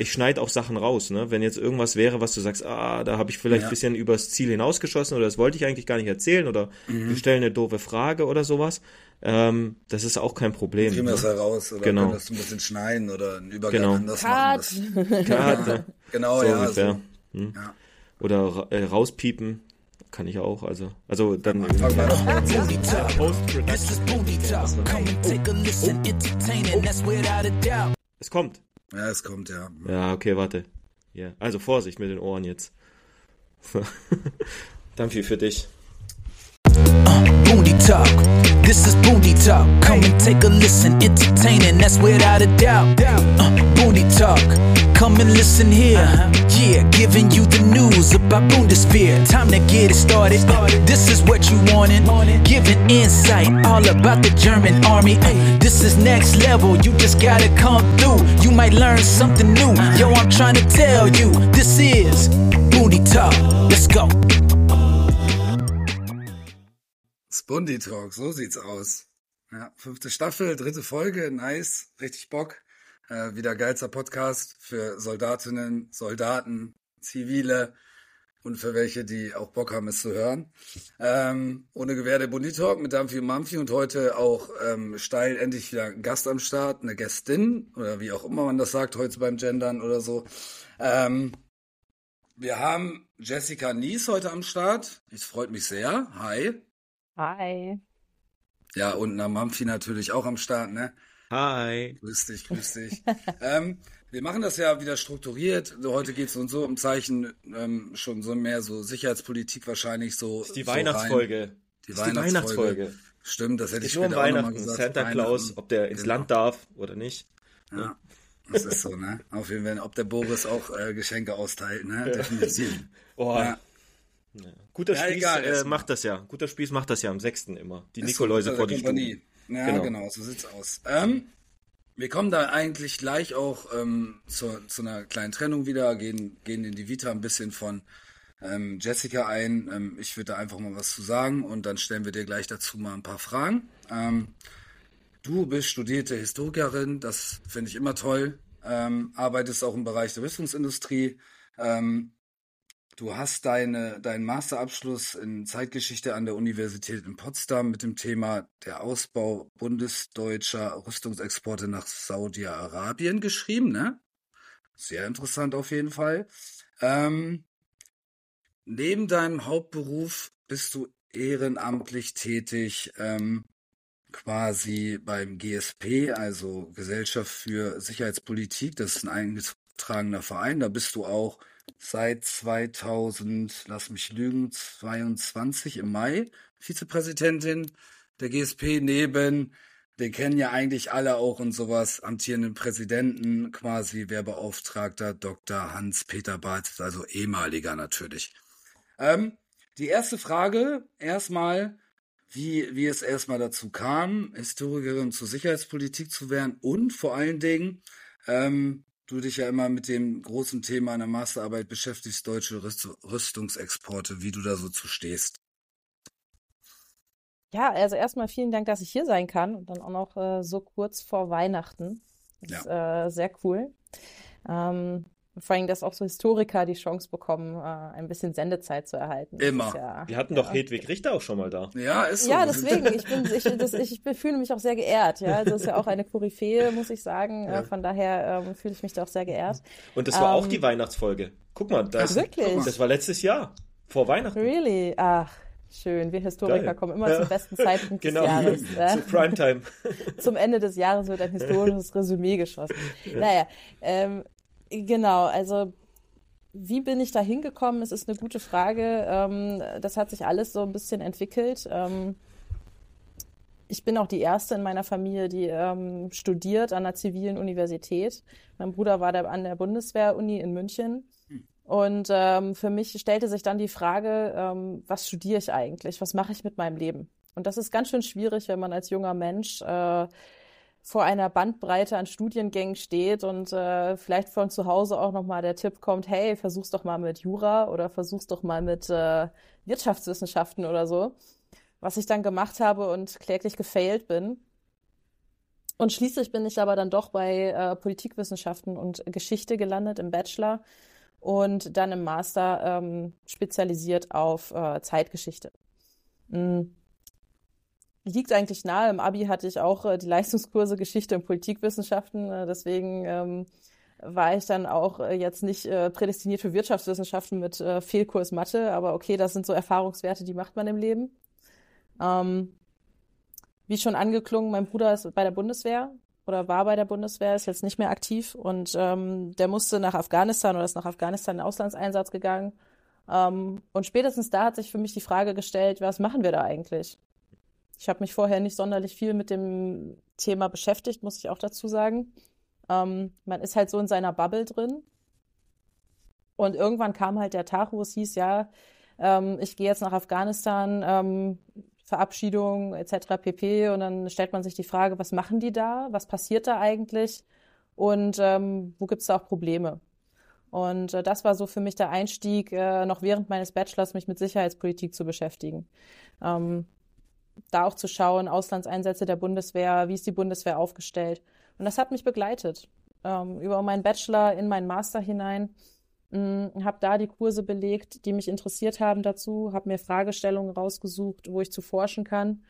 ich schneide auch Sachen raus, ne? Wenn jetzt irgendwas wäre, was du sagst, ah, da habe ich vielleicht ja. ein bisschen übers Ziel hinausgeschossen oder das wollte ich eigentlich gar nicht erzählen oder mhm. wir stellen eine doofe Frage oder sowas, ähm, das ist auch kein Problem. Kriegen wir ne? das heraus oder genau. das ein bisschen schneiden oder einen Übergang genau. anders Cut. machen. Das, Cut. Ja, genau, so ja. Ungefähr. So. Hm. ja. Oder äh, rauspiepen kann ich auch, also, also dann. Es kommt. Ja, es kommt, ja. Ja, okay, warte. Ja, also Vorsicht mit den Ohren jetzt. Danke für dich. Talk. This is Booty Talk. Come and take a listen. Entertaining, that's without a doubt. Uh, Booty Talk. Come and listen here. Yeah, giving you the news about Bundeswehr. Time to get it started. This is what you wanted. Giving insight all about the German army. Uh, this is next level. You just gotta come through. You might learn something new. Yo, I'm trying to tell you. This is Booty Talk. Let's go. Spundi Talk, so sieht's aus. Ja, fünfte Staffel, dritte Folge, nice, richtig Bock. Äh, wieder geilster Podcast für Soldatinnen, Soldaten, Zivile und für welche, die auch Bock haben, es zu hören. Ähm, ohne Gewehr der Bundi Talk mit Dampfi und Mampfi und heute auch ähm, steil endlich wieder ein Gast am Start, eine Gästin oder wie auch immer man das sagt heute beim Gendern oder so. Ähm, wir haben Jessica Nies heute am Start. Es freut mich sehr. Hi. Hi. Ja, und Namampfi natürlich auch am Start, ne? Hi. Grüß dich, grüß dich. ähm, wir machen das ja wieder strukturiert. Heute geht es uns so um Zeichen, ähm, schon so mehr so Sicherheitspolitik wahrscheinlich so. Das ist die so Weihnachtsfolge. Rein. Die, Weihnachtsfolge. die Weihnachtsfolge. Stimmt, das hätte ich später nur um Weihnachten. Gesagt. Santa Claus, ob der ins genau. Land darf oder nicht. Ja. Das ist so, ne? Auf jeden Fall, ob der Boris auch äh, Geschenke austeilt, ne? Definitiv. Oh, ja. Ja. Guter ja, Spieß egal, äh, macht das ja. Guter Spieß macht das ja am 6. immer. Die Nikoläuse vor die Kompanie. Ja, genau. genau, so sieht's aus. Ähm, wir kommen da eigentlich gleich auch ähm, zu, zu einer kleinen Trennung wieder, gehen, gehen in die Vita ein bisschen von ähm, Jessica ein. Ähm, ich würde da einfach mal was zu sagen und dann stellen wir dir gleich dazu mal ein paar Fragen. Ähm, du bist studierte Historikerin, das finde ich immer toll. Ähm, arbeitest auch im Bereich der Rüstungsindustrie. Ähm, Du hast deine, deinen Masterabschluss in Zeitgeschichte an der Universität in Potsdam mit dem Thema der Ausbau bundesdeutscher Rüstungsexporte nach Saudi-Arabien geschrieben, ne? Sehr interessant auf jeden Fall. Ähm, neben deinem Hauptberuf bist du ehrenamtlich tätig, ähm, quasi beim GSP, also Gesellschaft für Sicherheitspolitik. Das ist ein eingetragener Verein. Da bist du auch seit 2000, lass mich lügen, 22 im Mai Vizepräsidentin der GSP neben, wir kennen ja eigentlich alle auch und sowas, amtierenden Präsidenten, quasi Werbeauftragter Dr. Hans-Peter Barth, also ehemaliger natürlich. Ähm, die erste Frage, erstmal, wie, wie es erstmal dazu kam, Historikerin zur Sicherheitspolitik zu werden und vor allen Dingen, ähm, du dich ja immer mit dem großen Thema einer Masterarbeit beschäftigst, deutsche Rüstungsexporte, wie du da so zu stehst. Ja, also erstmal vielen Dank, dass ich hier sein kann und dann auch noch äh, so kurz vor Weihnachten. Das ja. ist äh, sehr cool. Ähm, vor allem, dass auch so Historiker die Chance bekommen, äh, ein bisschen Sendezeit zu erhalten. Immer. Ja, Wir hatten ja. doch Hedwig Richter auch schon mal da. Ja, ist so. Ja, deswegen. Ich, bin, ich, das, ich fühle mich auch sehr geehrt. Ja, also ist ja auch eine Koryphäe, muss ich sagen. Ja. Äh, von daher ähm, fühle ich mich da auch sehr geehrt. Und das war ähm, auch die Weihnachtsfolge. Guck mal, das, wirklich? das war letztes Jahr. Vor Weihnachten. Really? Ach. Schön, wir Historiker Geil. kommen immer ja. zum besten Zeitpunkt genau. des Jahres. Ja. Zu Primetime. zum Ende des Jahres wird ein historisches Resümee geschossen. Ja. Naja, ähm, genau, also wie bin ich da hingekommen? Es ist eine gute Frage. Ähm, das hat sich alles so ein bisschen entwickelt. Ähm, ich bin auch die erste in meiner Familie, die ähm, studiert an der zivilen Universität. Mein Bruder war der, an der Bundeswehr-Uni in München. Und ähm, für mich stellte sich dann die Frage, ähm, was studiere ich eigentlich? Was mache ich mit meinem Leben? Und das ist ganz schön schwierig, wenn man als junger Mensch äh, vor einer Bandbreite an Studiengängen steht und äh, vielleicht von zu Hause auch nochmal der Tipp kommt, hey, versuch's doch mal mit Jura oder versuch's doch mal mit äh, Wirtschaftswissenschaften oder so. Was ich dann gemacht habe und kläglich gefailt bin. Und schließlich bin ich aber dann doch bei äh, Politikwissenschaften und Geschichte gelandet im Bachelor und dann im Master ähm, spezialisiert auf äh, Zeitgeschichte. Mhm. Liegt eigentlich nahe. Im Abi hatte ich auch äh, die Leistungskurse Geschichte und Politikwissenschaften. Äh, deswegen ähm, war ich dann auch äh, jetzt nicht äh, prädestiniert für Wirtschaftswissenschaften mit äh, Fehlkurs Mathe. Aber okay, das sind so Erfahrungswerte, die macht man im Leben. Ähm, wie schon angeklungen, mein Bruder ist bei der Bundeswehr oder war bei der Bundeswehr, ist jetzt nicht mehr aktiv und ähm, der musste nach Afghanistan oder ist nach Afghanistan in Auslandseinsatz gegangen. Ähm, und spätestens da hat sich für mich die Frage gestellt, was machen wir da eigentlich? Ich habe mich vorher nicht sonderlich viel mit dem Thema beschäftigt, muss ich auch dazu sagen. Ähm, man ist halt so in seiner Bubble drin. Und irgendwann kam halt der Tag, wo es hieß, ja, ähm, ich gehe jetzt nach Afghanistan, ähm, Verabschiedung etc. pp. Und dann stellt man sich die Frage, was machen die da? Was passiert da eigentlich? Und ähm, wo gibt es da auch Probleme? Und äh, das war so für mich der Einstieg, äh, noch während meines Bachelors mich mit Sicherheitspolitik zu beschäftigen. Ähm, da auch zu schauen, Auslandseinsätze der Bundeswehr, wie ist die Bundeswehr aufgestellt. Und das hat mich begleitet ähm, über meinen Bachelor in meinen Master hinein. Hm, habe da die Kurse belegt, die mich interessiert haben dazu, habe mir Fragestellungen rausgesucht, wo ich zu forschen kann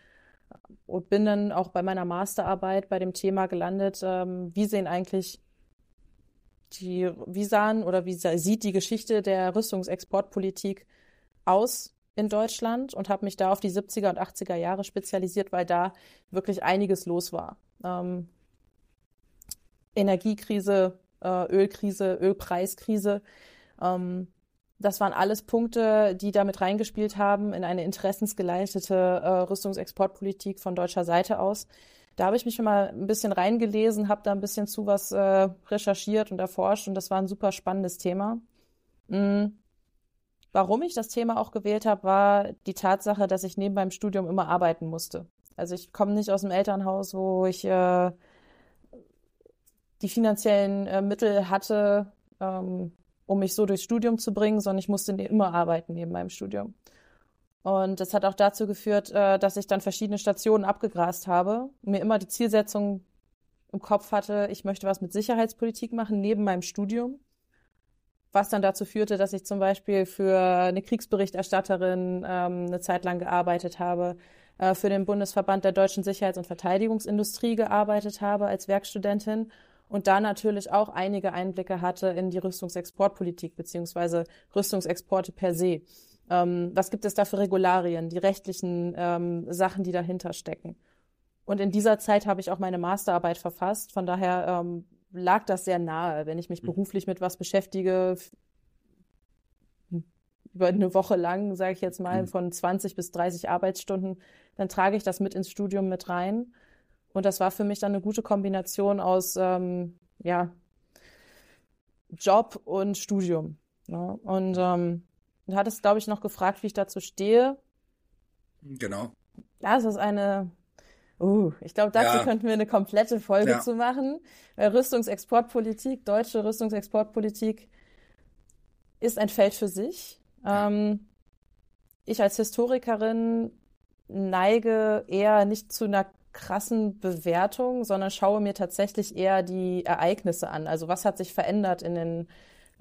und bin dann auch bei meiner Masterarbeit bei dem Thema gelandet, ähm, wie sehen eigentlich die, wie sahen oder wie sieht die Geschichte der Rüstungsexportpolitik aus in Deutschland und habe mich da auf die 70er und 80er Jahre spezialisiert, weil da wirklich einiges los war. Ähm, Energiekrise, äh, Ölkrise, Ölpreiskrise. Ähm, das waren alles Punkte, die damit reingespielt haben in eine interessensgeleitete äh, Rüstungsexportpolitik von deutscher Seite aus. Da habe ich mich schon mal ein bisschen reingelesen, habe da ein bisschen zu was äh, recherchiert und erforscht und das war ein super spannendes Thema. Mhm. Warum ich das Thema auch gewählt habe, war die Tatsache, dass ich neben meinem Studium immer arbeiten musste. Also ich komme nicht aus einem Elternhaus, wo ich äh, die finanziellen äh, Mittel hatte, ähm, um mich so durchs Studium zu bringen, sondern ich musste ne-, immer arbeiten neben meinem Studium. Und das hat auch dazu geführt, äh, dass ich dann verschiedene Stationen abgegrast habe, mir immer die Zielsetzung im Kopf hatte, ich möchte was mit Sicherheitspolitik machen neben meinem Studium was dann dazu führte, dass ich zum Beispiel für eine Kriegsberichterstatterin ähm, eine Zeit lang gearbeitet habe, äh, für den Bundesverband der deutschen Sicherheits- und Verteidigungsindustrie gearbeitet habe als Werkstudentin und da natürlich auch einige Einblicke hatte in die Rüstungsexportpolitik beziehungsweise Rüstungsexporte per se. Ähm, was gibt es da für Regularien, die rechtlichen ähm, Sachen, die dahinter stecken? Und in dieser Zeit habe ich auch meine Masterarbeit verfasst. Von daher ähm, lag das sehr nahe. Wenn ich mich hm. beruflich mit was beschäftige, über eine Woche lang, sage ich jetzt mal, hm. von 20 bis 30 Arbeitsstunden, dann trage ich das mit ins Studium mit rein. Und das war für mich dann eine gute Kombination aus ähm, ja, Job und Studium. Ne? Und ähm, du hattest, glaube ich, noch gefragt, wie ich dazu stehe. Genau. Ja, es ist eine Uh, ich glaube, dazu ja. könnten wir eine komplette Folge ja. zu machen. Rüstungsexportpolitik, deutsche Rüstungsexportpolitik ist ein Feld für sich. Ähm, ich als Historikerin neige eher nicht zu einer krassen Bewertung, sondern schaue mir tatsächlich eher die Ereignisse an. Also was hat sich verändert in den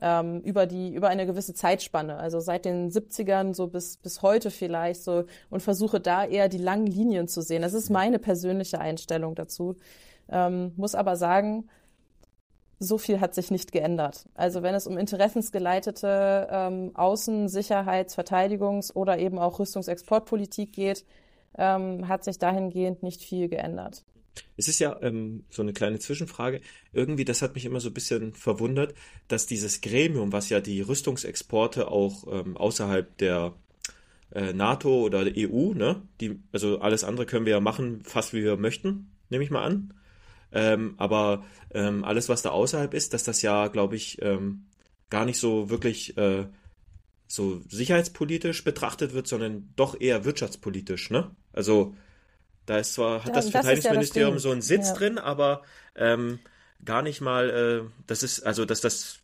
ähm, über die, über eine gewisse Zeitspanne, also seit den 70ern so bis, bis heute vielleicht so und versuche da eher die langen Linien zu sehen. Das ist meine persönliche Einstellung dazu. Ähm, muss aber sagen, so viel hat sich nicht geändert. Also wenn es um interessensgeleitete ähm, Außen-, Sicherheits-, Verteidigungs- oder eben auch Rüstungsexportpolitik geht, ähm, hat sich dahingehend nicht viel geändert. Es ist ja ähm, so eine kleine Zwischenfrage. Irgendwie, das hat mich immer so ein bisschen verwundert, dass dieses Gremium, was ja die Rüstungsexporte auch ähm, außerhalb der äh, NATO oder der EU, ne, die, also alles andere können wir ja machen, fast wie wir möchten, nehme ich mal an. Ähm, aber ähm, alles, was da außerhalb ist, dass das ja, glaube ich, ähm, gar nicht so wirklich äh, so sicherheitspolitisch betrachtet wird, sondern doch eher wirtschaftspolitisch, ne? Also da ist zwar, hat ja, das Verteidigungsministerium ja so einen Sitz ja. drin, aber ähm, gar nicht mal, äh, das ist, also dass das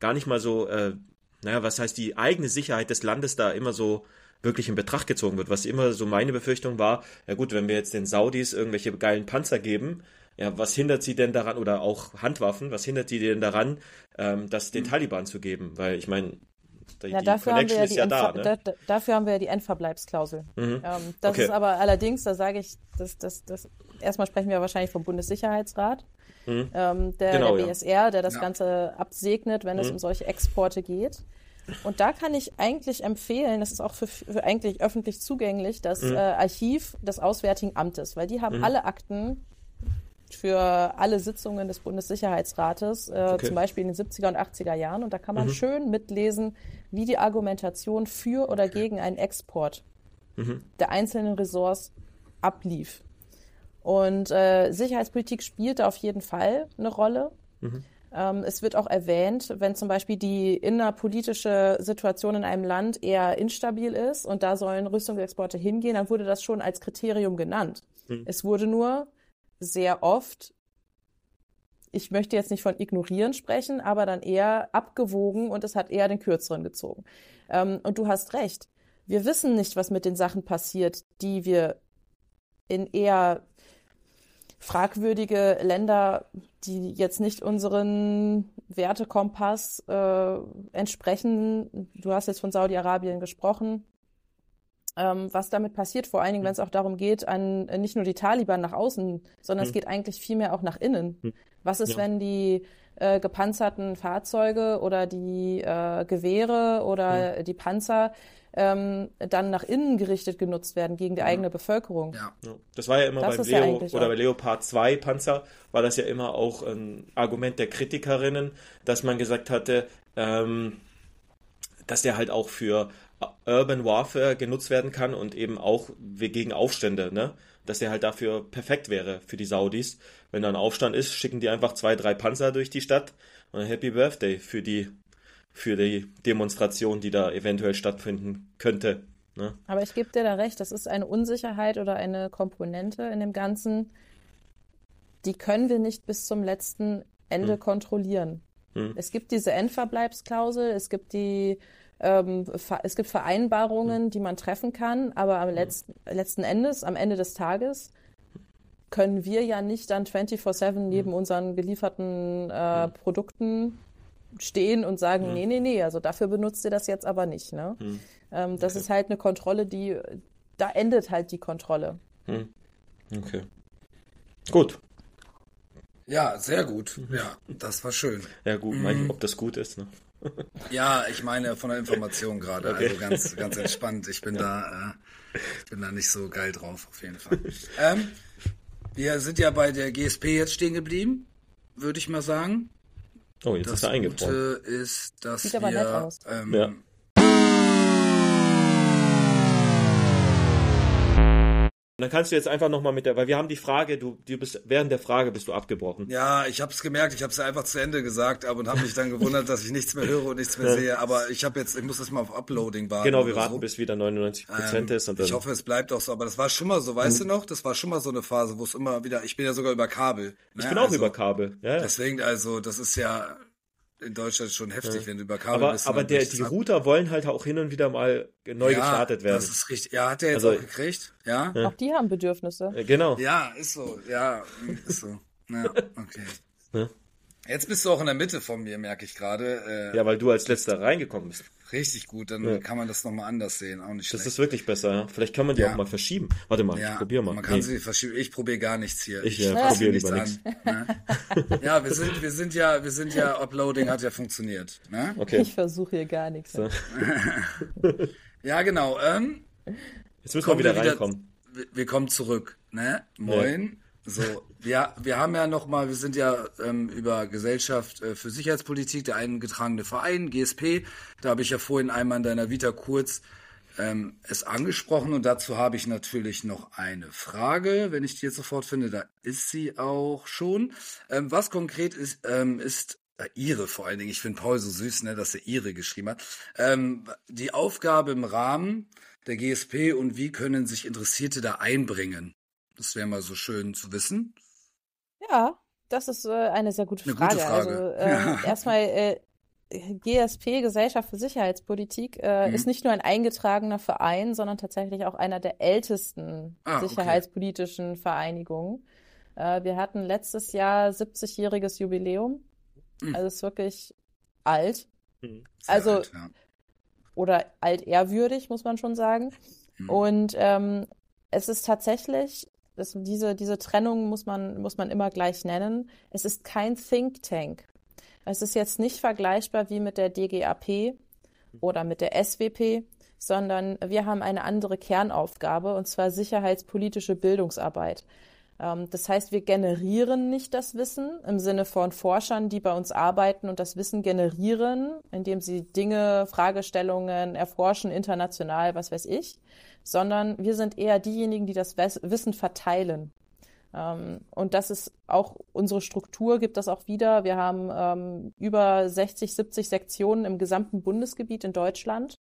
gar nicht mal so, äh, naja, was heißt die eigene Sicherheit des Landes da immer so wirklich in Betracht gezogen wird. Was immer so meine Befürchtung war, ja gut, wenn wir jetzt den Saudis irgendwelche geilen Panzer geben, ja, was hindert sie denn daran, oder auch Handwaffen, was hindert sie denn daran, ähm, das den Taliban zu geben? Weil ich meine, die, Ja, die dafür haben, wir ja Connection ist die ja Endver da, ne? da, da, dafür haben wir ja die Endverbleibsklausel. Mhm. Ähm, das Okay. ist aber allerdings, da sage ich, das, das, das, erstmal sprechen wir wahrscheinlich vom Bundessicherheitsrat, Mhm. ähm, der, Genau, der ja. BSR, der das Ja. Ganze absegnet, wenn es Mhm. um solche Exporte geht. Und da kann ich eigentlich empfehlen, das ist auch für, für eigentlich öffentlich zugänglich, das Mhm. äh, Archiv des Auswärtigen Amtes, weil die haben alle Akten für alle Sitzungen des Bundessicherheitsrates, äh, Okay. zum Beispiel in den 70er und 80er Jahren. Und da kann man Mhm. schön mitlesen, wie die Argumentation für oder gegen einen Export Mhm. der einzelnen Ressorts ablief. Und äh, Sicherheitspolitik spielt da auf jeden Fall eine Rolle. Mhm. Ähm, es wird auch erwähnt, wenn zum Beispiel die innerpolitische Situation in einem Land eher instabil ist und da sollen Rüstungsexporte hingehen, dann wurde das schon als Kriterium genannt. Mhm. Es wurde nur sehr oft, ich möchte jetzt nicht von ignorieren sprechen, aber dann eher abgewogen und es hat eher den kürzeren gezogen. Ähm, und du hast recht. Wir wissen nicht, was mit den Sachen passiert, die wir in eher fragwürdige Länder, die jetzt nicht unseren Wertekompass äh, entsprechen. Du hast jetzt von Saudi-Arabien gesprochen. Ähm, was damit passiert, vor allen Dingen, wenn es auch darum geht, an äh, nicht nur die Taliban nach außen, sondern es Hm. geht eigentlich vielmehr auch nach innen. Hm. Was ist, Ja. wenn die äh, gepanzerten Fahrzeuge oder die äh, Gewehre oder die Panzer ähm, dann nach innen gerichtet genutzt werden gegen die eigene Bevölkerung? Ja. Ja. Das war ja immer Das beim ja Leo eigentlich oder auch- bei Leopard 2 Panzer war das ja immer auch ein Argument der Kritikerinnen, dass man gesagt hatte, ähm, dass der halt auch für Urban Warfare genutzt werden kann und eben auch gegen Aufstände, ne? Dass der halt dafür perfekt wäre für die Saudis. Wenn da ein Aufstand ist, schicken die einfach zwei, drei Panzer durch die Stadt und Happy Birthday für die für die Demonstration, die da eventuell stattfinden könnte. Ne? Aber ich gebe dir da recht, das ist eine Unsicherheit oder eine Komponente in dem Ganzen, die können wir nicht bis zum letzten Ende kontrollieren. Hm. Es gibt diese Endverbleibsklausel, es gibt die ähm, es gibt Vereinbarungen, die man treffen kann, aber am letzten, letzten Endes, am Ende des Tages, können wir ja nicht dann 24-7 neben unseren gelieferten äh, Produkten stehen und sagen, nee, nee, nee, also dafür benutzt ihr das jetzt aber nicht. Ne? Hm. Ähm, das Okay. ist halt eine Kontrolle, die, da endet halt die Kontrolle. Hm. Okay. Gut. Ja, sehr gut. Ja, das war schön. Ja, gut, Mhm. mein, ob das gut ist, ne? Ja, ich meine von der Information gerade. Okay. Also ganz, ganz entspannt. Ich bin da, äh, ich bin da nicht so geil drauf, auf jeden Fall. ähm, wir sind ja bei der GSP jetzt stehen geblieben, würde ich mal sagen. Oh, jetzt Das ist er eingefroren. Gute ist, dass Sieht wir, aber nett aus. Ähm, Ja. Und dann kannst du jetzt einfach nochmal mit der, weil wir haben die Frage, du, du bist, während der Frage bist du abgebrochen. Ja, ich habe es gemerkt, ich habe es einfach zu Ende gesagt, aber und habe mich dann gewundert, dass ich nichts mehr höre und nichts mehr sehe. Aber ich habe jetzt, ich muss das mal auf Uploading warten. Genau, wir warten, so. bis wieder 99 Prozent Ähm, ist und dann. ich hoffe, es bleibt auch so, aber das war schon mal so, weißt du noch? Das war schon mal so eine Phase, wo es immer wieder, ich bin ja sogar über Kabel. ich ne? bin auch also, über Kabel. Ja, ja. Deswegen, also, das ist ja in Deutschland schon heftig, wenn du über Kabel Aber, bist. aber dann der, die ab. Router wollen halt auch hin und wieder mal neu ja, gestartet werden. Das ist richtig. Ja, hat der jetzt Also- auch gekriegt? Ja? Auch die haben Bedürfnisse. Äh, Genau. Ja, ist so. Ja, ist so. Ja, okay. Jetzt bist du auch in der Mitte von mir, merke ich gerade. Äh, Ja, weil du als letzter reingekommen bist. Richtig gut, dann Ja. kann man das nochmal anders sehen. Auch nicht Das ist wirklich besser, ja. Vielleicht kann man die Ja. auch mal verschieben. Warte mal, ja, ich probier mal. Man kann Nee. sie verschieben. Ich probiere gar nichts hier. Ich, äh, fass probier nichts lieber an, Ne? Ja, wir sind, wir sind ja, wir sind ja, Uploading hat ja funktioniert. Ne? Okay. Ich versuche hier gar nichts. So. Ja, genau. Ähm, Jetzt müssen wir wieder wieder- reinkommen. wir, wir kommen zurück, ne? Moin. So, wir, wir haben ja nochmal, wir sind ja ähm, über Gesellschaft äh, für Sicherheitspolitik, der eingetragene Verein, GSP. Da habe ich ja vorhin einmal in deiner Vita kurz ähm, es angesprochen und dazu habe ich natürlich noch eine Frage, wenn ich die jetzt sofort finde, da ist sie auch schon. Ähm, was konkret ist, ähm, ist äh, Ihre vor allen Dingen, ich finde Paul so süß, ne, dass er Ihre geschrieben hat. Ähm, die Aufgabe im Rahmen der GSP und wie können sich Interessierte da einbringen? Das wäre mal so schön zu wissen. Ja, das ist äh, eine sehr gute Eine Frage. gute Frage. Also ähm, Ja. erstmal äh, GSP, Gesellschaft für Sicherheitspolitik, äh, Mhm. ist nicht nur ein eingetragener Verein, sondern tatsächlich auch einer der ältesten Ah, okay. sicherheitspolitischen Vereinigungen. Äh, wir hatten letztes Jahr 70-jähriges Jubiläum. Mhm. Also es ist wirklich alt. Mhm. Also, alt, ja. oder altehrwürdig, muss man schon sagen. Mhm. Und ähm, es ist tatsächlich, das, diese, diese Trennung muss man, muss man immer gleich nennen. Es ist kein Think Tank. Es ist jetzt nicht vergleichbar wie mit der DGAP oder mit der SWP, sondern wir haben eine andere Kernaufgabe, und zwar sicherheitspolitische Bildungsarbeit. Ähm, das heißt, wir generieren nicht das Wissen im Sinne von Forschern, die bei uns arbeiten und das Wissen generieren, indem sie Dinge, Fragestellungen erforschen, international, was weiß ich, sondern wir sind eher diejenigen, die das Wissen verteilen. Ähm, und das ist auch unsere Struktur, gibt das auch wieder. Wir haben ähm, über 60, 70 Sektionen im gesamten Bundesgebiet in Deutschland.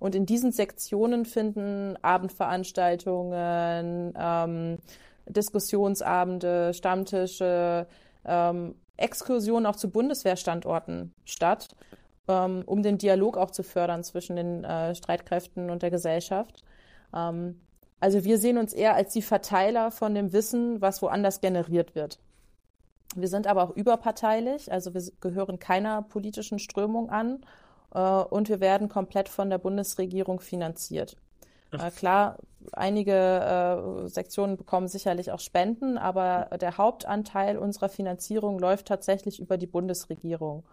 Und in diesen Sektionen finden Abendveranstaltungen, Diskussionsabende, Stammtische, ähm, Exkursionen auch zu Bundeswehrstandorten statt, ähm, um den Dialog auch zu fördern zwischen den äh, Streitkräften und der Gesellschaft. Ähm, also wir sehen uns eher als die Verteiler von dem Wissen, was woanders generiert wird. Wir sind aber auch überparteilich, also wir gehören keiner politischen Strömung an äh, und wir werden komplett von der Bundesregierung finanziert. Äh, klar, einige äh, Sektionen bekommen sicherlich auch Spenden, aber der Hauptanteil unserer Finanzierung läuft tatsächlich über die Bundesregierung.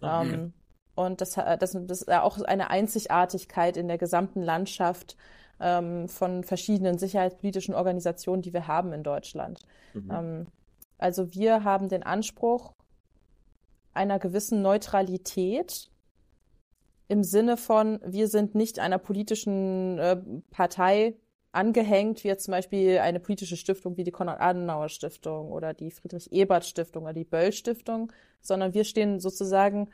Okay. Ähm, und das, das, das ist auch eine Einzigartigkeit in der gesamten Landschaft ähm, von verschiedenen sicherheitspolitischen Organisationen, die wir haben in Deutschland. Mhm. Ähm, also wir haben den Anspruch einer gewissen Neutralität im Sinne von, wir sind nicht einer politischen äh, Partei angehängt, wie jetzt zum Beispiel eine politische Stiftung wie die Konrad-Adenauer-Stiftung oder die Friedrich-Ebert-Stiftung oder die Böll-Stiftung, sondern wir stehen sozusagen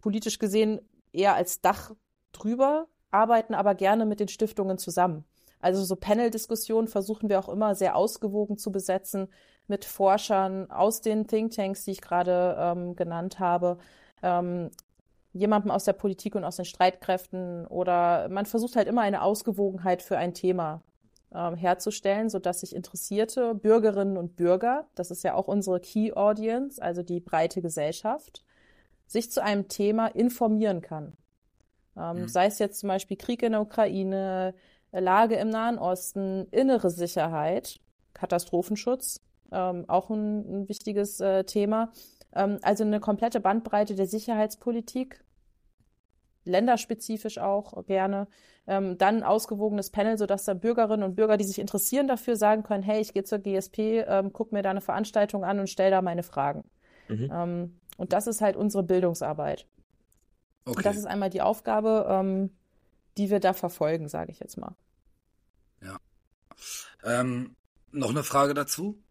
politisch gesehen eher als Dach drüber arbeiten aber gerne mit den Stiftungen zusammen. Also so Panel-Diskussionen versuchen wir auch immer sehr ausgewogen zu besetzen mit Forschern aus den Thinktanks, die ich gerade ähm, genannt habe, ähm, jemandem aus der Politik und aus den Streitkräften oder man versucht halt immer eine Ausgewogenheit für ein Thema ähm, herzustellen, sodass sich interessierte Bürgerinnen und Bürger, das ist ja auch unsere Key Audience, also die breite Gesellschaft, sich zu einem Thema informieren kann. Ähm, mhm. Sei es jetzt zum Beispiel Krieg in der Ukraine, Lage im Nahen Osten, innere Sicherheit, Katastrophenschutz, ähm, auch ein, ein wichtiges äh, Thema. Ähm, also eine komplette Bandbreite der Sicherheitspolitik, länderspezifisch auch gerne. Ähm, dann ausgewogenes Panel, sodass da Bürgerinnen und Bürger, die sich interessieren dafür, sagen können, hey, ich gehe zur GSP, ähm, guck mir da eine Veranstaltung an und stell da meine Fragen. Mhm. Und das ist halt unsere Bildungsarbeit. Okay. Und das ist einmal die Aufgabe, die wir da verfolgen, sage ich jetzt mal. Ja. Ähm, noch eine Frage dazu.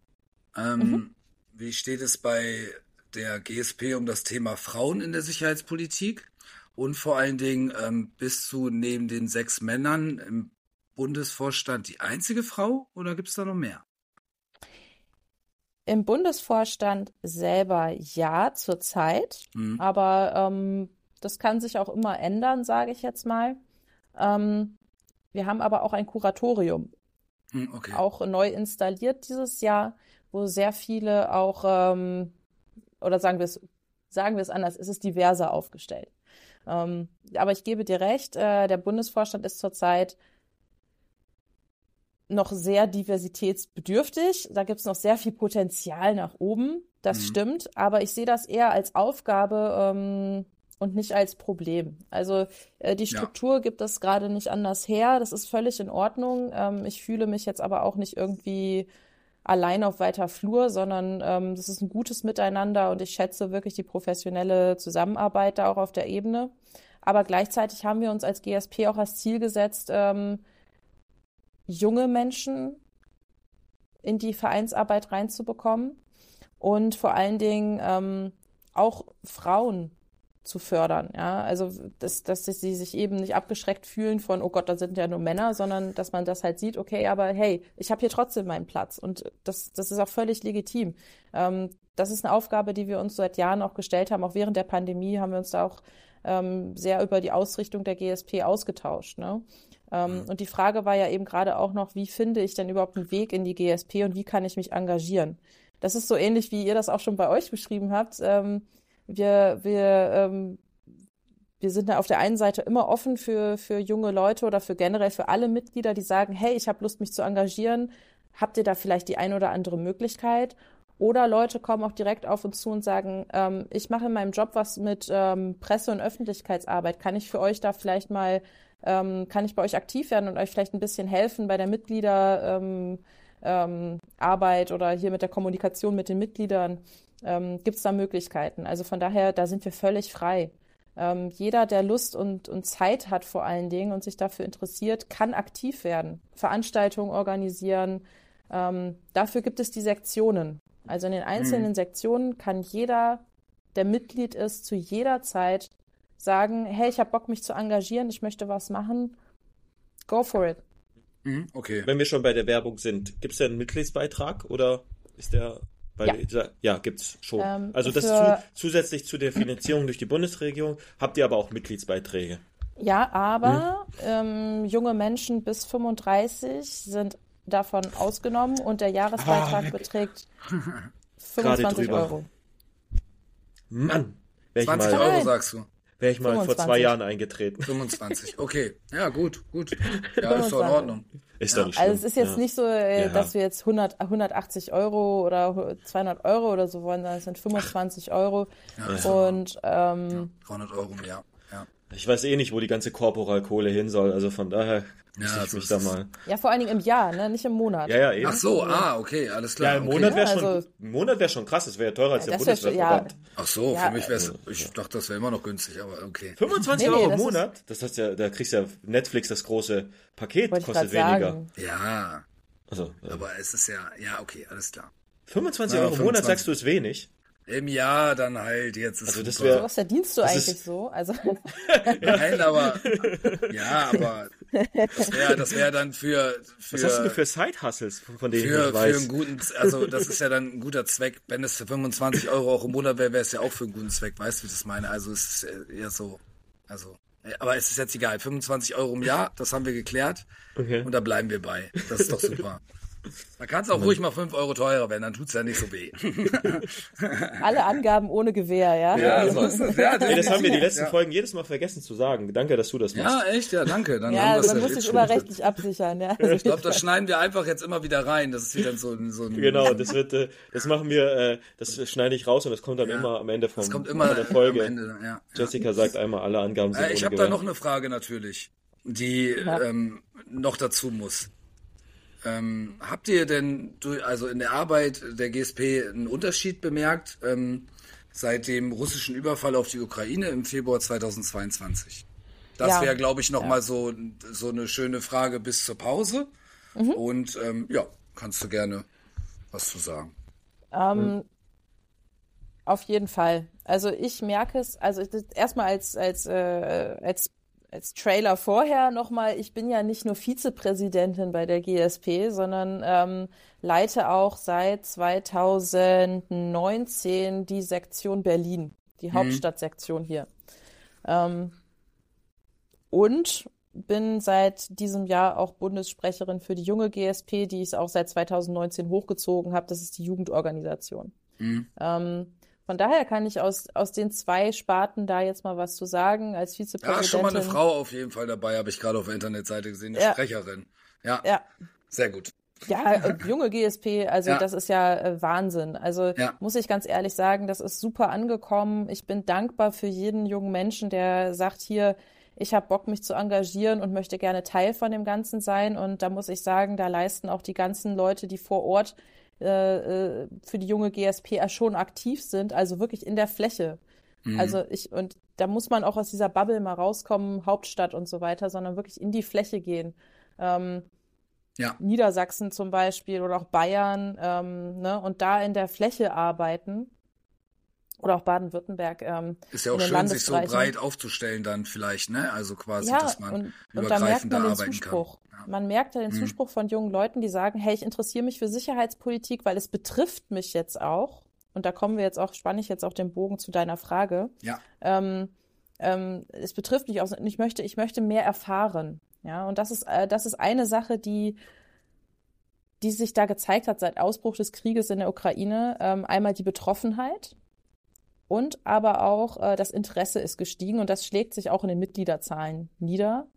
Ähm, mhm. Wie steht es bei der GSP um das Thema Frauen in der Sicherheitspolitik? Und vor allen Dingen, ähm, bist du neben den sechs Männern im Bundesvorstand die einzige Frau oder gibt es da noch mehr? Im Bundesvorstand selber ja, zurzeit. Mhm. Aber ähm, das kann sich auch immer ändern, sage ich jetzt mal. Ähm, wir haben aber auch ein Kuratorium, hm, okay. auch neu installiert dieses Jahr, wo sehr viele auch, ähm, oder sagen wir es, sagen wir es anders, es ist diverser aufgestellt. Ähm, aber ich gebe dir recht, äh, der Bundesvorstand ist zurzeit noch sehr diversitätsbedürftig. Da gibt es noch sehr viel Potenzial nach oben. Das mhm. stimmt. Aber ich sehe das eher als Aufgabe, ähm, und nicht als Problem. Also äh, die Struktur ja. gibt es gerade nicht anders her. Das ist völlig in Ordnung. Ähm, ich fühle mich jetzt aber auch nicht irgendwie allein auf weiter Flur, sondern ähm, das ist ein gutes Miteinander und ich schätze wirklich die professionelle Zusammenarbeit da auch auf der Ebene. Aber gleichzeitig haben wir uns als GSP auch als Ziel gesetzt, ähm, junge Menschen in die Vereinsarbeit reinzubekommen und vor allen Dingen ähm, auch Frauen zu fördern. Ja, also dass, dass sie sich eben nicht abgeschreckt fühlen von, oh Gott, da sind ja nur Männer, sondern dass man das halt sieht, okay, aber hey, ich habe hier trotzdem meinen Platz und das, das ist auch völlig legitim. Ähm, das ist eine Aufgabe, die wir uns seit Jahren auch gestellt haben. Auch während der Pandemie haben wir uns da auch ähm, sehr über die Ausrichtung der GSP ausgetauscht. Ne? Ähm, Und die Frage war ja eben gerade auch noch, wie finde ich denn überhaupt einen Weg in die GSP und wie kann ich mich engagieren? Das ist so ähnlich, wie ihr das auch schon bei euch beschrieben habt. Ähm, wir, wir, ähm, wir sind da auf der einen Seite immer offen für, für junge Leute oder für generell für alle Mitglieder, die sagen, hey, ich habe Lust, mich zu engagieren. Habt ihr da vielleicht die ein oder andere Möglichkeit? Oder Leute kommen auch direkt auf uns zu und sagen, ähm, ich mache in meinem Job was mit ähm, Presse- und Öffentlichkeitsarbeit. Kann ich für euch da vielleicht mal, ähm, kann ich bei euch aktiv werden und euch vielleicht ein bisschen helfen bei der Mitgliederarbeit ähm, ähm, oder hier mit der Kommunikation mit den Mitgliedern? Ähm, Gibt es da Möglichkeiten? Also von daher, da sind wir völlig frei. Ähm, jeder, der Lust und, und Zeit hat vor allen Dingen und sich dafür interessiert, kann aktiv werden, Veranstaltungen organisieren. Ähm, dafür gibt es die Sektionen. Also in den einzelnen Mhm. Sektionen kann jeder, der Mitglied ist, zu jeder Zeit sagen, hey, ich habe Bock, mich zu engagieren, ich möchte was machen. Go for it. Mhm, okay. Wenn wir schon bei der Werbung sind, gibt es denn einen Mitgliedsbeitrag oder ist der bei Ja. ja, gibt's schon. Ähm, also das zu, zusätzlich zu der Finanzierung durch die Bundesregierung habt ihr aber auch Mitgliedsbeiträge. Ja, aber Hm? ähm, junge Menschen bis 35 sind davon ausgenommen und der Jahresbeitrag Ah, beträgt Gerade 25 drüber. Euro. Mann, wäre ich 20 mal, Euro sagst du. Wär ich mal vor 25. zwei Jahren eingetreten. 25. Okay. Ja, gut, gut. Ja, ist doch in 25. Ordnung. Ist Ja. doch nicht schlimm. Also es ist jetzt ja. nicht so, äh, Ja. dass wir jetzt 100, 180 Euro oder 200 Euro oder so wollen, sondern es sind 25 Euro. Ja, ist doch in Und ähm, 300 Euro. Ja. Ich weiß eh nicht, wo die ganze Korporalkohle hin soll, also von daher muss Ja, ich so mich da mal. ja, vor allen Dingen im Jahr, ne? nicht im Monat. Ja, ja, eben. Ach so, ah, okay, alles klar. Ja, im okay. Monat wäre Ja, schon, also- ein Monat wäre schon krass, das wäre ja teurer als Ja, der wär Bundeswehrverband. Ach so, Ja, für mich wäre es, ich dachte, das wäre immer noch günstig, aber okay. 25 Nee, nee, Euro im das ist- Monat? Das heißt ja, da kriegst du ja Netflix das große Paket, kostet weniger. sagen. Ja, Also, äh, aber es ist ja, ja, okay, alles klar. 25 Ja, Euro im Monat 25. sagst du ist wenig. Im Jahr dann halt, jetzt ist Also das wär- Was verdienst du Das eigentlich ist- so? Also Nein, aber, ja, aber, das wäre, das wäre dann für, für, Was hast du denn für Side-Hustles, von von denen ich für, für weiß? einen guten, also das ist ja dann ein guter Zweck. Wenn es für 25 Euro auch im Monat wäre, wäre es ja auch für einen guten Zweck. Weißt du, wie ich das meine? Also es ist eher so, also, aber es ist jetzt egal. 25 Euro im Jahr, das haben wir geklärt. Okay. Und da bleiben wir bei. Das ist doch super. Da kann es auch ruhig mal 5 Euro teurer werden, dann tut's ja nicht so weh. alle Angaben ohne Gewähr, ja? Ja, so ist es. Ja, Nee, das haben wir die letzten ja. Folgen jedes Mal vergessen zu sagen. Danke, dass du das machst. Ja, echt, ja, danke. Dann Ja, haben man muss sich schon. immer rechtlich absichern, ja. Also Ich glaube, das schneiden wir einfach jetzt immer wieder rein. Das ist wieder so, ein- so ein. Genau, das wird, äh, das machen wir, äh, das schneide ich raus und das kommt dann Ja. immer am Ende vom, Das kommt immer von der Folge. am Ende. Ja. Jessica sagt einmal, alle Angaben sind Äh, ich habe da noch eine Frage natürlich, die Ja. ähm, noch dazu muss. Ähm, habt ihr denn durch, also in der Arbeit der GSP einen Unterschied bemerkt ähm, seit dem russischen Überfall auf die Ukraine im Februar 2022? Das Ja. wäre, glaube ich, noch Ja. mal so so eine schöne Frage bis zur Pause. Mhm. Und ähm, ja, kannst du gerne was zu sagen. Ähm, auf jeden Fall. Also ich merke es, also erstmal als, als, äh, als, als Trailer vorher nochmal, ich bin ja nicht nur Vizepräsidentin bei der GSP, sondern ähm, leite auch seit 2019 die Sektion Berlin, die Hauptstadtsektion hier. Ähm, und bin seit diesem Jahr auch Bundessprecherin für die junge GSP, die ich auch seit 2019 hochgezogen habe. Das ist die Jugendorganisation. Mhm. Ähm, von daher kann ich aus, aus den zwei Sparten da jetzt mal was zu sagen. Als Ja, Vizepräsidentin. schon mal eine Frau auf jeden Fall dabei, habe ich gerade auf der Internetseite gesehen, eine Ja. Sprecherin. Ja, Ja, sehr gut. ja, äh, junge GSP, also Ja. das ist ja äh, Wahnsinn. Also Ja. muss ich ganz ehrlich sagen, das ist super angekommen. Ich bin dankbar für jeden jungen Menschen, der sagt hier, ich habe Bock, mich zu engagieren und möchte gerne Teil von dem Ganzen sein. Und da muss ich sagen, da leisten auch die ganzen Leute, die vor Ort äh, äh, für die junge GSP ja schon aktiv sind, also wirklich in der Fläche. Mhm. Also ich, und da muss man auch aus dieser Bubble mal rauskommen, Hauptstadt und so weiter, sondern wirklich in die Fläche gehen. Ähm, Ja. Niedersachsen zum Beispiel oder auch Bayern, ähm, ne, und da in der Fläche arbeiten. Oder auch Baden-Württemberg. Ähm, Ist ja auch schön, sich so breit aufzustellen dann vielleicht, ne? Also quasi, Ja, dass man und, und da man arbeiten Zuspruch. kann. Ja. Man merkt ja den Mhm. Zuspruch von jungen Leuten, die sagen, hey, ich interessiere mich für Sicherheitspolitik, weil es betrifft mich jetzt auch. Und da kommen wir jetzt auch, spanne ich jetzt auch den Bogen zu deiner Frage. Ja. Ähm, ähm, es betrifft mich auch, ich möchte, ich möchte mehr erfahren. Ja, und das ist, äh, das ist eine Sache, die, die sich da gezeigt hat seit Ausbruch des Krieges in der Ukraine. Ähm, einmal die Betroffenheit und aber auch äh, das Interesse ist gestiegen und das schlägt sich auch in den Mitgliederzahlen nieder.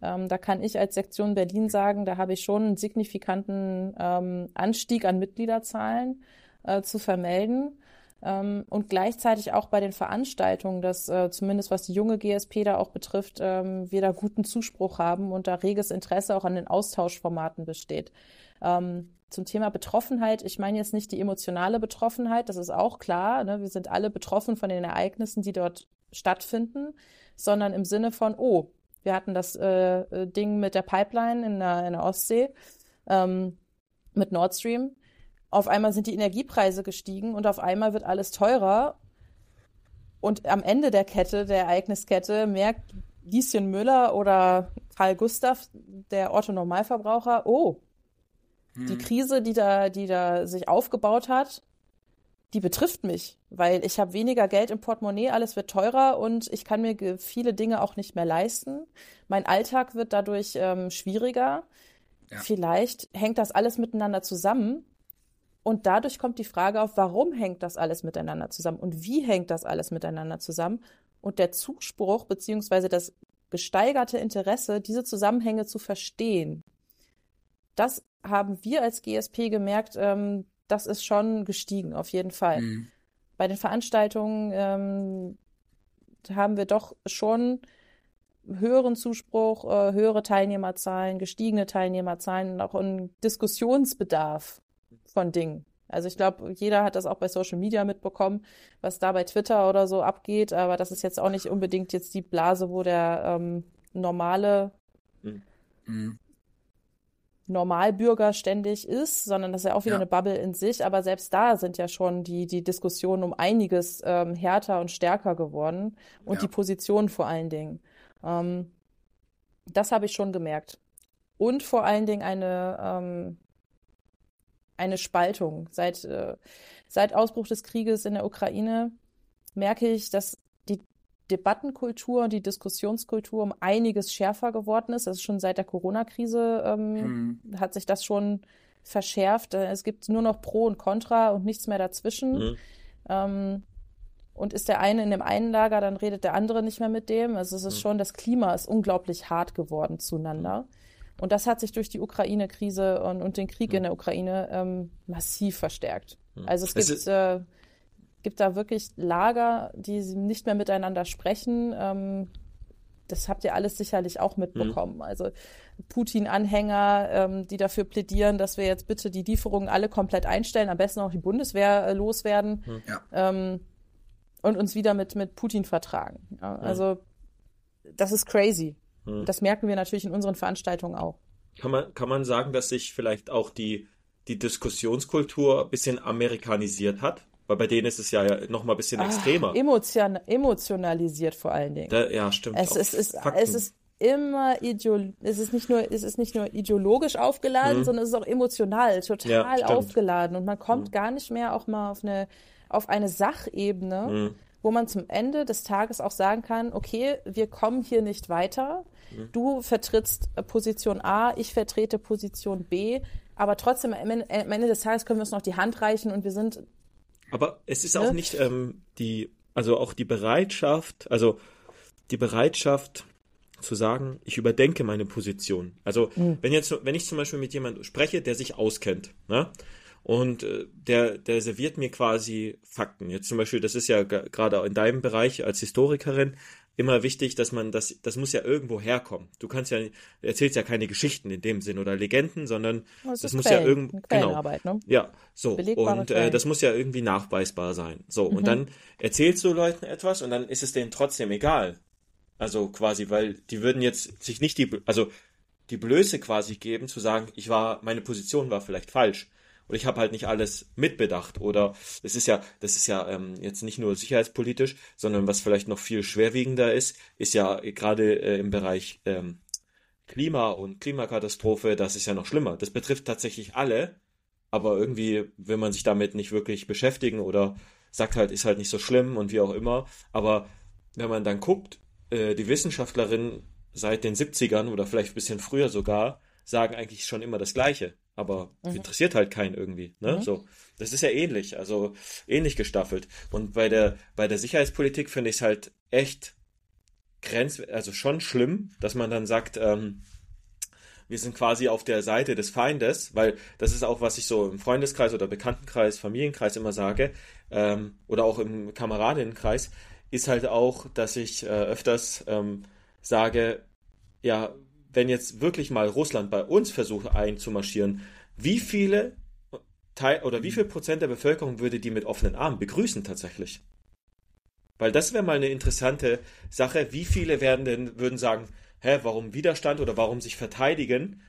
Ähm, da kann ich als Sektion Berlin sagen, da habe ich schon einen signifikanten ähm, Anstieg an Mitgliederzahlen äh, zu vermelden. Ähm, und gleichzeitig auch bei den Veranstaltungen, dass äh, zumindest was die junge GSP da auch betrifft, ähm, wir da guten Zuspruch haben und da reges Interesse auch an den Austauschformaten besteht. Ähm, zum Thema Betroffenheit, ich meine jetzt nicht die emotionale Betroffenheit, das ist auch klar, ne? wir sind alle betroffen von den Ereignissen, die dort stattfinden, sondern im Sinne von, oh, wir hatten das äh, äh Ding mit der Pipeline in der, in der Ostsee, ähm, mit Nord Stream auf einmal sind die Energiepreise gestiegen und auf einmal wird alles teurer. Und am Ende der Kette, der Ereigniskette, merkt Lieschen Müller oder Karl Gustav, der Otto Normalverbraucher, oh, hm. die Krise, die da, die da sich aufgebaut hat, die betrifft mich, weil ich habe weniger Geld im Portemonnaie, alles wird teurer und ich kann mir viele Dinge auch nicht mehr leisten. Mein Alltag wird dadurch ähm, schwieriger. Ja. Vielleicht hängt das alles miteinander zusammen und dadurch kommt die Frage auf, warum hängt das alles miteinander zusammen und wie hängt das alles miteinander zusammen? Und der Zuspruch beziehungsweise das gesteigerte Interesse, diese Zusammenhänge zu verstehen, das haben wir als GSP gemerkt, ähm, das ist schon gestiegen, auf jeden Fall. Mhm. Bei den Veranstaltungen ähm, haben wir doch schon höheren Zuspruch, äh, höhere Teilnehmerzahlen, gestiegene Teilnehmerzahlen und auch einen Diskussionsbedarf von Dingen. Also ich glaube, jeder hat das auch bei Social Media mitbekommen, was da bei Twitter oder so abgeht, aber das ist jetzt auch nicht unbedingt jetzt die Blase, wo der ähm, normale mhm. Normalbürger ständig ist, sondern das ist ja auch wieder ja. eine Bubble in sich. Aber selbst da sind ja schon die, die Diskussionen um einiges ähm, härter und stärker geworden und ja. die Positionen vor allen Dingen. Ähm, das habe ich schon gemerkt. Und vor allen Dingen eine ähm, eine Spaltung. Seit, äh, seit Ausbruch des Krieges in der Ukraine merke ich, dass Debattenkultur und die Diskussionskultur um einiges schärfer geworden ist. Also schon seit der Corona-Krise ähm, mhm. hat sich das schon verschärft. Äh, es gibt nur noch Pro und Contra und nichts mehr dazwischen. Mhm. Ähm, und ist der eine in dem einen Lager, dann redet der andere nicht mehr mit dem. Also es ist mhm. schon, das Klima ist unglaublich hart geworden zueinander. Und das hat sich durch die Ukraine-Krise und, und, den Krieg mhm. in der Ukraine ähm, massiv verstärkt. Also es gibt, äh, gibt da wirklich Lager, die nicht mehr miteinander sprechen. Ähm, das habt ihr alles sicherlich auch mitbekommen. Mhm. Also Putin-Anhänger, ähm, die dafür plädieren, dass wir jetzt bitte die Lieferungen alle komplett einstellen, am besten auch die Bundeswehr äh, loswerden mhm. ja. ähm, und uns wieder mit, mit Putin vertragen. Ja, mhm. also das ist crazy. Hm. Das merken wir natürlich in unseren Veranstaltungen auch. Kann man, kann man sagen, dass sich vielleicht auch die, die Diskussionskultur ein bisschen amerikanisiert hat? Weil bei denen ist es ja noch mal ein bisschen Ach, extremer. Emotion, emotionalisiert vor allen Dingen. Da, ja, stimmt. Es, es, ist, es ist immer ideol es ist nicht nur es ist nicht nur ideologisch aufgeladen, hm. sondern es ist auch emotional total ja, aufgeladen und man kommt hm. gar nicht mehr auch mal auf eine auf eine Sachebene, hm. wo man zum Ende des Tages auch sagen kann, okay, wir kommen hier nicht weiter. Du vertrittst äh, Position A, ich vertrete Position B, aber trotzdem am Ende, am Ende des Tages können wir uns noch die Hand reichen und wir sind. Aber es ist ne? auch nicht ähm, die, also auch die Bereitschaft, also die Bereitschaft zu sagen, ich überdenke meine Position. Also mhm. wenn jetzt, wenn ich zum Beispiel mit jemandem spreche, der sich auskennt, ne? Und äh, der, der serviert mir quasi Fakten. Jetzt zum Beispiel, das ist ja gerade in deinem Bereich als Historikerin, immer wichtig, dass man das, das muss ja irgendwo herkommen. Du kannst ja, du erzählst ja keine Geschichten in dem Sinn oder Legenden, sondern das, das muss Quellen, ja irgendwo, genau, ne? ja, so und äh, das muss ja irgendwie nachweisbar sein. So mhm. und dann erzählst du Leuten etwas und dann ist es denen trotzdem egal. Also quasi, weil die würden jetzt sich nicht die, also die Blöße quasi geben, zu sagen, ich war, meine Position war vielleicht falsch und ich habe halt nicht alles mitbedacht oder es ist ja, das ist ja ähm, jetzt nicht nur sicherheitspolitisch, sondern was vielleicht noch viel schwerwiegender ist, ist ja gerade äh, im Bereich ähm, Klima und Klimakatastrophe, das ist ja noch schlimmer. Das betrifft tatsächlich alle, aber irgendwie will man sich damit nicht wirklich beschäftigen oder sagt halt, ist halt nicht so schlimm und wie auch immer. Aber wenn man dann guckt, äh, die Wissenschaftlerin seit den 70ern oder vielleicht ein bisschen früher sogar, sagen eigentlich schon immer das Gleiche. Aber mhm. interessiert halt keinen irgendwie. Ne? Mhm. So, das ist ja ähnlich, also ähnlich gestaffelt. Und bei der, bei der Sicherheitspolitik finde ich es halt echt grenz, also schon schlimm, dass man dann sagt, ähm, wir sind quasi auf der Seite des Feindes, weil das ist auch, was ich so im Freundeskreis oder Bekanntenkreis, Familienkreis immer sage, ähm, oder auch im Kameradinnenkreis, ist halt auch, dass ich äh, öfters ähm, sage, ja, wenn jetzt wirklich mal Russland bei uns versucht einzumarschieren, wie viele Teil oder wie viel Prozent der Bevölkerung würde die mit offenen Armen begrüßen tatsächlich? Weil das wäre mal eine interessante Sache. Wie viele werden denn, würden sagen, hä, warum Widerstand oder warum sich verteidigen?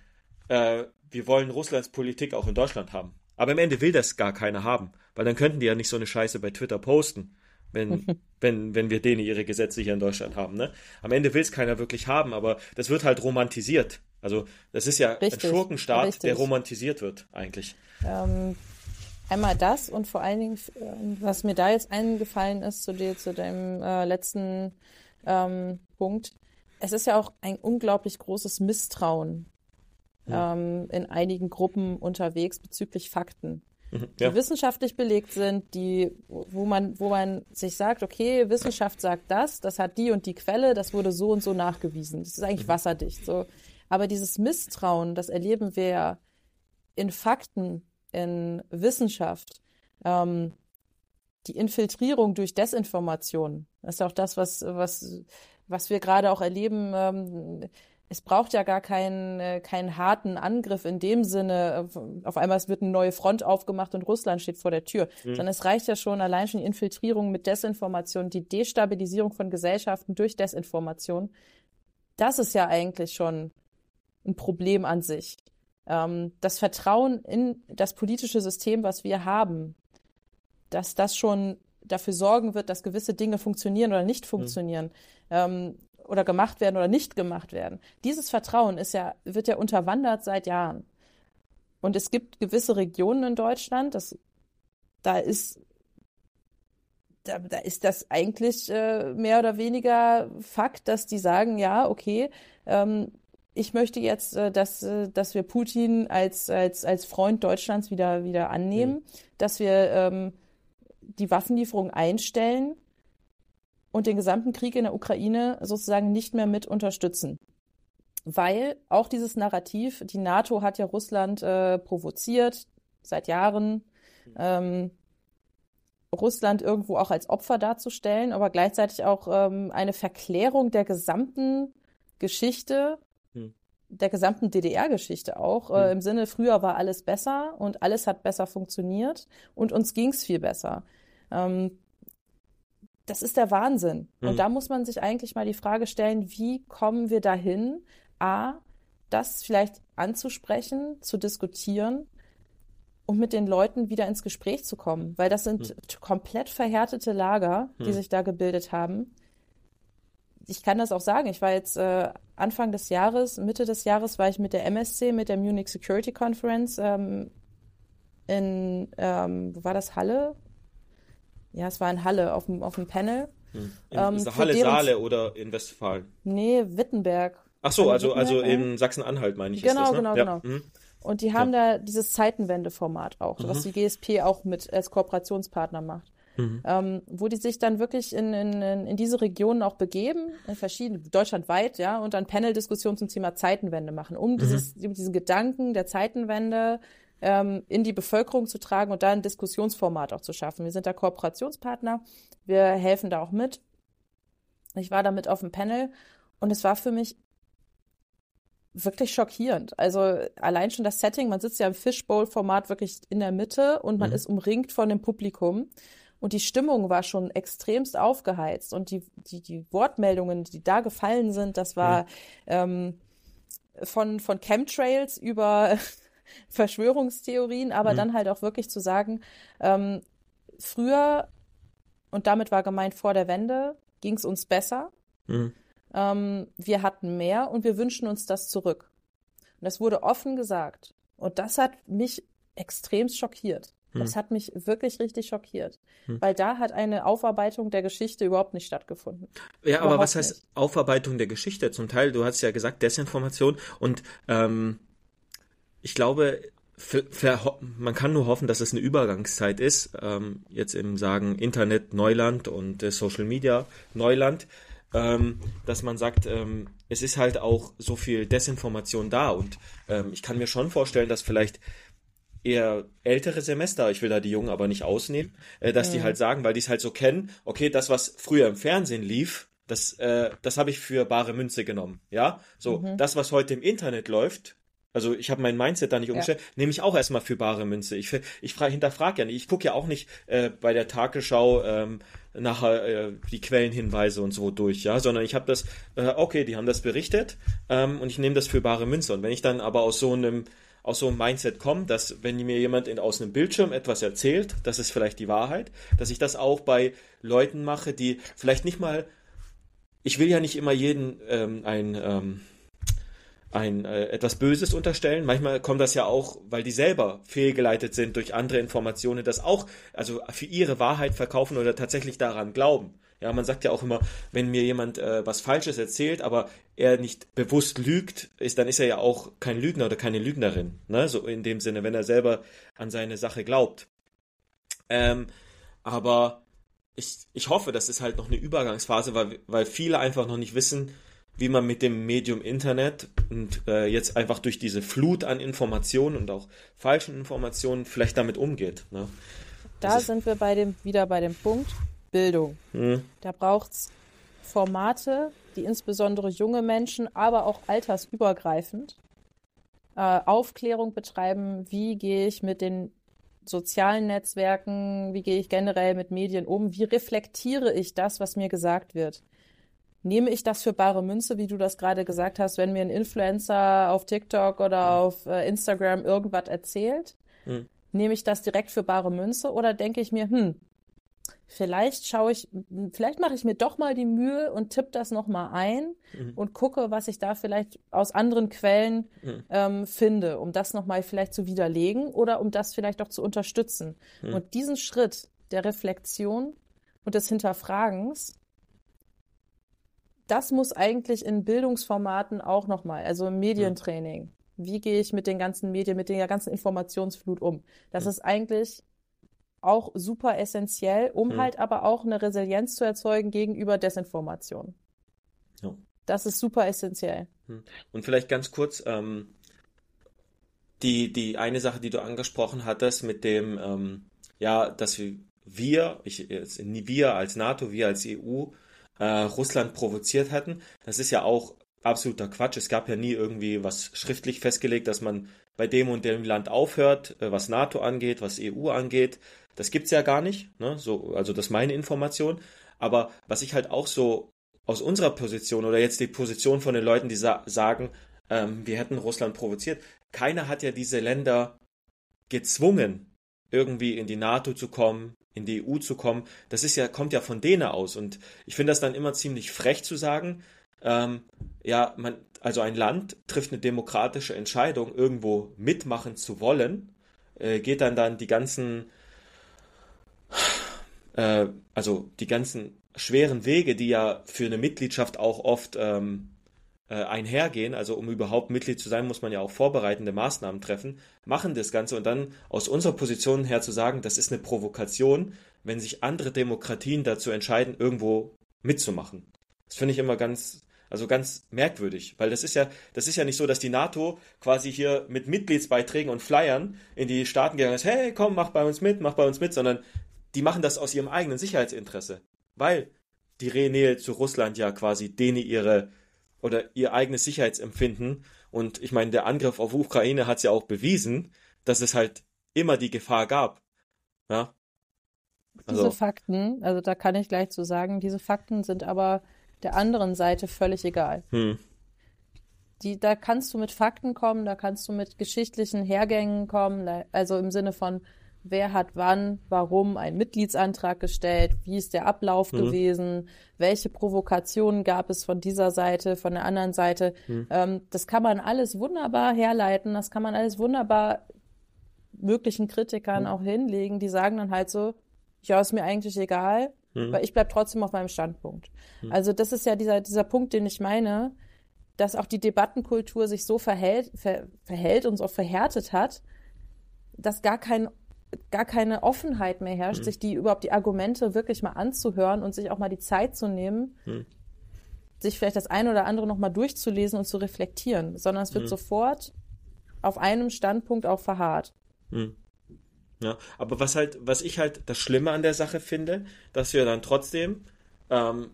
Äh, wir wollen Russlands Politik auch in Deutschland haben. Aber im Ende will das gar keiner haben, weil dann könnten die ja nicht so eine Scheiße bei Twitter posten, wenn, wenn, wenn wir denen ihre Gesetze hier in Deutschland haben. Ne? Am Ende will es keiner wirklich haben, aber das wird halt romantisiert. Also das ist ja richtig, ein Schurkenstaat, richtig. der romantisiert wird eigentlich. Ähm, einmal das und vor allen Dingen, ähm, was mir da jetzt eingefallen ist zu dir, zu deinem äh, letzten ähm, Punkt, es ist ja auch ein unglaublich großes Misstrauen ja. ähm, in einigen Gruppen unterwegs bezüglich Fakten. Mhm, ja. Die wissenschaftlich belegt sind, die, wo man, wo man sich sagt, okay, Wissenschaft sagt das, das hat die und die Quelle, das wurde so und so nachgewiesen. Das ist eigentlich mhm. wasserdicht. So. Aber dieses Misstrauen, das erleben wir ja in Fakten, in Wissenschaft, ähm, die Infiltrierung durch Desinformation. Das ist auch das, was, was was wir gerade auch erleben, ähm, es braucht ja gar keinen, äh, keinen harten Angriff in dem Sinne, äh, auf einmal es wird eine neue Front aufgemacht und Russland steht vor der Tür, mhm. sondern es reicht ja schon allein schon die Infiltrierung mit Desinformation, die Destabilisierung von Gesellschaften durch Desinformation. Das ist ja eigentlich schon ein Problem an sich. Ähm, das Vertrauen in das politische System, was wir haben, dass das schon dafür sorgen wird, dass gewisse Dinge funktionieren oder nicht mhm. funktionieren. Mhm ähm, oder gemacht werden oder nicht gemacht werden. Dieses Vertrauen ist ja, wird ja unterwandert seit Jahren. Und es gibt gewisse Regionen in Deutschland, das, da ist da, da ist das eigentlich äh, mehr oder weniger Fakt, dass die sagen, ja, okay, ähm, ich möchte jetzt, äh, dass, äh, dass wir Putin als, als, als Freund Deutschlands wieder, wieder annehmen, mhm. dass wir ähm, die Waffenlieferung einstellen und den gesamten Krieg in der Ukraine sozusagen nicht mehr mit unterstützen. Weil auch dieses Narrativ, die NATO hat ja Russland äh, provoziert seit Jahren, ähm, Russland irgendwo auch als Opfer darzustellen, aber gleichzeitig auch ähm, eine Verklärung der gesamten Geschichte, hm. der gesamten DDR-Geschichte auch, äh, hm. im Sinne, früher war alles besser und alles hat besser funktioniert und uns ging es viel besser. Ähm, das ist der Wahnsinn. Mhm. Und hm. da muss man sich eigentlich mal die Frage stellen, wie kommen wir dahin, a, das vielleicht anzusprechen, zu diskutieren und mit den Leuten wieder ins Gespräch zu kommen, weil das sind mhm. komplett verhärtete Lager, die mhm. sich da gebildet haben. Ich kann das auch sagen. Ich war jetzt äh, Anfang des Jahres, Mitte des Jahres war ich mit der MSC, mit der Munich Security Conference ähm, in, ähm, wo war das, Halle? Ja, es war in Halle auf dem, auf dem Panel. Hm. In, ähm, ist Halle Saale oder in Westfalen? Nee, Wittenberg. Ach so, also, also in Sachsen-Anhalt meine ich. Genau, das, ne? genau, ja. genau. Mhm. Und die haben ja. da dieses Zeitenwende-Format auch, mhm. was die GSP auch mit als Kooperationspartner macht. Mhm. Ähm, wo die sich dann wirklich in, in, in diese Regionen auch begeben, in verschiedenen, deutschlandweit, ja, und dann Panel-Diskussionen zum Thema Zeitenwende machen, um mhm. dieses, diesen Gedanken der Zeitenwende ähm, in die Bevölkerung zu tragen und da ein Diskussionsformat auch zu schaffen. Wir sind da Kooperationspartner, wir helfen da auch mit. Ich war da mit auf dem Panel und es war für mich wirklich schockierend. Also allein schon das Setting, man sitzt ja im Fishbowl-Format wirklich in der Mitte und man mhm. ist umringt von dem Publikum. Und die Stimmung war schon extremst aufgeheizt. Und die, die, die Wortmeldungen, die da gefallen sind, das war mhm. ähm, von, von Chemtrails über Verschwörungstheorien, aber mhm. dann halt auch wirklich zu sagen, ähm, früher, und damit war gemeint vor der Wende, ging es uns besser. Mhm. Ähm, wir hatten mehr und wir wünschen uns das zurück. Und das wurde offen gesagt. Und das hat mich extrem schockiert. Das hat mich wirklich richtig schockiert, weil da hat eine Aufarbeitung der Geschichte überhaupt nicht stattgefunden. Ja, aber Überhaupt was heißt nicht. Aufarbeitung der Geschichte? Zum Teil, du hast ja gesagt, Desinformation und ähm, ich glaube, man kann nur hoffen, dass es eine Übergangszeit ist. Ähm, jetzt im Sagen Internet Neuland und äh, Social Media Neuland, ähm, dass man sagt, ähm, es ist halt auch so viel Desinformation da und ähm, ich kann mir schon vorstellen, dass vielleicht eher ältere Semester, ich will da die Jungen aber nicht ausnehmen, äh, dass die halt sagen, weil die es halt so kennen, okay, das, was früher im Fernsehen lief, das, äh, das habe ich für bare Münze genommen. Ja, so, das, was heute im Internet läuft, also ich habe mein Mindset da nicht umgestellt, nehme ich auch erstmal für bare Münze. Ich, ich frage, hinterfrage ja nicht. Ich gucke ja auch nicht äh, bei der Tagesschau ähm, nachher äh, die Quellenhinweise und so durch, ja, sondern ich habe das, äh, okay, die haben das berichtet ähm, und ich nehme das für bare Münze. Und wenn ich dann aber aus so einem aus so einem Mindset komme, dass wenn mir jemand in, aus einem Bildschirm etwas erzählt, das ist vielleicht die Wahrheit, dass ich das auch bei Leuten mache, die vielleicht nicht mal, ich will ja nicht immer jeden ähm, ein ähm, ein äh, etwas Böses unterstellen. Manchmal kommt das ja auch, weil die selber fehlgeleitet sind durch andere Informationen, das auch also für ihre Wahrheit verkaufen oder tatsächlich daran glauben. Ja, man sagt ja auch immer, wenn mir jemand äh, was Falsches erzählt, aber er nicht bewusst lügt, ist, dann ist er ja auch kein Lügner oder keine Lügnerin. Ne? So in dem Sinne, wenn er selber an seine Sache glaubt. Ähm, aber ich, ich hoffe, das ist halt noch eine Übergangsphase, weil, weil viele einfach noch nicht wissen, wie man mit dem Medium Internet und äh, jetzt einfach durch diese Flut an Informationen und auch falschen Informationen vielleicht damit umgeht. Ne? Da sind wir bei dem, wieder bei dem Punkt Bildung. Hm, Da braucht's Formate, die insbesondere junge Menschen, aber auch altersübergreifend äh, Aufklärung betreiben. Wie gehe ich mit den sozialen Netzwerken, wie gehe ich generell mit Medien um? Wie reflektiere ich das, was mir gesagt wird? Nehme ich das für bare Münze, wie du das gerade gesagt hast, wenn mir ein Influencer auf TikTok oder auf äh, Instagram irgendwas erzählt? Hm. Nehme ich das direkt für bare Münze oder denke ich mir, hm, Vielleicht schaue ich, vielleicht mache ich mir doch mal die Mühe und tippe das nochmal ein Mhm. und gucke, was ich da vielleicht aus anderen Quellen Mhm. ähm, finde, um das nochmal vielleicht zu widerlegen oder um das vielleicht auch zu unterstützen. Mhm. Und diesen Schritt der Reflexion und des Hinterfragens, das muss eigentlich in Bildungsformaten auch nochmal, also im Medientraining. Wie gehe ich mit den ganzen Medien, mit der ganzen Informationsflut um? Das ist eigentlich auch super essentiell, um Mhm. halt aber auch eine Resilienz zu erzeugen gegenüber Desinformation. Ja. Das ist super essentiell. Und vielleicht ganz kurz, ähm, die, die eine Sache, die du angesprochen hattest mit dem, ähm, ja, dass wir, ich, wir als NATO, wir als EU, äh, Russland provoziert hatten, das ist ja auch absoluter Quatsch. Es gab ja nie irgendwie was schriftlich festgelegt, dass man bei dem und dem Land aufhört, äh, was NATO angeht, was EU angeht. Das gibt's ja gar nicht, ne? So, also das ist meine Information. Aber was ich halt auch so aus unserer Position oder jetzt die Position von den Leuten, die sa sagen, ähm, wir hätten Russland provoziert, keiner hat ja diese Länder gezwungen, irgendwie in die NATO zu kommen, in die EU zu kommen. Das ist ja, kommt ja von denen aus. Und ich finde das dann immer ziemlich frech zu sagen, ähm, ja, man, also ein Land trifft eine demokratische Entscheidung, irgendwo mitmachen zu wollen, äh, geht dann dann die ganzen, äh, also die ganzen schweren Wege, die ja für eine Mitgliedschaft auch oft ähm, äh, einhergehen, also um überhaupt Mitglied zu sein, muss man ja auch vorbereitende Maßnahmen treffen, machen das Ganze und dann aus unserer Position her zu sagen, das ist eine Provokation, wenn sich andere Demokratien dazu entscheiden, irgendwo mitzumachen. Das finde ich immer ganz, also ganz merkwürdig, weil das ist ja, das ist ja nicht so, dass die NATO quasi hier mit Mitgliedsbeiträgen und Flyern in die Staaten gegangen ist, hey, komm, mach bei uns mit, mach bei uns mit, sondern die machen das aus ihrem eigenen Sicherheitsinteresse, weil die Nähe zu Russland ja quasi denen ihre oder ihr eigenes Sicherheitsempfinden und ich meine, der Angriff auf Ukraine hat es ja auch bewiesen, dass es halt immer die Gefahr gab. Ja. Diese Also, Fakten, also da kann ich gleich zu sagen, diese Fakten sind aber der anderen Seite völlig egal. hm, Die, da kannst du mit Fakten kommen, da kannst du mit geschichtlichen Hergängen kommen, also im Sinne von, wer hat wann, warum einen Mitgliedsantrag gestellt, wie ist der Ablauf Mhm. gewesen, welche Provokationen gab es von dieser Seite, von der anderen Seite. Mhm. Ähm, das kann man alles wunderbar herleiten, das kann man alles wunderbar möglichen Kritikern mhm. auch hinlegen, die sagen dann halt so, ja, ist mir eigentlich egal, mhm. weil ich bleib trotzdem auf meinem Standpunkt. Mhm. Also das ist ja dieser, dieser Punkt, den ich meine, dass auch die Debattenkultur sich so verhält, ver, verhält und so verhärtet hat, dass gar kein gar keine Offenheit mehr herrscht, mhm. sich die überhaupt die Argumente wirklich mal anzuhören und sich auch mal die Zeit zu nehmen, mhm. sich vielleicht das eine oder andere noch mal durchzulesen und zu reflektieren, sondern es wird mhm. sofort auf einem Standpunkt auch verharrt. Mhm. Ja, aber was halt, was ich halt das Schlimme an der Sache finde, dass wir dann trotzdem ähm,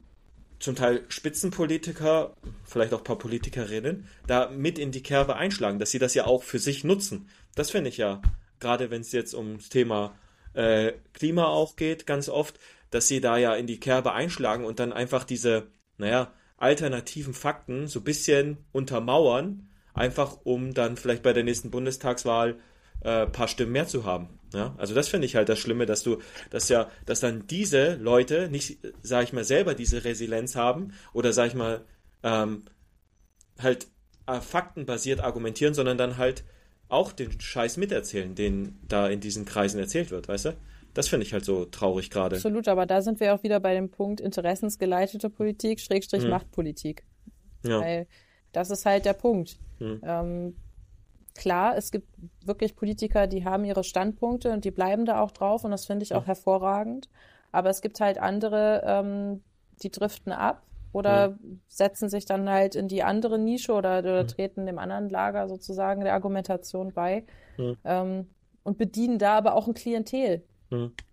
zum Teil Spitzenpolitiker, vielleicht auch ein paar Politikerinnen, da mit in die Kerbe einschlagen, dass sie das ja auch für sich nutzen. Das finde ich ja, gerade wenn es jetzt ums Thema äh, Klima auch geht, ganz oft, dass sie da ja in die Kerbe einschlagen und dann einfach diese, naja, alternativen Fakten so ein bisschen untermauern, einfach um dann vielleicht bei der nächsten Bundestagswahl äh, paar Stimmen mehr zu haben. Ja, also das finde ich halt das Schlimme, dass du, dass ja, dass dann diese Leute nicht, sag ich mal, selber diese Resilienz haben oder sag ich mal, ähm, halt äh, faktenbasiert argumentieren, sondern dann halt auch den Scheiß miterzählen, den da in diesen Kreisen erzählt wird, weißt du? Das finde ich halt so traurig gerade. Absolut, aber da sind wir auch wieder bei dem Punkt interessensgeleitete Politik, Schrägstrich hm. Machtpolitik. Ja. Weil das ist halt der Punkt. Hm. Ähm, klar, es gibt wirklich Politiker, die haben ihre Standpunkte und die bleiben da auch drauf und das finde ich auch ja. hervorragend. Aber es gibt halt andere, ähm, die driften ab oder ja. setzen sich dann halt in die andere Nische oder, oder ja. treten dem anderen Lager sozusagen der Argumentation bei ähm, und bedienen da aber auch ein Klientel.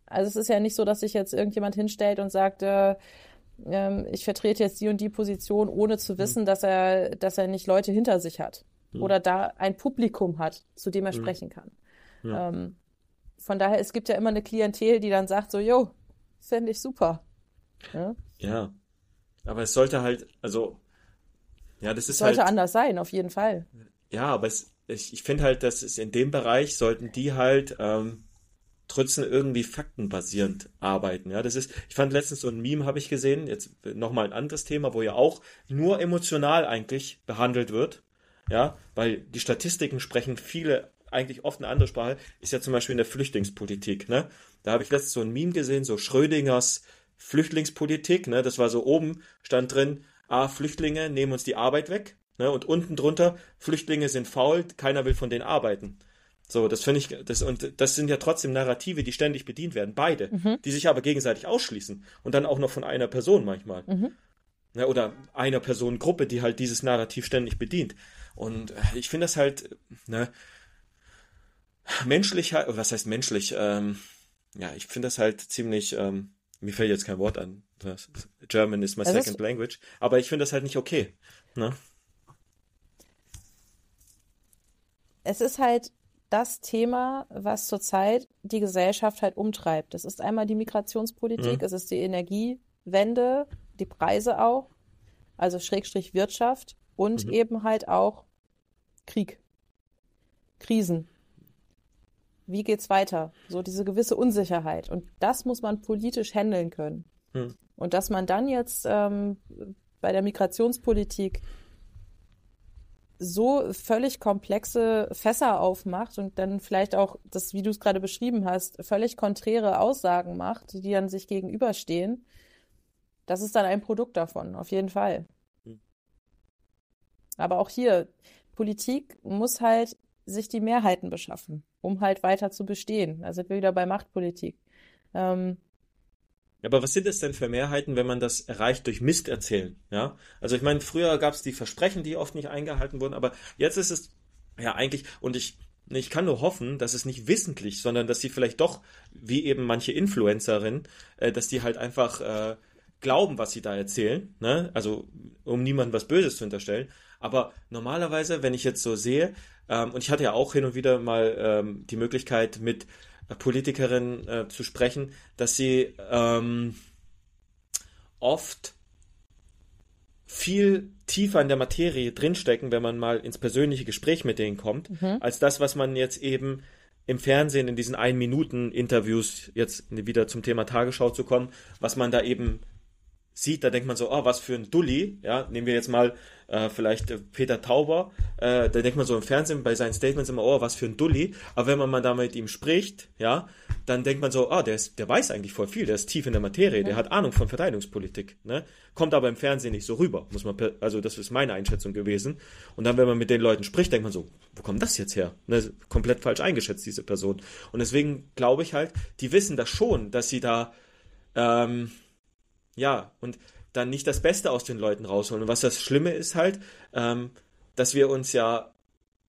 Also es ist ja nicht so, dass sich jetzt irgendjemand hinstellt und sagt, äh, äh, ich vertrete jetzt die und die Position, ohne zu wissen, dass er, dass er nicht Leute hinter sich hat mhm. oder da ein Publikum hat, zu dem er mhm. sprechen kann. Ja. Ähm, von daher, es gibt ja immer eine Klientel, die dann sagt so, jo, fände ich super. Ja? ja, aber es sollte halt, also, ja, das ist sollte halt. anders sein, auf jeden Fall. Ja, aber es, ich, ich finde halt, dass es in dem Bereich sollten die halt ähm, trotzdem irgendwie faktenbasierend arbeiten. Ja, das ist, ich fand letztens so ein Meme, habe ich gesehen, jetzt nochmal ein anderes Thema, wo ja auch nur emotional eigentlich behandelt wird. Ja, weil die Statistiken sprechen viele eigentlich oft eine andere Sprache, ist ja zum Beispiel in der Flüchtlingspolitik. Ne? Da habe ich letztens so ein Meme gesehen, so Schrödingers Flüchtlingspolitik. Ne? Das war so oben, stand drin, ah, Flüchtlinge nehmen uns die Arbeit weg. Ne? Und unten drunter, Flüchtlinge sind faul, keiner will von denen arbeiten. So, das finde ich, das, und das sind ja trotzdem Narrative, die ständig bedient werden, beide, mhm. die sich aber gegenseitig ausschließen. Und dann auch noch von einer Person manchmal. Mhm. Ne? Oder einer Personengruppe, die halt dieses Narrativ ständig bedient. Und äh, ich finde das halt, ne, menschlich, was heißt menschlich? Ähm, ja, ich finde das halt ziemlich, ähm, mir fällt jetzt kein Wort an. German is my das second ist language. Aber ich finde das halt nicht okay. Ne? Es ist halt das Thema, was zurzeit die Gesellschaft halt umtreibt. Das ist einmal die Migrationspolitik, mhm. es ist die Energiewende, die Preise auch, also Schrägstrich Wirtschaft und mhm. eben halt auch Krieg, Krisen. Wie geht's weiter? So diese gewisse Unsicherheit. Und das muss man politisch handeln können. Hm. Und dass man dann jetzt ähm, bei der Migrationspolitik so völlig komplexe Fässer aufmacht und dann vielleicht auch das, wie du es gerade beschrieben hast, völlig konträre Aussagen macht, die dann sich gegenüberstehen, das ist dann ein Produkt davon, auf jeden Fall. Hm. Aber auch hier, Politik muss halt sich die Mehrheiten beschaffen, um halt weiter zu bestehen. Da sind wir wieder bei Machtpolitik. Ähm, aber was sind es denn für Mehrheiten, wenn man das erreicht durch Mist erzählen? Ja, also ich meine, früher gab es die Versprechen, die oft nicht eingehalten wurden, aber jetzt ist es ja eigentlich und ich ich kann nur hoffen, dass es nicht wissentlich, sondern dass sie vielleicht doch, wie eben manche Influencerinnen, äh, dass die halt einfach äh, glauben, was sie da erzählen, ne? Also um niemandem was Böses zu unterstellen, aber normalerweise, wenn ich jetzt so sehe, ähm, und ich hatte ja auch hin und wieder mal ähm, die Möglichkeit, mit Politikerinnen äh, zu sprechen, dass sie ähm, oft viel tiefer in der Materie drinstecken, wenn man mal ins persönliche Gespräch mit denen kommt, mhm. als das, was man jetzt eben im Fernsehen in diesen ein Minuten Interviews jetzt wieder zum Thema Tagesschau zu kommen, was man da eben sieht, da denkt man so, oh, was für ein Dulli, ja, nehmen wir jetzt mal äh, vielleicht äh, Peter Tauber, äh, da denkt man so im Fernsehen bei seinen Statements immer, oh, was für ein Dulli, aber wenn man mal da mit ihm spricht, ja, dann denkt man so, ah, oh, der, ist, der weiß eigentlich voll viel, der ist tief in der Materie, der hat Ahnung von Verteidigungspolitik, ne, kommt aber im Fernsehen nicht so rüber, muss man, also das ist meine Einschätzung gewesen. Und dann, wenn man mit den Leuten spricht, denkt man so, wo kommt das jetzt her, ne, komplett falsch eingeschätzt, diese Person. Und deswegen glaube ich halt, die wissen das schon, dass sie da, ähm, ja, und dann nicht das Beste aus den Leuten rausholen. Und was das Schlimme ist halt, ähm, dass wir uns ja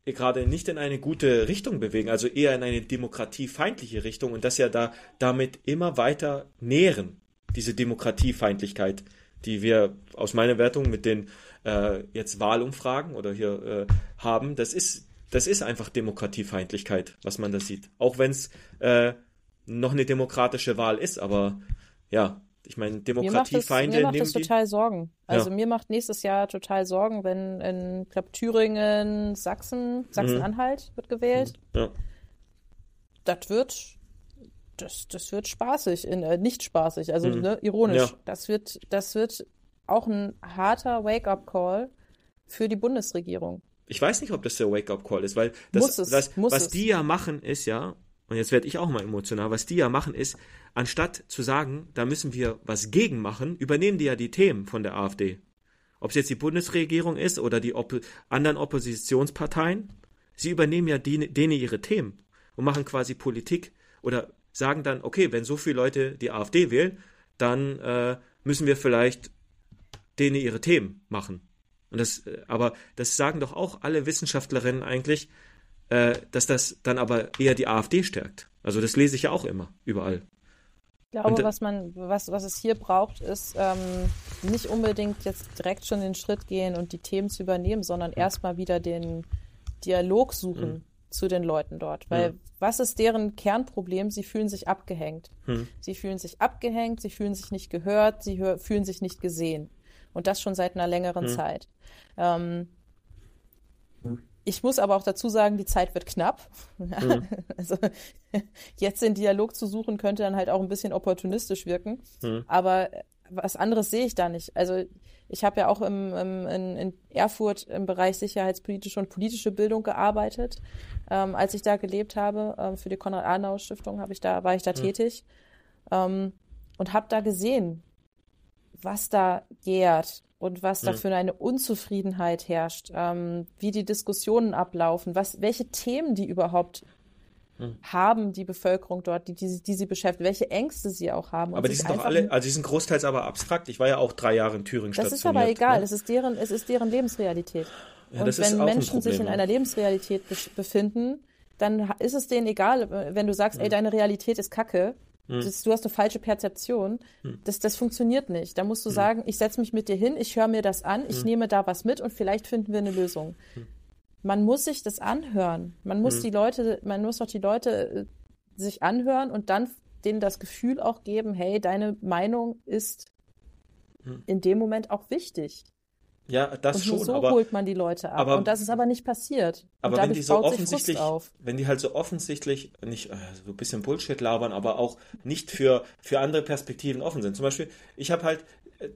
gerade nicht in eine gute Richtung bewegen, also eher in eine demokratiefeindliche Richtung und das ja da damit immer weiter nähren, diese Demokratiefeindlichkeit, die wir aus meiner Wertung mit den äh, jetzt Wahlumfragen oder hier äh, haben, das ist, das ist einfach Demokratiefeindlichkeit, was man da sieht. Auch wenn es äh, noch eine demokratische Wahl ist, aber ja, ich meine, Demokratiefeinde. Mir macht das, mir macht das total Sorgen. Also ja. mir macht nächstes Jahr total Sorgen, wenn in glaub, Thüringen, Sachsen, Sachsen-Anhalt mhm. wird gewählt. Mhm. Ja. Das wird, das, das wird spaßig, in, äh, nicht spaßig, also mhm. ne, ironisch. Ja. Das wird, das wird auch ein harter Wake-up-Call für die Bundesregierung. Ich weiß nicht, ob das der Wake-up-Call ist, weil das, es, das was es. die ja machen, ist ja, und jetzt werde ich auch mal emotional, was die ja machen ist, anstatt zu sagen, da müssen wir was gegen machen, übernehmen die ja die Themen von der AfD. Ob es jetzt die Bundesregierung ist oder die Oppo anderen Oppositionsparteien, sie übernehmen ja die, denen ihre Themen und machen quasi Politik oder sagen dann, okay, wenn so viele Leute die AfD wählen, dann äh, müssen wir vielleicht denen ihre Themen machen. Und das, äh, aber das sagen doch auch alle Wissenschaftlerinnen eigentlich, äh, dass das dann aber eher die AfD stärkt. Also das lese ich ja auch immer, überall. Ich glaube, Und, was man, was, was es hier braucht, ist ähm, nicht unbedingt jetzt direkt schon den Schritt gehen und die Themen zu übernehmen, sondern mhm. erstmal wieder den Dialog suchen mhm. zu den Leuten dort. Weil mhm. was ist deren Kernproblem? Sie fühlen sich abgehängt. Mhm. Sie fühlen sich abgehängt, sie fühlen sich nicht gehört, sie fühlen sich nicht gesehen. Und das schon seit einer längeren mhm. Zeit. Ähm, ich muss aber auch dazu sagen, die Zeit wird knapp. Mhm. Also jetzt den Dialog zu suchen, könnte dann halt auch ein bisschen opportunistisch wirken. Mhm. Aber was anderes sehe ich da nicht. Also ich habe ja auch im, im, in, in, Erfurt im Bereich sicherheitspolitische und politische Bildung gearbeitet. Ähm, als ich da gelebt habe, ähm, für die Konrad-Adenauer-Stiftung ich da, war ich da mhm. tätig ähm, und habe da gesehen, was da gärt, und was da für eine Unzufriedenheit herrscht, ähm, wie die Diskussionen ablaufen, was, welche Themen die überhaupt hm. haben, die Bevölkerung dort, die, die, die sie beschäftigen, welche Ängste sie auch haben. aber die sind doch alle, also die sind großteils aber abstrakt. Ich war ja auch drei Jahre in Thüringen Das ist aber egal, ne? es, ist deren, es ist deren Lebensrealität. Ja, und wenn Menschen sich in einer Lebensrealität befinden, dann ist es denen egal, wenn du sagst, ey, hm. deine Realität ist kacke, hm. Das, du hast eine falsche Perzeption. Hm. Das, das funktioniert nicht. Da musst du hm. sagen, ich setze mich mit dir hin, ich höre mir das an, ich hm. nehme da was mit und vielleicht finden wir eine Lösung. Man muss sich das anhören. Man muss die Leute, man muss doch die Leute äh, sich anhören und dann denen das Gefühl auch geben, hey, deine Meinung ist in dem Moment auch wichtig. Ja, das und schon. so aber, holt man die Leute ab. Aber, und das ist aber nicht passiert. Aber wenn die so offensichtlich, wenn die halt so offensichtlich nicht äh, so ein bisschen Bullshit labern, aber auch nicht für für andere Perspektiven offen sind. Zum Beispiel, ich habe halt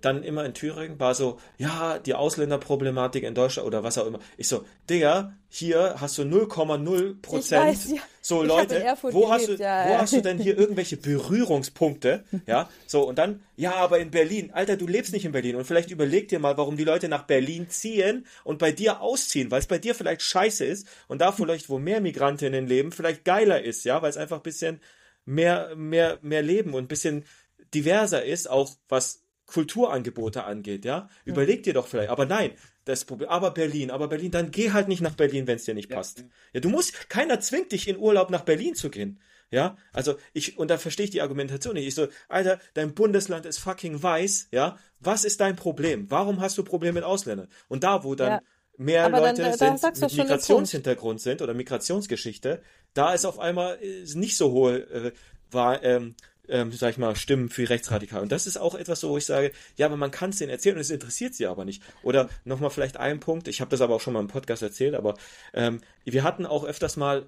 dann immer in Thüringen war so, ja, die Ausländerproblematik in Deutschland oder was auch immer. Ich so, Digga, hier hast du 0,0 Prozent ja. so ich Leute, wo hast du, ja, wo hast du denn hier irgendwelche Berührungspunkte? Ja, so und dann, ja, aber in Berlin, Alter, du lebst nicht in Berlin und vielleicht überleg dir mal, warum die Leute nach Berlin ziehen und bei dir ausziehen, weil es bei dir vielleicht scheiße ist und da vielleicht, wo mehr Migrantinnen leben, vielleicht geiler ist, ja, weil es einfach ein bisschen mehr, mehr, mehr Leben und ein bisschen diverser ist, auch was Kulturangebote angeht, ja. Überleg dir doch vielleicht, aber nein, das Problem, aber Berlin, aber Berlin, dann geh halt nicht nach Berlin, wenn es dir nicht passt. Ja. ja, du musst, keiner zwingt dich in Urlaub nach Berlin zu gehen. Ja, also ich, und da verstehe ich die Argumentation nicht. Ich so, Alter, dein Bundesland ist fucking weiß, ja. Was ist dein Problem? Warum hast du Probleme mit Ausländern? Und da, wo dann ja. mehr Aber Leute dann, da, da sind, mit Migrationshintergrund sind oder Migrationsgeschichte, da ist auf einmal ist nicht so hohe äh, war, ähm, ähm, sag ich mal, Stimmen für rechtsradikal. Und das ist auch etwas so, wo ich sage, ja, aber man kann es denen erzählen und es interessiert sie aber nicht. Oder nochmal vielleicht ein Punkt, ich habe das aber auch schon mal im Podcast erzählt, aber ähm, wir hatten auch öfters mal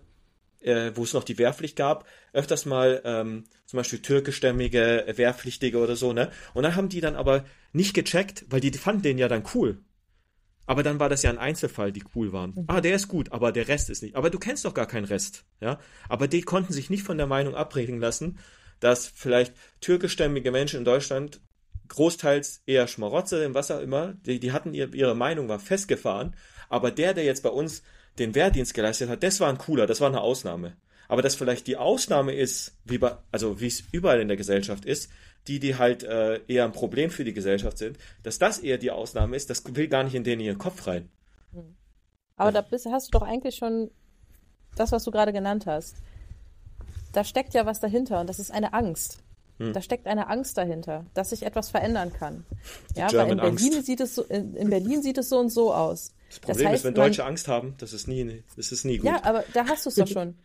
äh, wo es noch die Wehrpflicht gab, öfters mal ähm, zum Beispiel türkischstämmige Wehrpflichtige oder so, ne? Und dann haben die dann aber nicht gecheckt, weil die, die fanden den ja dann cool. Aber dann war das ja ein Einzelfall, die cool waren. Mhm. Ah, der ist gut, aber der Rest ist nicht. Aber du kennst doch gar keinen Rest, ja? Aber die konnten sich nicht von der Meinung abbringen lassen, dass vielleicht türkischstämmige Menschen in Deutschland großteils eher Schmarotze, was auch immer, die, die hatten ihr, ihre Meinung war festgefahren, aber der, der jetzt bei uns den Wehrdienst geleistet hat, das war ein cooler, das war eine Ausnahme. Aber dass vielleicht die Ausnahme ist, wie bei, also wie es überall in der Gesellschaft ist, die, die halt äh, eher ein Problem für die Gesellschaft sind, dass das eher die Ausnahme ist, das will gar nicht in den ihren Kopf rein. Hm. Aber da bist, hast du doch eigentlich schon das, was du gerade genannt hast. Da steckt ja was dahinter und das ist eine Angst. Hm. Da steckt eine Angst dahinter, dass sich etwas verändern kann. Die ja, weil in Berlin sieht es so, in, in, Berlin sieht es so und so aus. Das Problem das heißt, ist, wenn Deutsche man, Angst haben, das ist nie, das ist nie gut. Ja, aber da hast du es doch schon.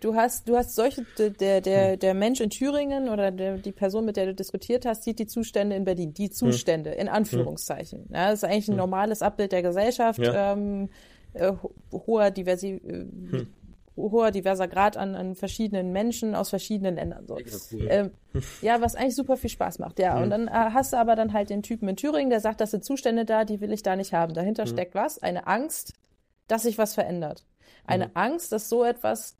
Du hast, du hast solche, der, der, hm. der Mensch in Thüringen oder der, die Person, mit der du diskutiert hast, sieht die Zustände in Berlin. Die hm. Zustände, in Anführungszeichen. Ja, das ist eigentlich ein normales Abbild der Gesellschaft, ja. ähm, äh, hoher Diversi äh, hoher diverser Grad an, an verschiedenen Menschen aus verschiedenen Ländern. So. Cool. Ähm, ja, was eigentlich super viel Spaß macht, ja. Mhm. Und dann äh, hast du aber dann halt den Typen in Thüringen, der sagt, das sind Zustände da, die will ich da nicht haben. Dahinter mhm. steckt was? Eine Angst, dass sich was verändert. Eine mhm. Angst, dass so etwas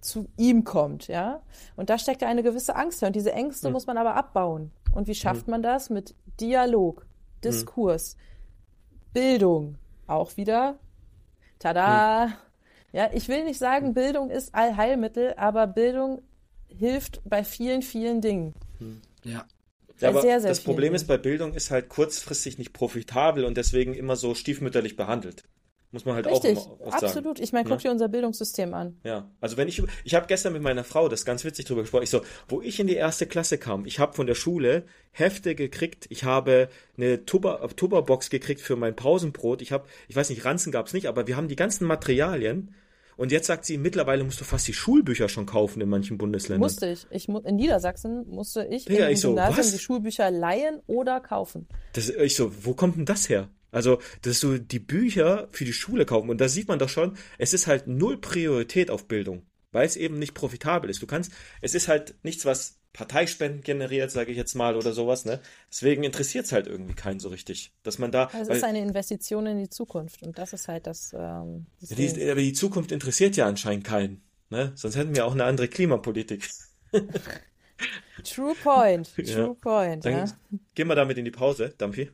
zu ihm kommt, ja. Und da steckt ja eine gewisse Angst Und diese Ängste mhm. muss man aber abbauen. Und wie schafft mhm. man das? Mit Dialog, Diskurs, Bildung, auch wieder. Tada! Ja, ich will nicht sagen, Bildung ist Allheilmittel, aber Bildung hilft bei vielen, vielen Dingen. Ja. Ja, aber sehr, sehr das Problem Dingen. ist, bei Bildung ist halt kurzfristig nicht profitabel und deswegen immer so stiefmütterlich behandelt. Muss man halt Richtig, auch immer was absolut. Sagen. Ich meine, guck ja? dir unser Bildungssystem an. Ja, also wenn ich, ich habe gestern mit meiner Frau das ganz witzig drüber gesprochen. Ich so, wo ich in die erste Klasse kam, ich habe von der Schule Hefte gekriegt, ich habe eine Tupperbox gekriegt für mein Pausenbrot. Ich habe, ich weiß nicht, Ranzen gab's nicht, aber wir haben die ganzen Materialien und jetzt sagt sie, mittlerweile musst du fast die Schulbücher schon kaufen in manchen Bundesländern. Musste ich. ich in Niedersachsen musste ich ja, im ich Gymnasium so, die Schulbücher leihen oder kaufen. Das, ich so, wo kommt denn das her? Also, dass du die Bücher für die Schule kaufen. Und da sieht man doch schon, es ist halt null Priorität auf Bildung, weil es eben nicht profitabel ist. Du kannst, es ist halt nichts, was Parteispenden generiert, sage ich jetzt mal, oder sowas. Ne? Deswegen interessiert es halt irgendwie keinen so richtig, dass man da. Es ist eine Investition in die Zukunft und das ist halt das. Ähm, das die, aber die Zukunft interessiert ja anscheinend keinen. Ne? Sonst hätten wir auch eine andere Klimapolitik. True point, true ja. point. Dann ja. gehen wir damit in die Pause, Dampfi.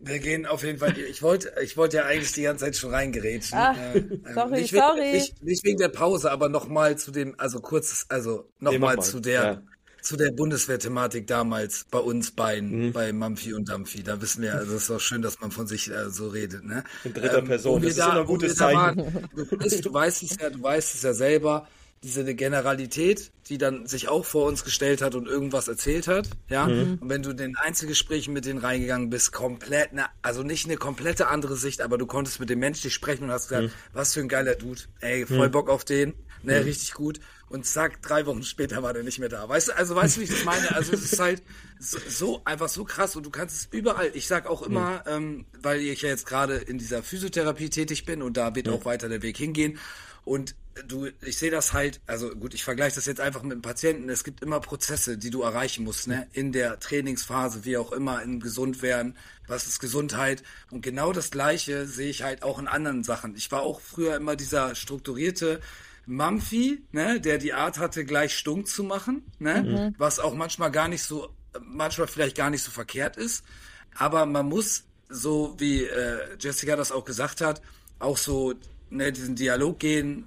Wir gehen auf jeden Fall. Ich wollte, ich wollte ja eigentlich die ganze Zeit schon reingerätschen. Ah, äh, sorry, nicht, sorry. Nicht, nicht, wegen der Pause, aber nochmal zu dem, also kurzes, also nochmal nee, zu der, ja zu der Bundeswehr-Thematik damals bei uns beiden, mhm. bei Mampfi und Dampfi. Da wissen wir, also es ist auch schön, dass man von sich äh, so redet. Ne? In dritter ähm, Person, das ist da, immer ein gutes Zeichen. Waren, du, bist, du weißt es ja, du weißt es ja selber, diese Generalität, die dann sich auch vor uns gestellt hat und irgendwas erzählt hat, ja. Mhm. Und wenn du in den Einzelgesprächen mit denen reingegangen bist, komplett, ne, also nicht eine komplette andere Sicht, aber du konntest mit dem menschlich sprechen und hast gesagt, mhm. was für ein geiler Dude, ey, voll mhm. Bock auf den, ne, mhm. richtig gut und zack, drei Wochen später war der nicht mehr da. Weißt du, also weißt du, wie ich das meine? Also es ist halt so, einfach so krass und du kannst es überall. Ich sag auch immer, mhm. ähm, weil ich ja jetzt gerade in dieser Physiotherapie tätig bin und da wird mhm. auch weiter der Weg hingehen. Und du, ich sehe das halt, also gut, ich vergleiche das jetzt einfach mit dem Patienten. Es gibt immer Prozesse, die du erreichen musst, ne? In der Trainingsphase, wie auch immer, in Gesundwerden, was ist Gesundheit? Und genau das Gleiche sehe ich halt auch in anderen Sachen. Ich war auch früher immer dieser strukturierte, Mumphy, ne, der die Art hatte, gleich stunk zu machen, ne, mhm. was auch manchmal gar nicht so, manchmal vielleicht gar nicht so verkehrt ist. Aber man muss, so wie äh, Jessica das auch gesagt hat, auch so ne, diesen Dialog gehen,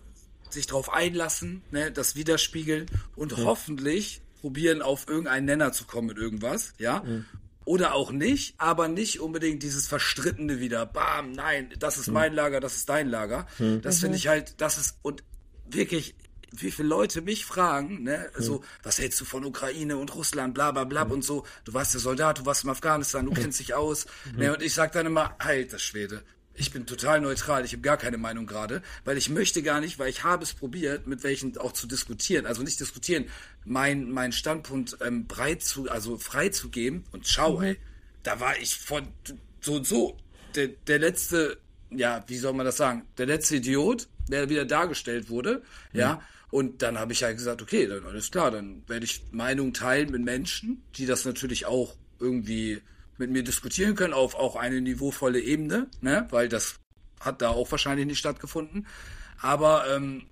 sich drauf einlassen, ne, das widerspiegeln und mhm. hoffentlich probieren, auf irgendeinen Nenner zu kommen mit irgendwas, ja. Mhm. Oder auch nicht, aber nicht unbedingt dieses Verstrittene wieder. Bam, nein, das ist mhm. mein Lager, das ist dein Lager. Mhm. Das finde ich halt, das ist, und wirklich, wie viele Leute mich fragen, ne, mhm. so, was hältst du von Ukraine und Russland, bla bla bla mhm. und so, du warst der Soldat, du warst in Afghanistan, du kennst dich aus. Mhm. Ne, und ich sag dann immer, halt das Schwede. Ich bin total neutral, ich habe gar keine Meinung gerade, weil ich möchte gar nicht, weil ich habe es probiert, mit welchen auch zu diskutieren, also nicht diskutieren, mein, mein Standpunkt ähm, breit zu, also frei zu geben und schau, mhm. ey, da war ich von so und so, der, der letzte, ja, wie soll man das sagen, der letzte Idiot, der wieder dargestellt wurde, ja. Und dann habe ich halt gesagt, okay, dann alles klar, dann werde ich Meinung teilen mit Menschen, die das natürlich auch irgendwie mit mir diskutieren können auf auch eine niveauvolle Ebene, ne? Weil das hat da auch wahrscheinlich nicht stattgefunden. Aber ähm,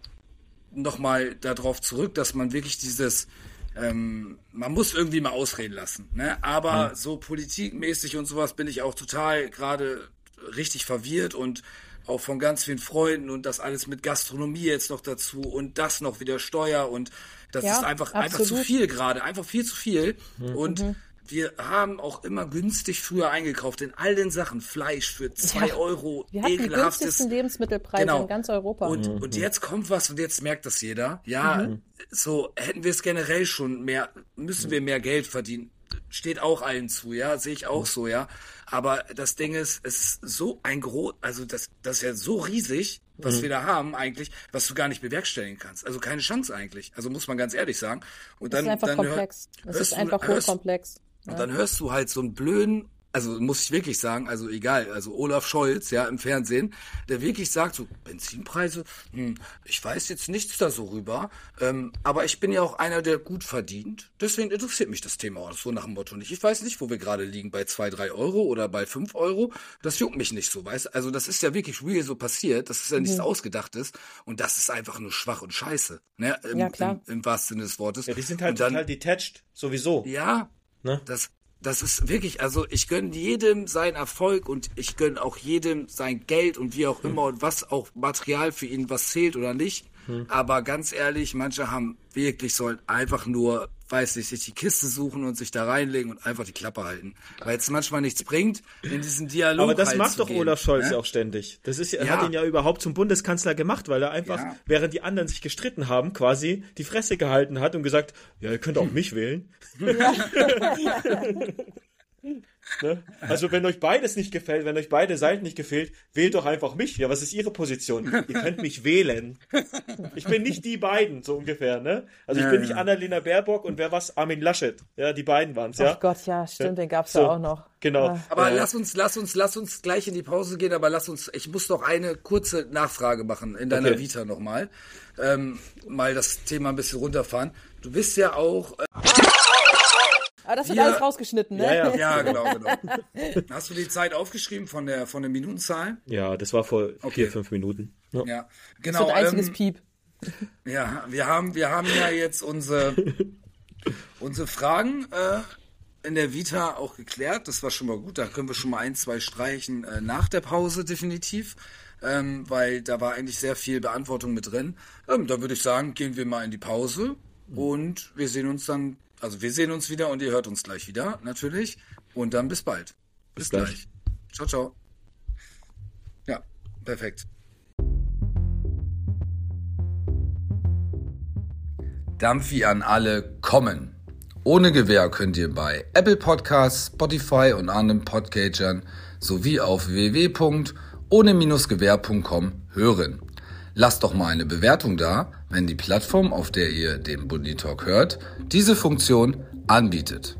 nochmal darauf zurück, dass man wirklich dieses, ähm, man muss irgendwie mal ausreden lassen. Ne? Aber mhm. so politikmäßig und sowas bin ich auch total gerade richtig verwirrt und auch von ganz vielen Freunden und das alles mit Gastronomie jetzt noch dazu und das noch wieder Steuer und das ja, ist einfach, einfach zu viel gerade, einfach viel zu viel. Mhm. Und mhm wir haben auch immer günstig früher eingekauft in all den Sachen. Fleisch für zwei ja, Euro, wir hatten ekelhaftes. Die günstigsten Lebensmittelpreise genau. in ganz Europa. Und, mhm. und jetzt kommt was und jetzt merkt das jeder. Ja, mhm. so hätten wir es generell schon mehr, müssen wir mehr Geld verdienen. Steht auch allen zu, ja, sehe ich auch mhm. so, ja. Aber das Ding ist, es ist so ein groß, also das, das ist ja so riesig, was mhm. wir da haben eigentlich, was du gar nicht bewerkstelligen kannst. Also keine Chance eigentlich. Also muss man ganz ehrlich sagen. Und dann, es ist einfach dann komplex. Es ist einfach hochkomplex. Und dann hörst du halt so einen blöden, also muss ich wirklich sagen, also egal, also Olaf Scholz, ja, im Fernsehen, der wirklich sagt, so Benzinpreise, hm, ich weiß jetzt nichts da so rüber, ähm, aber ich bin ja auch einer, der gut verdient, deswegen interessiert mich das Thema auch so nach dem Motto nicht. Ich weiß nicht, wo wir gerade liegen, bei zwei, drei Euro oder bei fünf Euro, das juckt mich nicht so, weißt Also das ist ja wirklich real so passiert, das ist ja nichts mhm. Ausgedachtes und das ist einfach nur schwach und scheiße, ne, im, ja, klar. Im, im wahrsten Sinne des Wortes. Ja, die sind halt dann, total detached, sowieso. Ja, Ne? Das, das ist wirklich, also ich gönne jedem seinen Erfolg und ich gönne auch jedem sein Geld und wie auch hm. immer und was auch Material für ihn was zählt oder nicht. Hm. Aber ganz ehrlich, manche haben wirklich sollen einfach nur, weiß nicht, sich die Kiste suchen und sich da reinlegen und einfach die Klappe halten. Weil es manchmal nichts bringt, in diesen Dialog. Aber das halt macht doch gehen, Olaf Scholz ne? auch ständig. Das ist ja, ja. hat ihn ja überhaupt zum Bundeskanzler gemacht, weil er einfach, ja. während die anderen sich gestritten haben, quasi die Fresse gehalten hat und gesagt, ja, ihr könnt auch mich wählen. Ja. Ne? Also wenn euch beides nicht gefällt, wenn euch beide Seiten nicht gefällt, wählt doch einfach mich. Ja, was ist Ihre Position? Ihr könnt mich wählen. Ich bin nicht die beiden, so ungefähr, ne? Also ich ja, bin nicht Annalena Baerbock und wer was? Armin Laschet. Ja, die beiden waren's, ja. Ach Gott, ja, stimmt, den gab's so, ja auch noch. Genau. Ja. Aber lass uns, lass uns, lass uns gleich in die Pause gehen, aber lass uns, ich muss noch eine kurze Nachfrage machen in deiner okay. Vita nochmal. Ähm, mal das Thema ein bisschen runterfahren. Du bist ja auch. Äh aber das wird wir, alles rausgeschnitten, ne? Ja, ja. ja, genau, genau. Hast du die Zeit aufgeschrieben von der, von der Minutenzahl? Ja, das war vor okay. vier, fünf Minuten. Ja, ja genau. Das wird ein einziges ähm, Piep. Ja, wir haben, wir haben ja jetzt unsere, unsere Fragen äh, in der Vita auch geklärt. Das war schon mal gut. Da können wir schon mal ein, zwei streichen äh, nach der Pause definitiv. Ähm, weil da war eigentlich sehr viel Beantwortung mit drin. Ähm, da würde ich sagen, gehen wir mal in die Pause und wir sehen uns dann also wir sehen uns wieder und ihr hört uns gleich wieder, natürlich. Und dann bis bald. Bis, bis gleich. gleich. Ciao, ciao. Ja, perfekt. Dampfi an alle kommen. Ohne Gewähr könnt ihr bei Apple Podcasts, Spotify und anderen Podcatchern sowie auf www.ohne-gewehr.com hören. Lasst doch mal eine Bewertung da, wenn die Plattform, auf der ihr den Bundy Talk hört, diese Funktion anbietet.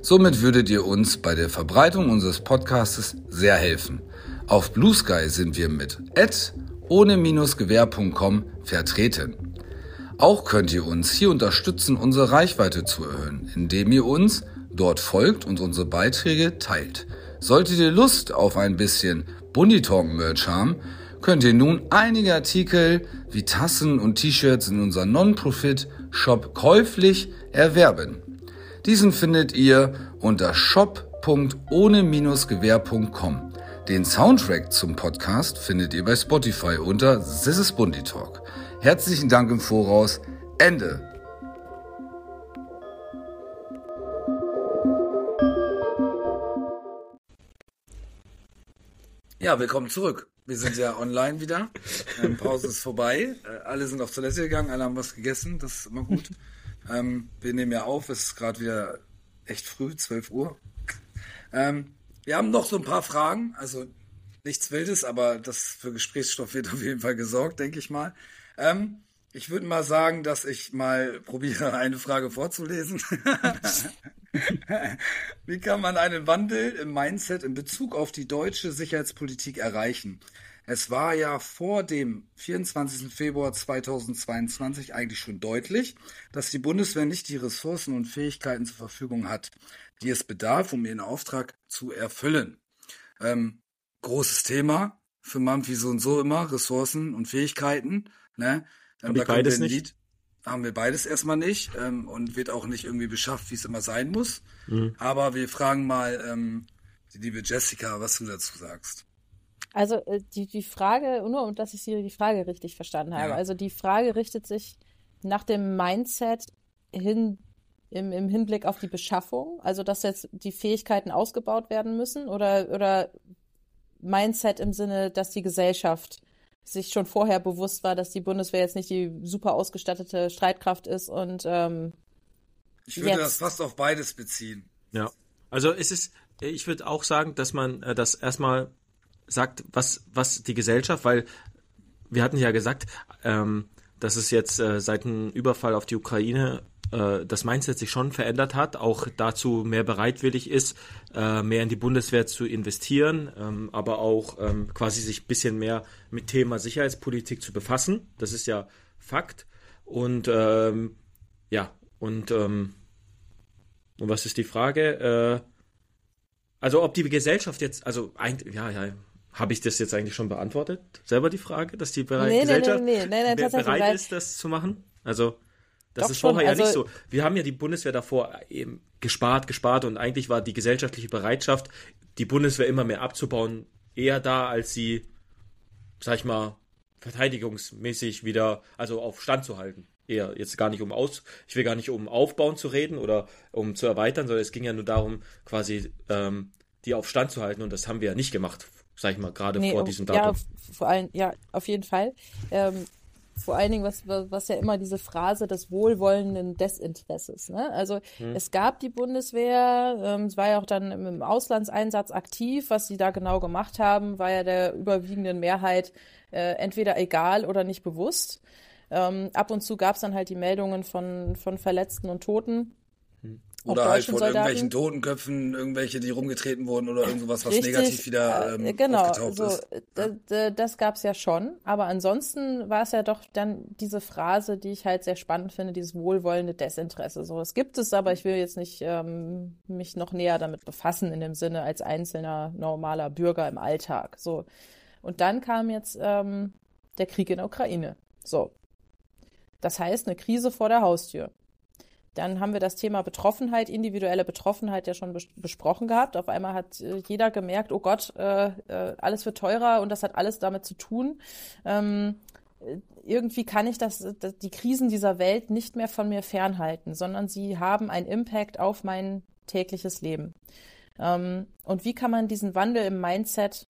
Somit würdet ihr uns bei der Verbreitung unseres Podcasts sehr helfen. Auf Blue Sky sind wir mit ohne-gewehr.com vertreten. Auch könnt ihr uns hier unterstützen, unsere Reichweite zu erhöhen, indem ihr uns dort folgt und unsere Beiträge teilt. Solltet ihr Lust auf ein bisschen Bundy Talk Merch haben, könnt ihr nun einige Artikel wie Tassen und T-Shirts in unserem Non-Profit-Shop käuflich erwerben. Diesen findet ihr unter shop.ohne-gewehr.com. Den Soundtrack zum Podcast findet ihr bei Spotify unter This is Bundy Talk. Herzlichen Dank im Voraus. Ende. Ja, willkommen zurück. Wir sind ja online wieder. Ähm, Pause ist vorbei. Äh, alle sind auf Toilette gegangen, alle haben was gegessen. Das ist immer gut. Ähm, wir nehmen ja auf. Es ist gerade wieder echt früh, 12 Uhr. Ähm, wir haben noch so ein paar Fragen. Also nichts Wildes, aber das für Gesprächsstoff wird auf jeden Fall gesorgt, denke ich mal. Ähm, ich würde mal sagen, dass ich mal probiere, eine Frage vorzulesen. Wie kann man einen Wandel im Mindset in Bezug auf die deutsche Sicherheitspolitik erreichen? Es war ja vor dem 24. Februar 2022 eigentlich schon deutlich, dass die Bundeswehr nicht die Ressourcen und Fähigkeiten zur Verfügung hat, die es bedarf, um ihren Auftrag zu erfüllen. Ähm, großes Thema für Mampfi so und so immer, Ressourcen und Fähigkeiten. Ne? Ähm, da beides nicht? Lied, haben wir beides erstmal nicht ähm, und wird auch nicht irgendwie beschafft, wie es immer sein muss. Mhm. Aber wir fragen mal ähm, die liebe Jessica, was du dazu sagst. Also äh, die, die Frage, nur dass ich die Frage richtig verstanden habe, ja. also die Frage richtet sich nach dem Mindset hin im, im Hinblick auf die Beschaffung, also dass jetzt die Fähigkeiten ausgebaut werden müssen oder, oder Mindset im Sinne, dass die Gesellschaft sich schon vorher bewusst war, dass die Bundeswehr jetzt nicht die super ausgestattete Streitkraft ist und ähm, ich würde jetzt. das fast auf beides beziehen. Ja, also es ist, ich würde auch sagen, dass man äh, das erstmal sagt, was was die Gesellschaft, weil wir hatten ja gesagt, ähm, dass es jetzt äh, seit dem Überfall auf die Ukraine äh, das Mindset sich schon verändert hat, auch dazu mehr bereitwillig ist, äh, mehr in die Bundeswehr zu investieren, ähm, aber auch ähm, quasi sich ein bisschen mehr mit Thema Sicherheitspolitik zu befassen. Das ist ja Fakt. Und ähm, ja, und, ähm, und was ist die Frage? Äh, also ob die Gesellschaft jetzt, also eigentlich, ja, ja, habe ich das jetzt eigentlich schon beantwortet? Selber die Frage, dass die Bere nee, Gesellschaft nee, nee, bereit ist, das zu machen? Also das Doch ist vorher ja also, nicht so. Wir haben ja die Bundeswehr davor eben gespart, gespart und eigentlich war die gesellschaftliche Bereitschaft, die Bundeswehr immer mehr abzubauen, eher da, als sie, sag ich mal, verteidigungsmäßig wieder, also auf Stand zu halten. Eher jetzt gar nicht um aus, ich will gar nicht um Aufbauen zu reden oder um zu erweitern, sondern es ging ja nur darum, quasi ähm, die auf Stand zu halten und das haben wir ja nicht gemacht, sag ich mal, gerade nee, vor diesem Datum. Ja, vor allem, ja, auf jeden Fall. Ähm, vor allen Dingen, was, was ja immer diese Phrase des wohlwollenden Desinteresses. Ne? Also hm. es gab die Bundeswehr, ähm, es war ja auch dann im, im Auslandseinsatz aktiv. Was sie da genau gemacht haben, war ja der überwiegenden Mehrheit äh, entweder egal oder nicht bewusst. Ähm, ab und zu gab es dann halt die Meldungen von, von Verletzten und Toten. Oder halt von Soldaten. irgendwelchen Totenköpfen, irgendwelche, die rumgetreten wurden oder irgendwas, was Richtig, negativ wieder ähm, genau, so, ist. Ja? Das gab's ja schon, aber ansonsten war es ja doch dann diese Phrase, die ich halt sehr spannend finde, dieses wohlwollende Desinteresse. So, es gibt es, aber ich will jetzt nicht ähm, mich noch näher damit befassen in dem Sinne als einzelner normaler Bürger im Alltag. So und dann kam jetzt ähm, der Krieg in der Ukraine. So, das heißt eine Krise vor der Haustür. Dann haben wir das Thema Betroffenheit, individuelle Betroffenheit ja schon bes besprochen gehabt. Auf einmal hat äh, jeder gemerkt, oh Gott, äh, äh, alles wird teurer und das hat alles damit zu tun. Ähm, äh, irgendwie kann ich das, das, die Krisen dieser Welt nicht mehr von mir fernhalten, sondern sie haben einen Impact auf mein tägliches Leben. Ähm, und wie kann man diesen Wandel im Mindset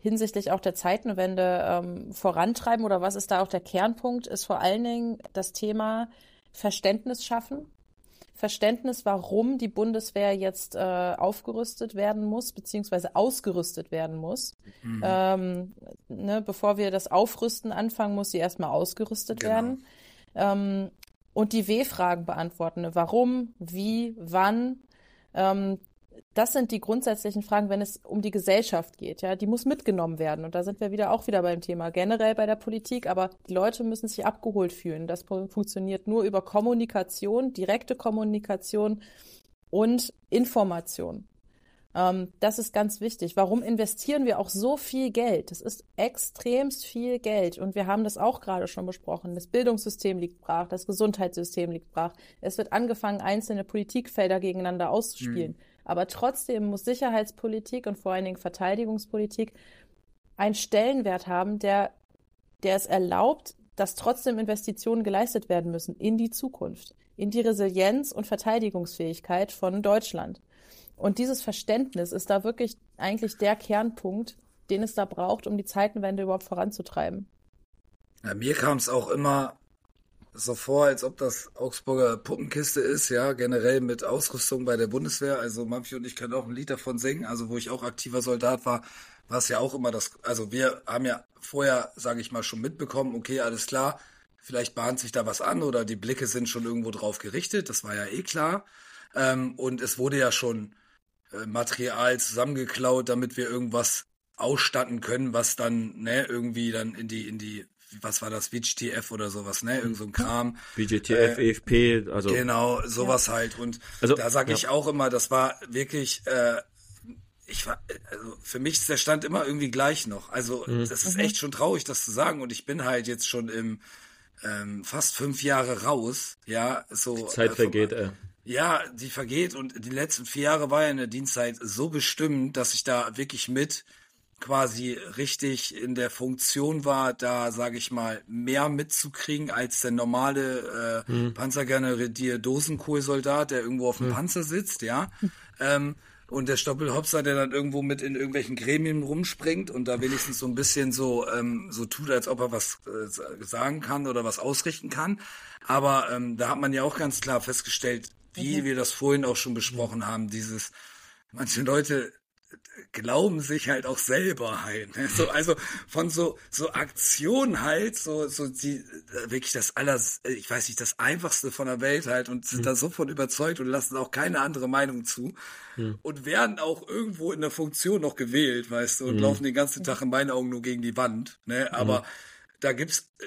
hinsichtlich auch der Zeitenwende ähm, vorantreiben oder was ist da auch der Kernpunkt, ist vor allen Dingen das Thema Verständnis schaffen. Verständnis, warum die Bundeswehr jetzt äh, aufgerüstet werden muss, beziehungsweise ausgerüstet werden muss. Mhm. Ähm, ne, bevor wir das Aufrüsten anfangen, muss sie erstmal ausgerüstet genau. werden. Ähm, und die W-Fragen beantworten. Ne? Warum, wie, wann. Ähm, das sind die grundsätzlichen Fragen, wenn es um die Gesellschaft geht. Ja, die muss mitgenommen werden. Und da sind wir wieder auch wieder beim Thema generell bei der Politik. Aber die Leute müssen sich abgeholt fühlen. Das funktioniert nur über Kommunikation, direkte Kommunikation und Information. Ähm, das ist ganz wichtig. Warum investieren wir auch so viel Geld? Das ist extremst viel Geld. Und wir haben das auch gerade schon besprochen. Das Bildungssystem liegt brach, das Gesundheitssystem liegt brach. Es wird angefangen, einzelne Politikfelder gegeneinander auszuspielen. Mhm. Aber trotzdem muss Sicherheitspolitik und vor allen Dingen Verteidigungspolitik einen Stellenwert haben, der, der es erlaubt, dass trotzdem Investitionen geleistet werden müssen in die Zukunft, in die Resilienz und Verteidigungsfähigkeit von Deutschland. Und dieses Verständnis ist da wirklich eigentlich der Kernpunkt, den es da braucht, um die Zeitenwende überhaupt voranzutreiben. Ja, mir kam es auch immer so vor, als ob das Augsburger Puppenkiste ist, ja, generell mit Ausrüstung bei der Bundeswehr. Also Mampfi und ich können auch ein Lied davon singen. Also wo ich auch aktiver Soldat war, war es ja auch immer das, also wir haben ja vorher, sage ich mal, schon mitbekommen, okay, alles klar, vielleicht bahnt sich da was an oder die Blicke sind schon irgendwo drauf gerichtet, das war ja eh klar. Ähm, und es wurde ja schon äh, Material zusammengeklaut, damit wir irgendwas ausstatten können, was dann, ne, irgendwie dann in die, in die, was war das, VGTF oder sowas, ne, irgend so ein Kram. VGTF, äh, EFP, also. Genau, sowas ja. halt. Und also, da sage ich ja. auch immer, das war wirklich, äh, ich war, also für mich ist der Stand immer irgendwie gleich noch. Also mhm. das ist echt schon traurig, das zu sagen. Und ich bin halt jetzt schon im ähm, fast fünf Jahre raus. Ja, so. Die Zeit äh, vergeht, äh. Ja, die vergeht und die letzten vier Jahre war ja in der Dienstzeit so bestimmt, dass ich da wirklich mit quasi richtig in der Funktion war, da sage ich mal mehr mitzukriegen als der normale äh, hm. Panzergrenadier Dosenkohlsoldat, der irgendwo auf dem hm. Panzer sitzt, ja. ähm, und der Stoppelhopser, der dann irgendwo mit in irgendwelchen Gremien rumspringt und da wenigstens so ein bisschen so ähm, so tut, als ob er was äh, sagen kann oder was ausrichten kann. Aber ähm, da hat man ja auch ganz klar festgestellt, wie mhm. wir das vorhin auch schon besprochen haben, dieses, manche Leute glauben sich halt auch selber halt. Ne? So, also von so, so Aktionen halt, so, so die, wirklich das aller, ich weiß nicht, das einfachste von der Welt halt und sind mhm. da sofort überzeugt und lassen auch keine andere Meinung zu mhm. und werden auch irgendwo in der Funktion noch gewählt, weißt du, und mhm. laufen den ganzen Tag in meinen Augen nur gegen die Wand, ne, aber mhm. da gibt's äh,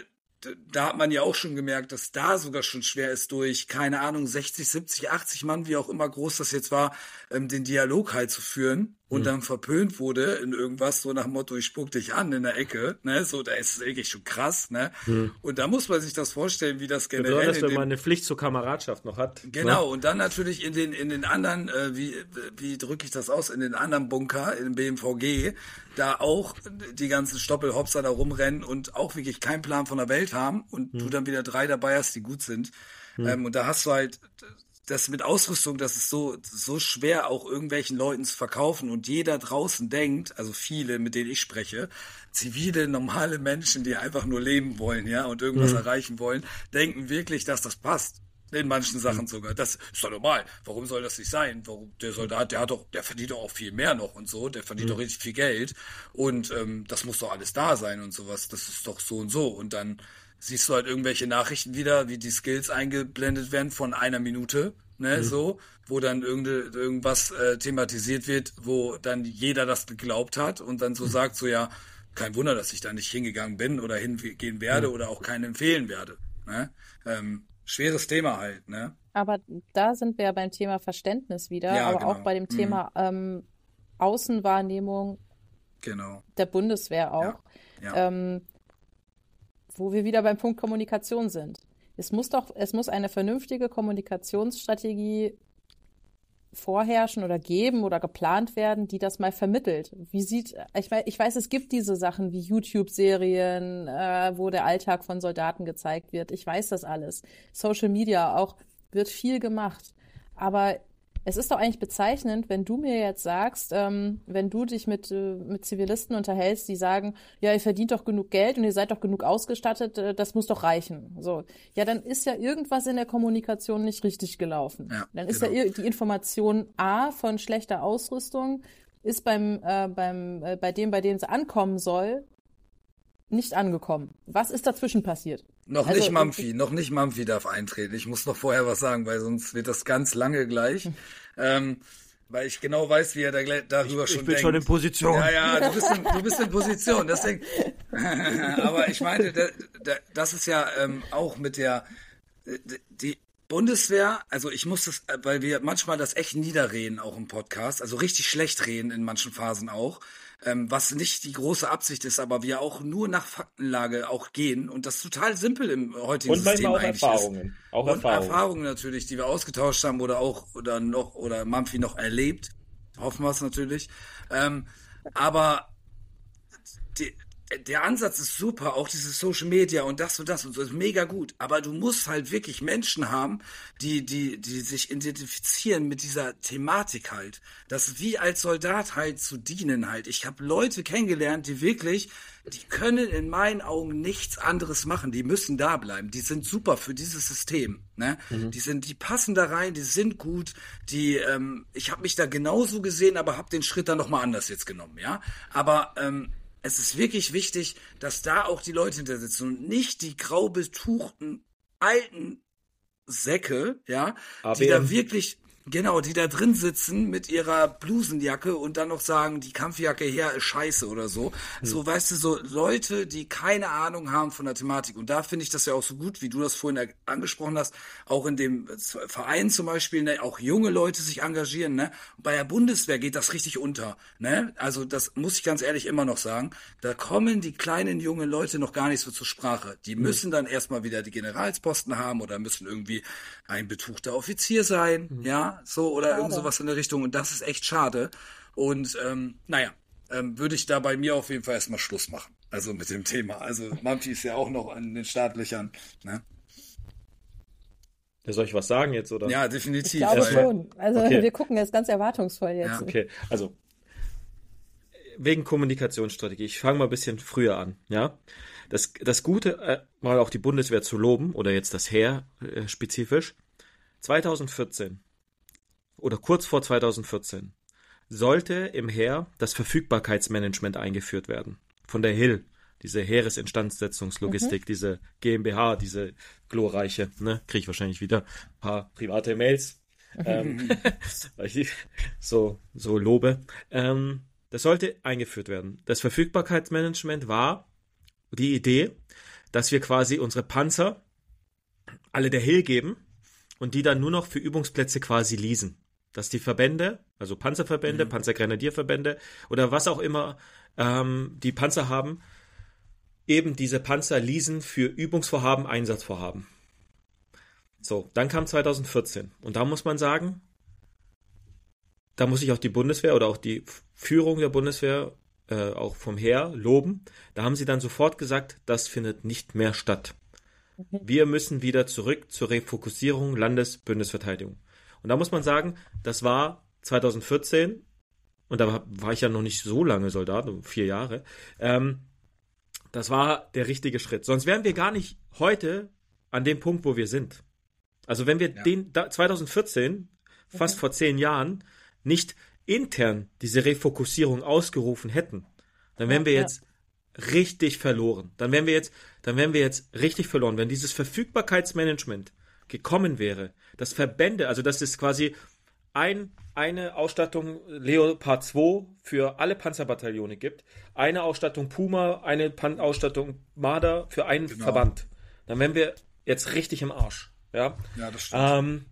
da hat man ja auch schon gemerkt, dass da sogar schon schwer ist durch, keine Ahnung, 60, 70, 80 Mann, wie auch immer groß das jetzt war, ähm, den Dialog halt zu führen und mhm. dann verpönt wurde in irgendwas, so nach dem Motto, ich spuck dich an in der Ecke, ne, so, da ist es eigentlich schon krass, ne, mhm. und da muss man sich das vorstellen, wie das generell Besonders, wenn man eine Pflicht zur Kameradschaft noch hat. Genau, ne? und dann natürlich in den, in den anderen, äh, wie, wie drücke ich das aus, in den anderen Bunker, in BMVG, da auch die ganzen Stoppelhopser da rumrennen und auch wirklich keinen Plan von der Welt haben und mhm. du dann wieder drei dabei hast, die gut sind. Mhm. Ähm, und da hast du halt das mit Ausrüstung, das ist so, so schwer auch irgendwelchen Leuten zu verkaufen und jeder draußen denkt, also viele, mit denen ich spreche, zivile, normale Menschen, die einfach nur leben wollen, ja, und irgendwas mhm. erreichen wollen, denken wirklich, dass das passt. In manchen Sachen mhm. sogar. Das ist doch normal. Warum soll das nicht sein? Warum der Soldat, der hat doch, der verdient doch auch viel mehr noch und so, der verdient mhm. doch richtig viel Geld. Und ähm, das muss doch alles da sein und sowas. Das ist doch so und so. Und dann siehst du halt irgendwelche Nachrichten wieder, wie die Skills eingeblendet werden von einer Minute, ne, mhm. so, wo dann irgende, irgendwas äh, thematisiert wird, wo dann jeder das geglaubt hat und dann so mhm. sagt, so ja, kein Wunder, dass ich da nicht hingegangen bin oder hingehen werde mhm. oder auch keinen empfehlen werde. Ne? Ähm, schweres Thema halt, ne? Aber da sind wir ja beim Thema Verständnis wieder, ja, aber genau. auch bei dem mhm. Thema ähm, Außenwahrnehmung genau. der Bundeswehr auch. Ja, ja. Ähm, wo wir wieder beim Punkt Kommunikation sind. Es muss doch, es muss eine vernünftige Kommunikationsstrategie vorherrschen oder geben oder geplant werden, die das mal vermittelt. Wie sieht, ich, weiß, ich weiß, es gibt diese Sachen wie YouTube-Serien, äh, wo der Alltag von Soldaten gezeigt wird. Ich weiß das alles. Social Media auch wird viel gemacht. Aber es ist doch eigentlich bezeichnend, wenn du mir jetzt sagst, ähm, wenn du dich mit, äh, mit Zivilisten unterhältst, die sagen, ja, ihr verdient doch genug Geld und ihr seid doch genug ausgestattet, äh, das muss doch reichen. So, ja, dann ist ja irgendwas in der Kommunikation nicht richtig gelaufen. Ja, dann ist genau. ja die Information A von schlechter Ausrüstung ist beim, äh, beim, äh, bei dem, bei dem sie ankommen soll, nicht angekommen. Was ist dazwischen passiert? Noch also, nicht Mampfi, noch nicht Mampfi darf eintreten. Ich muss noch vorher was sagen, weil sonst wird das ganz lange gleich. ähm, weil ich genau weiß, wie er da, darüber ich, schon ich bin denkt. schon in Position. Ja, ja, du bist in, du bist in Position. Deswegen. Aber ich meine, da, da, das ist ja ähm, auch mit der die Bundeswehr. Also ich muss das, weil wir manchmal das echt niederreden auch im Podcast, also richtig schlecht reden in manchen Phasen auch ähm, was nicht die große Absicht ist, aber wir auch nur nach Faktenlage auch gehen und das total simpel im heutigen und System auch eigentlich Erfahrungen. ist. Auch und Erfahrungen. Erfahrungen natürlich, die wir ausgetauscht haben oder auch oder noch oder Mampfi noch erlebt. Hoffen wir es natürlich. Ähm, aber die, der Ansatz ist super, auch dieses Social Media und das und das und so ist mega gut. Aber du musst halt wirklich Menschen haben, die, die, die sich identifizieren mit dieser Thematik halt. Das wie als Soldat halt zu dienen halt. Ich habe Leute kennengelernt, die wirklich, die können in meinen Augen nichts anderes machen. Die müssen da bleiben. Die sind super für dieses System. Ne? Mhm. Die sind, die passen da rein, die sind gut. Die, ähm, ich habe mich da genauso gesehen, aber habe den Schritt dann noch mal anders jetzt genommen. Ja, aber ähm, es ist wirklich wichtig, dass da auch die Leute hinter sitzen und nicht die grau betuchten alten Säcke, ja, ABM. die da wirklich Genau, die da drin sitzen mit ihrer Blusenjacke und dann noch sagen, die Kampfjacke her ist scheiße oder so. Hm. So, weißt du, so Leute, die keine Ahnung haben von der Thematik. Und da finde ich das ja auch so gut, wie du das vorhin angesprochen hast, auch in dem Verein zum Beispiel, ne, auch junge Leute sich engagieren, ne. bei der Bundeswehr geht das richtig unter, ne. Also, das muss ich ganz ehrlich immer noch sagen. Da kommen die kleinen jungen Leute noch gar nicht so zur Sprache. Die hm. müssen dann erstmal wieder die Generalsposten haben oder müssen irgendwie ein betuchter Offizier sein, mhm. ja, so oder schade. irgend sowas in der Richtung. Und das ist echt schade. Und ähm, naja, ähm, würde ich da bei mir auf jeden Fall erstmal Schluss machen. Also mit dem Thema. Also Mamti ist ja auch noch an den Startlöchern. Ne? Ja, soll ich was sagen jetzt, oder? Ja, definitiv. Ich glaube schon. Also okay. wir gucken jetzt ganz erwartungsvoll jetzt. Ja. Okay, also wegen Kommunikationsstrategie. Ich fange mal ein bisschen früher an, ja. Das, das Gute, äh, mal auch die Bundeswehr zu loben, oder jetzt das Heer äh, spezifisch, 2014 oder kurz vor 2014 sollte im Heer das Verfügbarkeitsmanagement eingeführt werden. Von der HIL, diese Heeresinstandsetzungslogistik, mhm. diese GmbH, diese glorreiche, ne, kriege ich wahrscheinlich wieder ein paar private Mails, ähm, weil ich so, so lobe. Ähm, das sollte eingeführt werden. Das Verfügbarkeitsmanagement war die Idee, dass wir quasi unsere Panzer alle der Hill geben und die dann nur noch für Übungsplätze quasi leasen. Dass die Verbände, also Panzerverbände, mhm. Panzergrenadierverbände oder was auch immer ähm, die Panzer haben, eben diese Panzer leasen für Übungsvorhaben, Einsatzvorhaben. So, dann kam 2014 und da muss man sagen, da muss ich auch die Bundeswehr oder auch die Führung der Bundeswehr, äh, auch vom Heer, loben. Da haben sie dann sofort gesagt, das findet nicht mehr statt. Wir müssen wieder zurück zur Refokussierung Landes-Bundesverteidigung. Und da muss man sagen, das war 2014 und da war ich ja noch nicht so lange Soldat, vier Jahre. Ähm, das war der richtige Schritt. Sonst wären wir gar nicht heute an dem Punkt, wo wir sind. Also wenn wir ja. den da, 2014, fast okay. vor zehn Jahren, nicht intern diese Refokussierung ausgerufen hätten, dann wären wir jetzt richtig verloren. Dann wären wir jetzt, dann wären wir jetzt richtig verloren. Wenn dieses Verfügbarkeitsmanagement gekommen wäre, dass Verbände, also das ist quasi ein, eine Ausstattung Leopard 2 für alle Panzerbataillone gibt, eine Ausstattung Puma, eine Pan Ausstattung Marder für einen genau. Verband, dann wären wir jetzt richtig im Arsch. Ja, ja das stimmt. Ähm,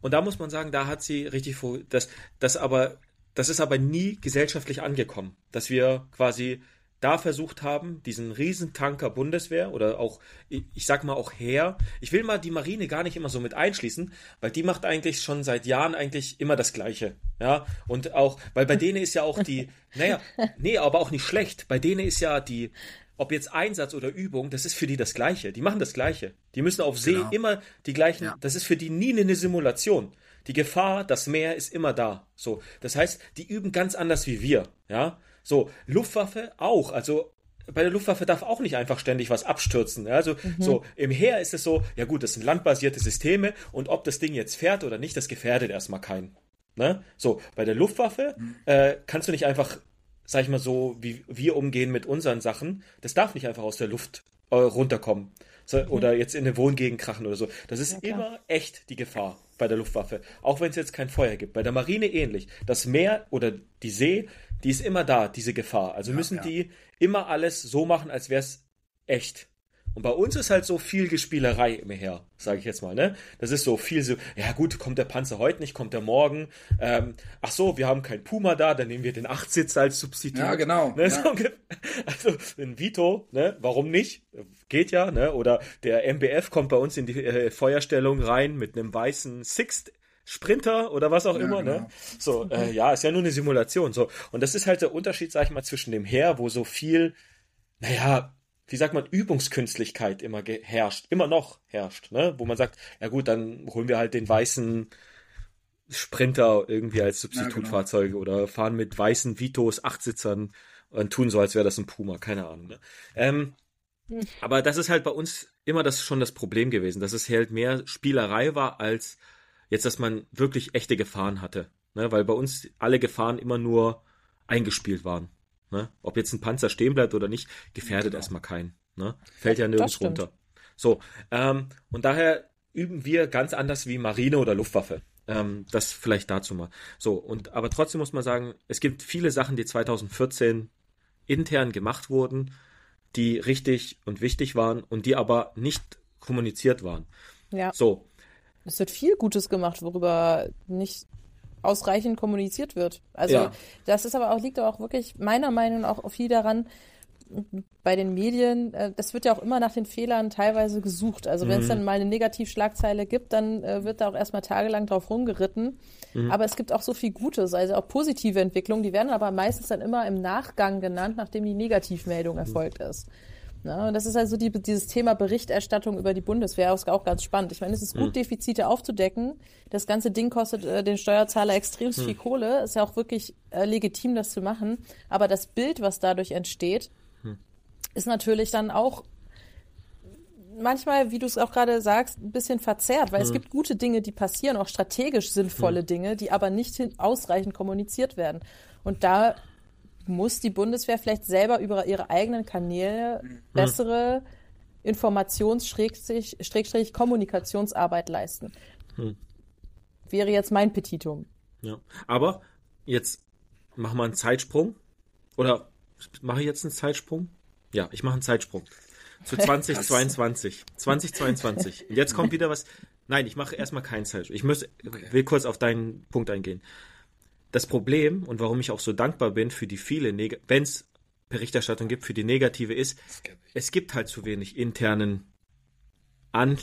und da muss man sagen, da hat sie richtig vor, das, das aber, das ist aber nie gesellschaftlich angekommen, dass wir quasi da versucht haben, diesen Riesentanker Bundeswehr oder auch, ich sag mal auch Heer, ich will mal die Marine gar nicht immer so mit einschließen, weil die macht eigentlich schon seit Jahren eigentlich immer das Gleiche. Ja, und auch, weil bei denen ist ja auch die, naja, nee, aber auch nicht schlecht, bei denen ist ja die, ob jetzt Einsatz oder Übung, das ist für die das Gleiche. Die machen das Gleiche. Die müssen auf See genau. immer die gleichen, ja. das ist für die nie eine Simulation. Die Gefahr, das Meer ist immer da. So, das heißt, die üben ganz anders wie wir, ja. So, Luftwaffe auch. Also bei der Luftwaffe darf auch nicht einfach ständig was abstürzen. Also mhm. so im Heer ist es so, ja gut, das sind landbasierte Systeme und ob das Ding jetzt fährt oder nicht, das gefährdet erstmal keinen. Ne? So, bei der Luftwaffe mhm. äh, kannst du nicht einfach, sag ich mal so, wie wir umgehen mit unseren Sachen, das darf nicht einfach aus der Luft äh, runterkommen. So, mhm. Oder jetzt in eine Wohngegend krachen oder so. Das ist ja, immer echt die Gefahr bei der Luftwaffe. Auch wenn es jetzt kein Feuer gibt. Bei der Marine ähnlich. Das Meer oder die See die ist immer da, diese Gefahr. Also ja, müssen ja. die immer alles so machen, als wäre es echt. Und bei uns ist halt so viel Gespielerei immer her, sage ich jetzt mal, ne? Das ist so viel so, ja gut, kommt der Panzer heute nicht, kommt der morgen. Ähm, ach so, wir haben keinen Puma da, dann nehmen wir den Achtsitzer als Substitut. Ja, genau. Ne? Ja. So, also ein Vito, ne? Warum nicht? Geht ja, ne? Oder der MBF kommt bei uns in die äh, Feuerstellung rein mit einem weißen Sixt Sprinter oder was auch ja, immer, ne? genau. ne? So, äh, ja, ist ja nur eine Simulation. So. Und das ist halt der Unterschied, sag ich mal, zwischen dem Heer, wo so viel, naja, wie sagt man, Übungskünstlichkeit immer herrscht, immer noch herrscht, ne? Wo man sagt, ja gut, dann holen wir halt den weißen Sprinter irgendwie als Substitutfahrzeuge ja, genau. oder fahren mit weißen Vitos, Achtsitzern und tun so, als wäre das ein Puma, keine Ahnung. Ne? Ähm, hm. aber das ist halt bei uns immer das schon das Problem gewesen, dass es halt mehr Spielerei war als jetzt, dass man wirklich echte Gefahren hatte. Ne? Weil bei uns alle Gefahren immer nur eingespielt waren. Ne? Ob jetzt ein Panzer stehen bleibt oder nicht, gefährdet genau. erstmal keinen. Ne? Fällt ja nirgends runter. So, ähm, und daher üben wir ganz anders wie Marine oder Luftwaffe. Ähm, das vielleicht dazu mal. So, und aber trotzdem muss man sagen, es gibt viele Sachen, die 2014 intern gemacht wurden, die richtig und wichtig waren und die aber nicht kommuniziert waren. Ja. So. Es wird viel Gutes gemacht, worüber nicht ausreichend kommuniziert wird. Also Ja. das ist aber auch, liegt aber auch wirklich meiner Meinung nach auch viel daran, bei den Medien, äh, das wird ja auch immer nach den Fehlern teilweise gesucht. Also wenn es dann mal eine Negativschlagzeile gibt, dann äh, wird da auch erstmal tagelang drauf rumgeritten. Aber es gibt auch so viel Gutes, also auch positive Entwicklungen, die werden aber meistens dann immer im Nachgang genannt, nachdem die Negativmeldung erfolgt ist. Ja, und das ist also die, dieses Thema Berichterstattung über die Bundeswehr ist auch ganz spannend. Ich meine, es ist gut, Defizite aufzudecken. Das ganze Ding kostet äh, den Steuerzahler extrem viel Kohle. Ist ja auch wirklich äh, legitim, das zu machen. Aber das Bild, was dadurch entsteht, ist natürlich dann auch manchmal, wie du es auch gerade sagst, ein bisschen verzerrt, weil es gibt gute Dinge, die passieren, auch strategisch sinnvolle Dinge, die aber nicht ausreichend kommuniziert werden. Und da muss die Bundeswehr vielleicht selber über ihre eigenen Kanäle bessere Informations-Kommunikationsarbeit leisten. Wäre jetzt mein Petitum. Ja. Aber jetzt machen wir einen Zeitsprung. Oder mache ich jetzt einen Zeitsprung? Ja, ich mache einen Zeitsprung. Zu 2022. 2022. Und jetzt kommt wieder was. Nein, ich mache erstmal keinen Zeitsprung. Ich muss, will kurz auf deinen Punkt eingehen. Das Problem und warum ich auch so dankbar bin für die viele, wenn es Berichterstattung gibt, für die negative ist, es gibt halt zu wenig internen An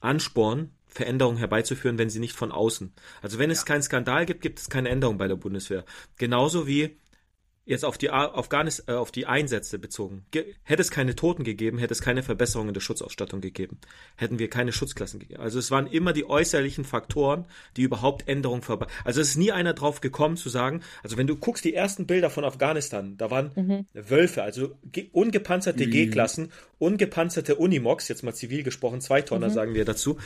Ansporn, Veränderungen herbeizuführen, wenn sie nicht von außen. Also wenn es keinen Skandal gibt, gibt es keine Änderung bei der Bundeswehr. Genauso wie jetzt auf die Afghanis äh, auf die Einsätze bezogen. Ge hätte es keine Toten gegeben, hätte es keine Verbesserungen der Schutzausstattung gegeben. Hätten wir keine Schutzklassen gegeben. Also es waren immer die äußerlichen Faktoren, die überhaupt Änderungen vorbei. Also es ist nie einer drauf gekommen zu sagen, also wenn du guckst die ersten Bilder von Afghanistan, da waren Wölfe, also ge- ungepanzerte G-Klassen, ungepanzerte Unimox, jetzt mal zivil gesprochen, zwei Tonner sagen wir dazu,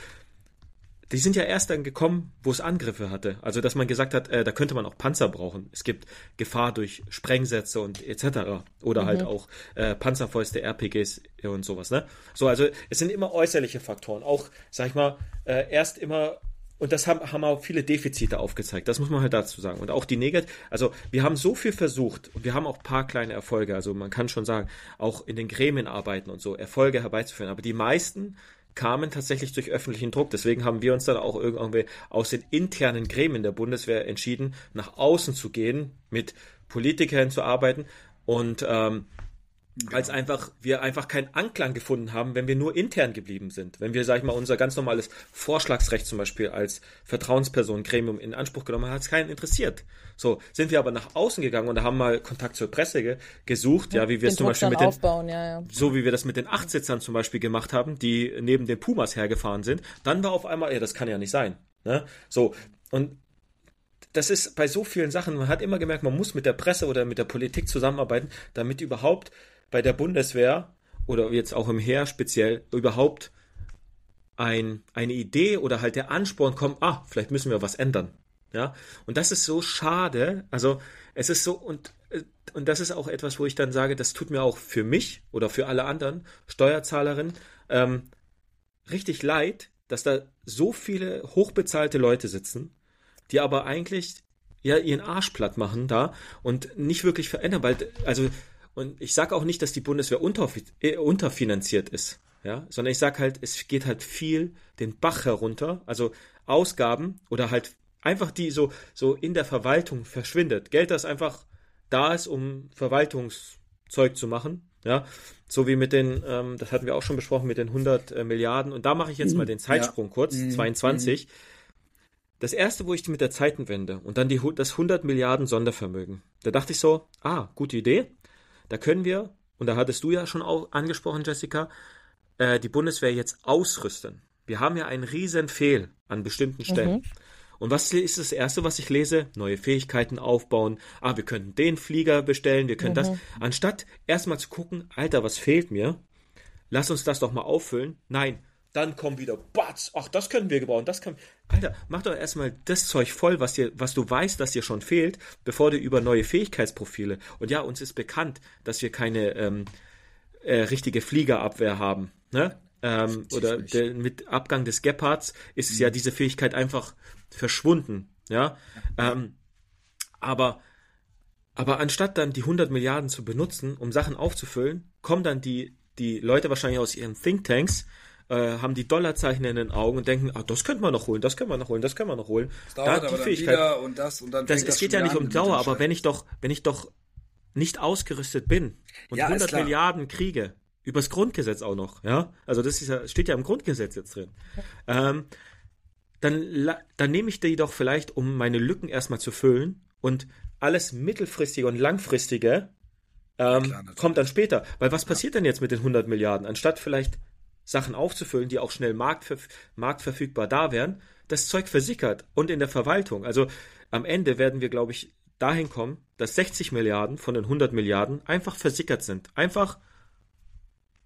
die sind ja erst dann gekommen, wo es Angriffe hatte. Also dass man gesagt hat, äh, da könnte man auch Panzer brauchen. Es gibt Gefahr durch Sprengsätze und etc. Oder halt auch äh, Panzerfäuste, RPGs und sowas. Ne? So, also es sind immer äußerliche Faktoren. Auch, sag ich mal, äh, erst immer und das haben, haben auch viele Defizite aufgezeigt. Das muss man halt dazu sagen. Und auch die Negat, also wir haben so viel versucht und wir haben auch ein paar kleine Erfolge. Also man kann schon sagen, auch in den Gremien arbeiten und so Erfolge herbeizuführen. Aber die meisten kamen tatsächlich durch öffentlichen Druck. Deswegen haben wir uns dann auch irgendwie aus den internen Gremien der Bundeswehr entschieden, nach außen zu gehen, mit Politikern zu arbeiten und ähm, als einfach wir einfach keinen Anklang gefunden haben, wenn wir nur intern geblieben sind. Wenn wir, sag ich mal, unser ganz normales Vorschlagsrecht zum Beispiel als Vertrauensperson Gremium in Anspruch genommen haben, hat es keinen interessiert. So sind wir aber nach außen gegangen und haben mal Kontakt zur Presse ge gesucht, ja, wie wir es zum Druck Beispiel mit den aufbauen, ja, ja. so wie wir das mit den Achtsitzern zum Beispiel gemacht haben, die neben den Pumas hergefahren sind, dann war auf einmal, ja, das kann ja nicht sein. Ne? So, und das ist bei so vielen Sachen, man hat immer gemerkt, man muss mit der Presse oder mit der Politik zusammenarbeiten, damit überhaupt bei der Bundeswehr oder jetzt auch im Heer speziell überhaupt ein, eine Idee oder halt der Ansporn kommt, ah, vielleicht müssen wir was ändern. Ja, und das ist so schade. Also, es ist so, und, äh, und das ist auch etwas, wo ich dann sage, das tut mir auch für mich oder für alle anderen Steuerzahlerinnen ähm, richtig leid, dass da so viele hochbezahlte Leute sitzen, die aber eigentlich ja ihren Arsch platt machen da und nicht wirklich verändern, weil, also, und ich sage auch nicht, dass die Bundeswehr äh, unterfinanziert ist, ja, sondern ich sage halt, es geht halt viel den Bach herunter, also Ausgaben oder halt einfach die so, so in der Verwaltung verschwindet. Geld, das einfach da ist, um Verwaltungszeug zu machen, ja, so wie mit den, ähm, das hatten wir auch schon besprochen, mit den 100 äh, Milliarden. Und da mache ich jetzt mal den Zeitsprung kurz, 22. Das erste, wo ich mit der Zeitenwende und dann die, das 100 Milliarden Sondervermögen, da dachte ich so, ah, gute Idee. Da können wir, und da hattest du ja schon auch angesprochen, Jessica, äh, die Bundeswehr jetzt ausrüsten. Wir haben ja einen riesen Fehl an bestimmten Stellen. Und was ist das Erste, was ich lese? Neue Fähigkeiten aufbauen. Ah, wir können den Flieger bestellen, wir können das. Anstatt erstmal zu gucken, Alter, was fehlt mir? Lass uns das doch mal auffüllen. Nein, dann kommen wieder, Batz, ach, das können wir gebrauchen, das kann. Alter, mach doch erstmal das Zeug voll, was dir, was du weißt, dass dir schon fehlt, bevor du über neue Fähigkeitsprofile. Und ja, uns ist bekannt, dass wir keine ähm, äh, richtige Fliegerabwehr haben. Ne? Ähm, oder der, mit Abgang des Gepards ist es ja diese Fähigkeit einfach verschwunden, ja. Ähm, aber, aber anstatt dann die 100 Milliarden zu benutzen, um Sachen aufzufüllen, kommen dann die, die Leute wahrscheinlich aus ihren Thinktanks, äh, haben die Dollarzeichen in den Augen und denken, ah, das könnte man noch holen, das können wir noch holen, das können wir noch holen. Das dauert da, aber dann wieder und das und dann das, fängt es das geht ja nicht um Dauer, aber wenn ich doch, wenn ich doch nicht ausgerüstet bin und Ja, ist 100 klar. Milliarden kriege, übers Grundgesetz auch noch, ja, also das ist ja, steht ja im Grundgesetz jetzt drin, ähm, dann, dann nehme ich die doch vielleicht, um meine Lücken erstmal zu füllen und alles mittelfristige und langfristige ähm, klar, natürlich. kommt dann später. Weil was passiert denn jetzt mit den 100 Milliarden? Anstatt vielleicht Sachen aufzufüllen, die auch schnell marktverf marktverfügbar da wären, das Zeug versickert und in der Verwaltung. Also am Ende werden wir, glaube ich, dahin kommen, dass 60 Milliarden von den 100 Milliarden einfach versickert sind. Einfach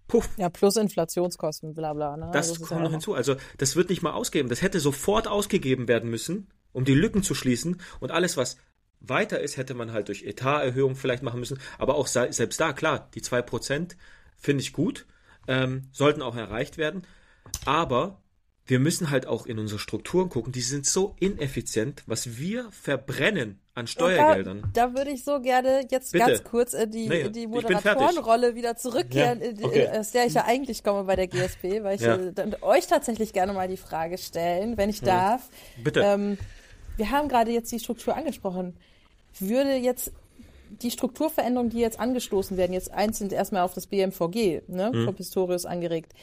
puff, Ja, plus Inflationskosten, bla bla. Ne? das Also ist kommt noch hinzu. Also das wird nicht mal ausgegeben. Das hätte sofort ausgegeben werden müssen, um die Lücken zu schließen. Und alles, was weiter ist, hätte man halt durch Etaterhöhung vielleicht machen müssen. Aber auch se- selbst da, klar, die 2% finde ich gut, ähm, sollten auch erreicht werden. Aber wir müssen halt auch in unsere Strukturen gucken. Die sind so ineffizient, was wir verbrennen an Steuergeldern. Da, da würde ich so gerne jetzt Bitte. ganz kurz in die, Nee, in die Moderatorenrolle wieder zurückkehren, Ja, in die, okay. aus der ich ja eigentlich komme bei der GSP, weil ich Ja. äh, euch tatsächlich gerne mal die Frage stellen, wenn ich darf. Bitte. Ähm, wir haben gerade jetzt die Struktur angesprochen. Würde jetzt die Strukturveränderungen, die jetzt angestoßen werden, jetzt einzeln erstmal auf das BMVG, ne, Mhm. vom Pistorius angeregt,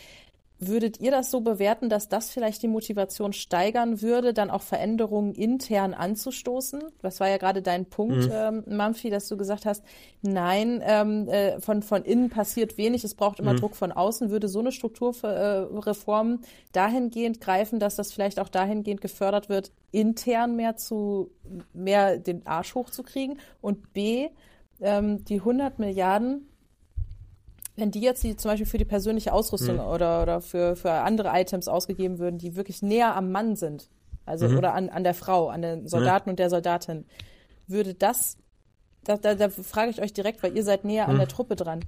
Würdet ihr das so bewerten, dass das vielleicht die Motivation steigern würde, dann auch Veränderungen intern anzustoßen? Das war ja gerade dein Punkt, ähm, Mampfi, dass du gesagt hast, nein, ähm, äh, von, von innen passiert wenig, es braucht immer Druck von außen. Würde so eine Strukturreform dahingehend greifen, dass das vielleicht auch dahingehend gefördert wird, intern mehr zu, mehr den Arsch hochzukriegen? Und B, ähm, die 100 Milliarden, wenn die jetzt die, zum Beispiel für die persönliche Ausrüstung oder, oder für, für andere Items ausgegeben würden, die wirklich näher am Mann sind, also oder an, an der Frau, an den Soldaten und der Soldatin, würde das, da, da, da frage ich euch direkt, weil ihr seid näher an der Truppe dran,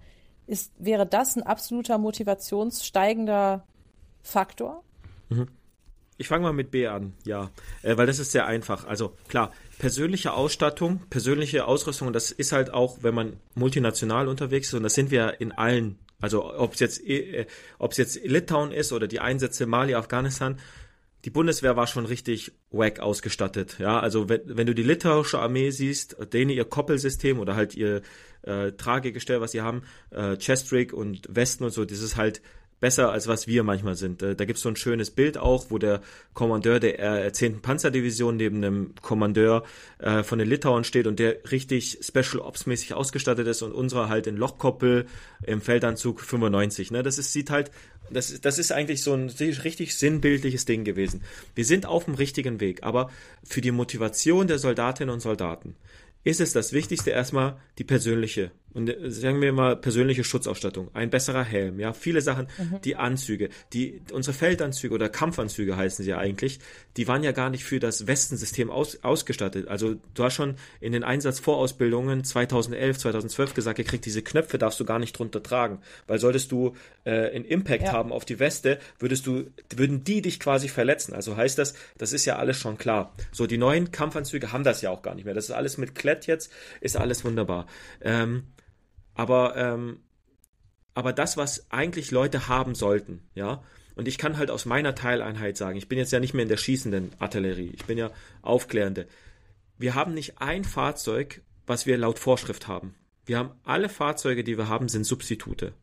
ist, wäre das ein absoluter motivationssteigender Faktor? Ich fange mal mit B an, ja, äh, weil das ist sehr einfach. Also klar, persönliche Ausstattung, persönliche Ausrüstung, das ist halt auch, wenn man multinational unterwegs ist, und das sind wir in allen, also ob es jetzt, äh, ob es jetzt Litauen ist oder die Einsätze Mali, Afghanistan, die Bundeswehr war schon richtig wack ausgestattet. Ja, also wenn, wenn du die litauische Armee siehst, denen ihr Koppelsystem oder halt ihr äh, Tragegestell, was sie haben, äh, Chestrig und Westen und so, das ist halt besser als was wir manchmal sind. Äh, Da gibt's so ein schönes Bild auch, wo der Kommandeur der äh, 10. Panzerdivision neben dem Kommandeur äh, von den Litauen steht und der richtig Special Ops mäßig ausgestattet ist und unserer halt in Lochkoppel im Feldanzug 95. Ne? Das ist, sieht halt, das, das ist eigentlich so ein richtig sinnbildliches Ding gewesen. Wir sind auf dem richtigen Weg, aber für die Motivation der Soldatinnen und Soldaten ist es das Wichtigste erstmal die persönliche und äh, sagen wir mal persönliche Schutzausstattung, ein besserer Helm, ja, viele Sachen, die Anzüge, die unsere Feldanzüge oder Kampfanzüge heißen sie ja eigentlich, die waren ja gar nicht für das Westensystem aus, ausgestattet. Also du hast schon in den Einsatzvorausbildungen 2011, 2012 gesagt, gekriegt, diese Knöpfe darfst du gar nicht drunter tragen, weil solltest du äh, einen Impact Ja. haben auf die Weste, würdest du würden die dich quasi verletzen. Also heißt das, das ist ja alles schon klar. So die neuen Kampfanzüge haben das ja auch gar nicht mehr. Das ist alles mit Klett jetzt, ist alles wunderbar. Ähm, aber ähm, aber das, was eigentlich Leute haben sollten, ja. Und ich kann halt aus meiner Teileinheit sagen, ich bin jetzt ja nicht mehr in der schießenden Artillerie, ich bin ja aufklärende. Wir haben nicht ein Fahrzeug, was wir laut Vorschrift haben. Wir haben alle Fahrzeuge, die wir haben, sind Substitute.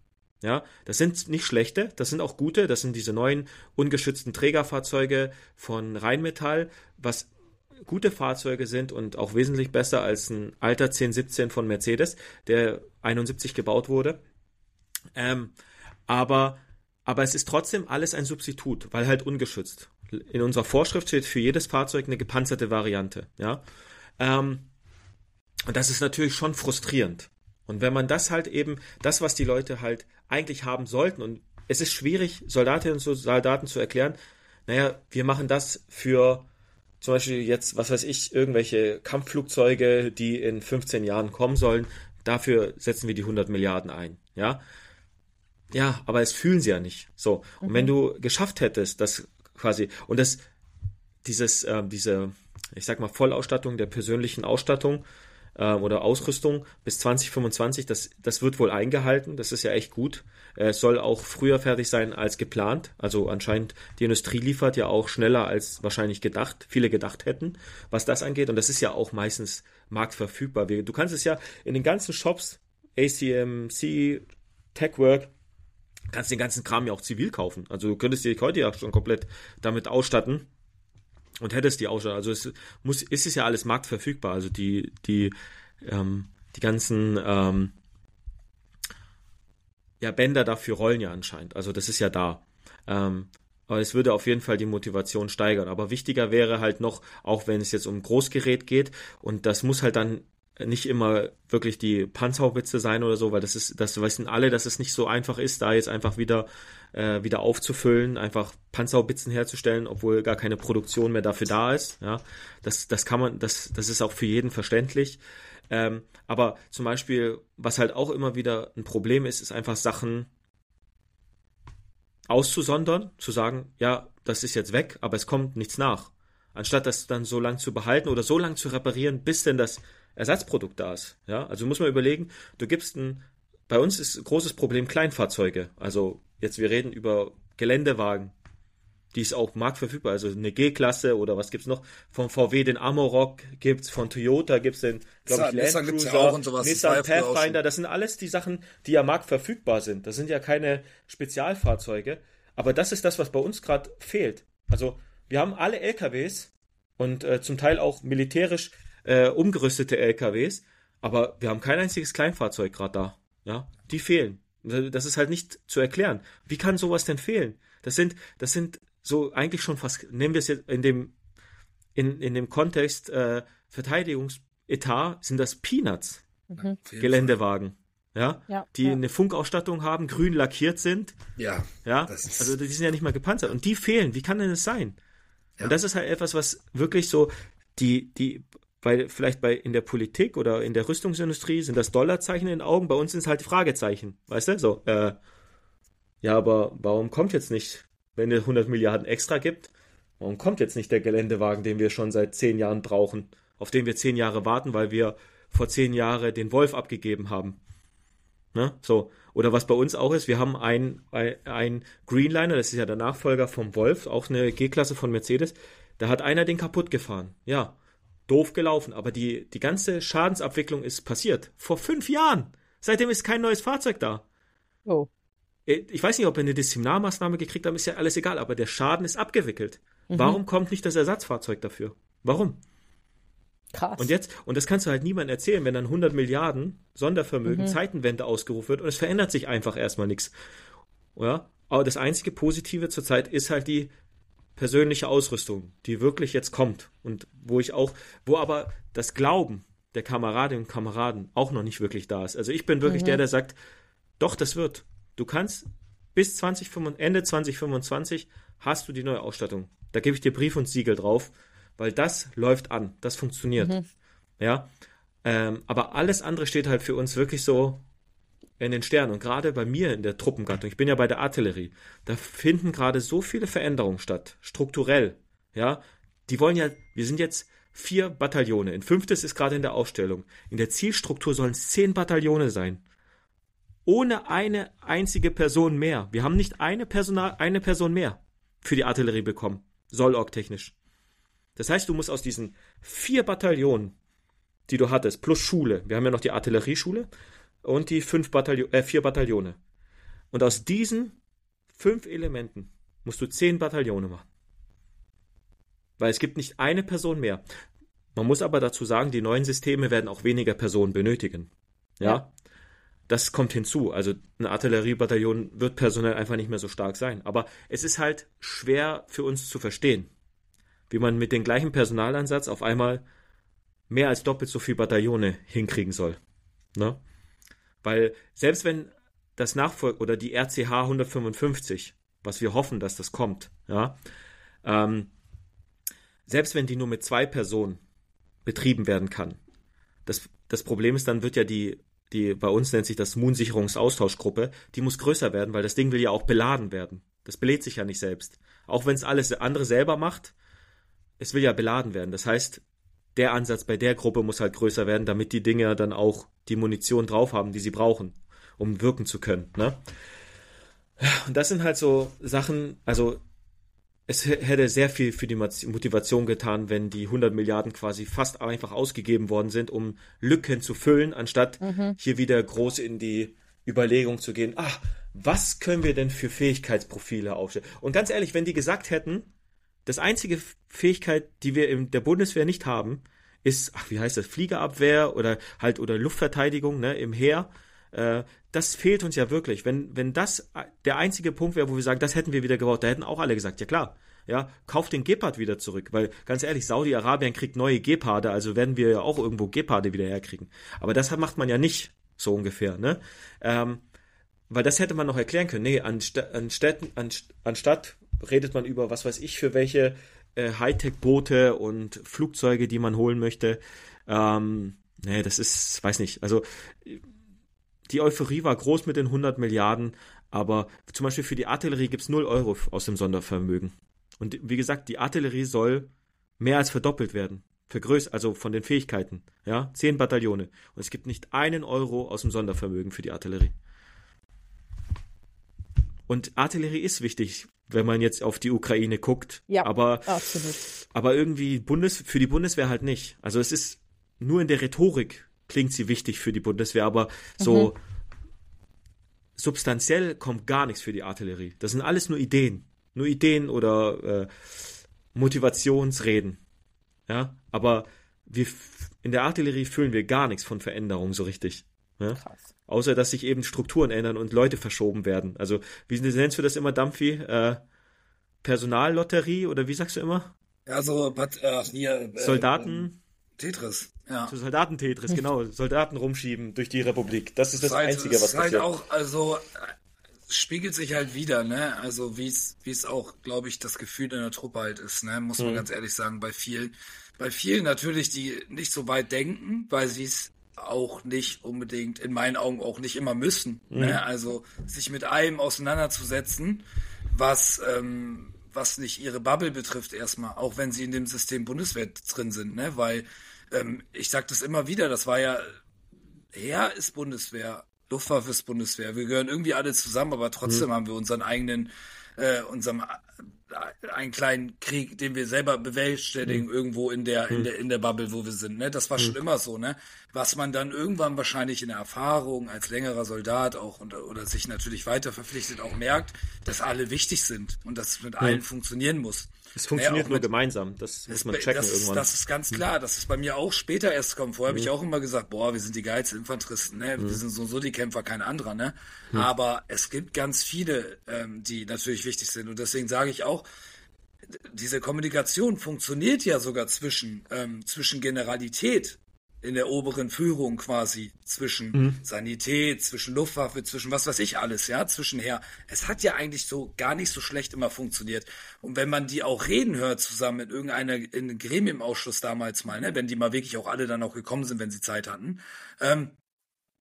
Ja, das sind nicht schlechte, das sind auch gute, das sind diese neuen ungeschützten Trägerfahrzeuge von Rheinmetall, was gute Fahrzeuge sind und auch wesentlich besser als ein alter 1017 von Mercedes, der 71 gebaut wurde. Ähm, aber, aber es ist trotzdem alles ein Substitut, weil halt ungeschützt. In unserer Vorschrift steht für jedes Fahrzeug eine gepanzerte Variante, ja. Ähm, und das ist natürlich schon frustrierend. Und wenn man das halt eben, das, was die Leute halt eigentlich haben sollten, und es ist schwierig, Soldatinnen und Soldaten zu erklären, naja, wir machen das für zum Beispiel jetzt, was weiß ich, irgendwelche Kampfflugzeuge, die in 15 Jahren kommen sollen, dafür setzen wir die 100 Milliarden ein, ja. Ja, aber es fühlen sie ja nicht. So. Und wenn du geschafft hättest, das quasi, und das, dieses, äh, diese, ich sag mal, Vollausstattung der persönlichen Ausstattung äh, oder Ausrüstung bis 2025, das, das wird wohl eingehalten. Das ist ja echt gut. Äh, es soll auch früher fertig sein als geplant. Also anscheinend die Industrie liefert ja auch schneller als wahrscheinlich gedacht, viele gedacht hätten, was das angeht. Und das ist ja auch meistens marktverfügbar. Du kannst es ja in den ganzen Shops, ACMC, TechWork, kannst den ganzen Kram ja auch zivil kaufen. Also du könntest dich heute ja schon komplett damit ausstatten und hättest die Ausstattung. Also es muss, ist es ja alles marktverfügbar. Also die, die, ähm, die ganzen ähm, ja, Bänder dafür rollen ja anscheinend. Also das ist ja da. Ähm, aber es würde auf jeden Fall die Motivation steigern. Aber wichtiger wäre halt noch, auch wenn es jetzt um Großgerät geht, und das muss halt dann nicht immer wirklich die Panzerhaubitze sein oder so, weil das ist, das wissen alle, dass es nicht so einfach ist, da jetzt einfach wieder, äh, wieder aufzufüllen, einfach Panzerhaubitzen herzustellen, obwohl gar keine Produktion mehr dafür da ist. Ja, das, das kann man, das, das ist auch für jeden verständlich. Ähm, aber zum Beispiel, was halt auch immer wieder ein Problem ist, ist einfach Sachen auszusondern, zu sagen, ja, das ist jetzt weg, aber es kommt nichts nach. Anstatt das dann so lang zu behalten oder so lang zu reparieren, bis denn das Ersatzprodukt da ist. Ja, also muss man überlegen, du gibst ein, bei uns ist ein großes Problem Kleinfahrzeuge. Also jetzt wir reden über Geländewagen. Die ist auch marktverfügbar, also eine G-Klasse oder was gibt's noch? Von VW den Amarok gibt's, von Toyota gibt's den, glaube ich, Land Cruiser, ja auch und sowas. Nissan Pathfinder, das sind alles die Sachen, die ja marktverfügbar sind. Das sind ja keine Spezialfahrzeuge, aber das ist das, was bei uns gerade fehlt. Also wir haben alle LKWs und äh, zum Teil auch militärisch äh, umgerüstete LKWs, aber wir haben kein einziges Kleinfahrzeug gerade da. Ja, die fehlen. Das ist halt nicht zu erklären. Wie kann sowas denn fehlen? Das sind, das sind so eigentlich schon fast, nehmen wir es jetzt in dem, in, in dem Kontext äh, Verteidigungsetat, sind das Peanuts. Mhm. Geländewagen. Ja, ja, die ja. eine Funkausstattung haben, grün lackiert sind. Ja. Ja, also die sind ja nicht mal gepanzert und die fehlen. Wie kann denn das sein? Ja. Und das ist halt etwas, was wirklich so die, die weil vielleicht bei in der Politik oder in der Rüstungsindustrie sind das Dollarzeichen in den Augen, bei uns sind es halt Fragezeichen, weißt du? So, äh, ja, aber warum kommt jetzt nicht, wenn es 100 Milliarden extra gibt, warum kommt jetzt nicht der Geländewagen, den wir schon seit zehn Jahren brauchen, auf den wir zehn Jahre warten, weil wir vor zehn Jahren den Wolf abgegeben haben? Ne? So. Oder was bei uns auch ist, wir haben ein, ein, ein Greenliner, das ist ja der Nachfolger vom Wolf, auch eine G-Klasse von Mercedes, da hat einer den kaputt gefahren. Ja, doof gelaufen, aber die, die ganze Schadensabwicklung ist passiert. Vor fünf Jahren. Seitdem ist kein neues Fahrzeug da. Oh. Äh, ich weiß nicht, ob wir eine Disziplinarmaßnahme gekriegt haben, ist ja alles egal, aber der Schaden ist abgewickelt. Mhm. Warum kommt nicht das Ersatzfahrzeug dafür? Warum? Krass. Und jetzt, und das kannst du halt niemandem erzählen, wenn dann 100 Milliarden Sondervermögen, mhm. Zeitenwende ausgerufen wird und es verändert sich einfach erstmal nichts. Ja? Aber das einzige Positive zurzeit ist halt die persönliche Ausrüstung, die wirklich jetzt kommt und wo ich auch, wo aber das Glauben der Kameradinnen und Kameraden auch noch nicht wirklich da ist. Also ich bin wirklich mhm. der, der sagt, doch, das wird. Du kannst bis 20, Ende 2025 hast du die neue Ausstattung. Da gebe ich dir Brief und Siegel drauf, weil das läuft an, das funktioniert. Mhm. Ja, ähm, aber alles andere steht halt für uns wirklich so in den Sternen. Und gerade bei mir in der Truppengattung, ich bin ja bei der Artillerie, da finden gerade so viele Veränderungen statt, strukturell. Ja, die wollen ja, wir sind jetzt vier Bataillone. Ein fünftes ist gerade in der Aufstellung. In der Zielstruktur sollen es zehn Bataillone sein. Ohne eine einzige Person mehr. Wir haben nicht eine, Personal, eine Person mehr für die Artillerie bekommen. Soll technisch. Das heißt, du musst aus diesen vier Bataillonen, die du hattest, plus Schule, wir haben ja noch die Artillerieschule, und die fünf Bataillon, äh, vier Bataillone. Und aus diesen fünf Elementen musst du zehn Bataillone machen. Weil es gibt nicht eine Person mehr. Man muss aber dazu sagen, die neuen Systeme werden auch weniger Personen benötigen. Ja. ja. Das kommt hinzu. Also ein Artilleriebataillon wird personell einfach nicht mehr so stark sein. Aber es ist halt schwer für uns zu verstehen, wie man mit dem gleichen Personalansatz auf einmal mehr als doppelt so viel Bataillone hinkriegen soll. Ne? Weil selbst wenn das Nachfolg oder die RCH 155, was wir hoffen, dass das kommt, ja, ähm, selbst wenn die nur mit zwei Personen betrieben werden kann, das, das Problem ist, dann wird ja die, die, bei uns nennt sich das Moon-Sicherungsaustauschgruppe, die muss größer werden, weil das Ding will ja auch beladen werden. Das belädt sich ja nicht selbst. Auch wenn es alles andere selber macht, es will ja beladen werden. Das heißt, der Ansatz bei der Gruppe muss halt größer werden, damit die Dinger dann auch die Munition drauf haben, die sie brauchen, um wirken zu können. Ne? Und das sind halt so Sachen, also es hätte sehr viel für die Motivation getan, wenn die 100 Milliarden quasi fast einfach ausgegeben worden sind, um Lücken zu füllen, anstatt mhm. hier wieder groß in die Überlegung zu gehen, ach, was können wir denn für Fähigkeitsprofile aufstellen? Und ganz ehrlich, wenn die gesagt hätten, das einzige Fähigkeit, die wir in der Bundeswehr nicht haben, ist, ach, wie heißt das, Fliegerabwehr oder halt oder Luftverteidigung, ne, im Heer. Äh, das fehlt uns ja wirklich. Wenn, wenn das der einzige Punkt wäre, wo wir sagen, das hätten wir wieder gebaut, da hätten auch alle gesagt, ja klar, ja, kauft den Gepard wieder zurück, weil ganz ehrlich, Saudi-Arabien kriegt neue Geparde, also werden wir ja auch irgendwo Geparde wieder herkriegen. Aber das macht man ja nicht so ungefähr, ne? Ähm, weil das hätte man noch erklären können. Nee, anstatt, anstatt, anstatt redet man über was weiß ich für welche äh, Hightech-Boote und Flugzeuge, die man holen möchte. Ähm, nee, das ist, weiß nicht. Also die Euphorie war groß mit den 100 Milliarden, aber zum Beispiel für die Artillerie gibt es 0 Euro aus dem Sondervermögen. Und wie gesagt, die Artillerie soll mehr als verdoppelt werden. Vergrößert, also von den Fähigkeiten. Ja, zehn Bataillone. Und es gibt nicht einen Euro aus dem Sondervermögen für die Artillerie. Und Artillerie ist wichtig, wenn man jetzt auf die Ukraine guckt. Ja, aber, absolut. Aber irgendwie Bundes, für die Bundeswehr halt nicht. Also es ist nur in der Rhetorik klingt sie wichtig für die Bundeswehr, aber so mhm. substanziell kommt gar nichts für die Artillerie. Das sind alles nur Ideen. Nur Ideen oder äh, Motivationsreden. Ja, aber wir, in der Artillerie fühlen wir gar nichts von Veränderung so richtig. Ja? Krass. Außer, dass sich eben Strukturen ändern und Leute verschoben werden. Also, wie nennst du das immer, Dampfi? Äh, Personallotterie oder wie sagst du immer? Ja, so, äh, hier, äh, Soldaten. Tetris, ja. So Soldaten-Tetris, genau. Soldaten rumschieben durch die Republik. Das ist das, das halt, Einzige, was passiert. Halt auch, also, spiegelt sich halt wieder, ne? Also, wie es, wie es auch, glaube ich, das Gefühl in der Truppe halt ist, ne? Muss man mhm. ganz ehrlich sagen, bei vielen. Bei vielen natürlich, die nicht so weit denken, weil sie es auch nicht unbedingt, in meinen Augen auch nicht immer müssen. Mhm. Ne? Also sich mit allem auseinanderzusetzen, was, ähm, was nicht ihre Bubble betrifft erstmal, auch wenn sie in dem System Bundeswehr drin sind, ne? Weil ähm, ich sage das immer wieder, das war ja, Heer ist Bundeswehr, Luftwaffe ist Bundeswehr. Wir gehören irgendwie alle zusammen, aber trotzdem mhm. haben wir unseren eigenen, äh, unserem einen kleinen Krieg, den wir selber bewerkstelligen, mhm. irgendwo in der, in mhm. der, in der Bubble, wo wir sind, ne? Das war mhm. schon immer so, ne? Was man dann irgendwann wahrscheinlich in der Erfahrung als längerer Soldat auch oder, oder sich natürlich weiter verpflichtet auch merkt, dass alle wichtig sind und dass es mit allen funktionieren muss. Es funktioniert nur mit, gemeinsam, das muss man checken das ist, irgendwann. Das ist ganz klar, das ist bei mir auch später erst gekommen. Vorher mhm. habe ich auch immer gesagt, boah, wir sind die geilsten Infanteristen, ne? Wir mhm. sind so, so die Kämpfer, kein anderer, ne? Mhm. Aber es gibt ganz viele, ähm, die natürlich wichtig sind und deswegen sage ich auch, diese Kommunikation funktioniert ja sogar zwischen, ähm, zwischen Generalität in der oberen Führung quasi, zwischen mhm. Sanität, zwischen Luftwaffe, zwischen was weiß ich alles, ja, zwischenher. Es hat ja eigentlich so gar nicht so schlecht immer funktioniert. Und wenn man die auch reden hört zusammen in irgendeiner, in einem Gremiumausschuss damals mal, ne, wenn die mal wirklich auch alle dann auch gekommen sind, wenn sie Zeit hatten, ähm,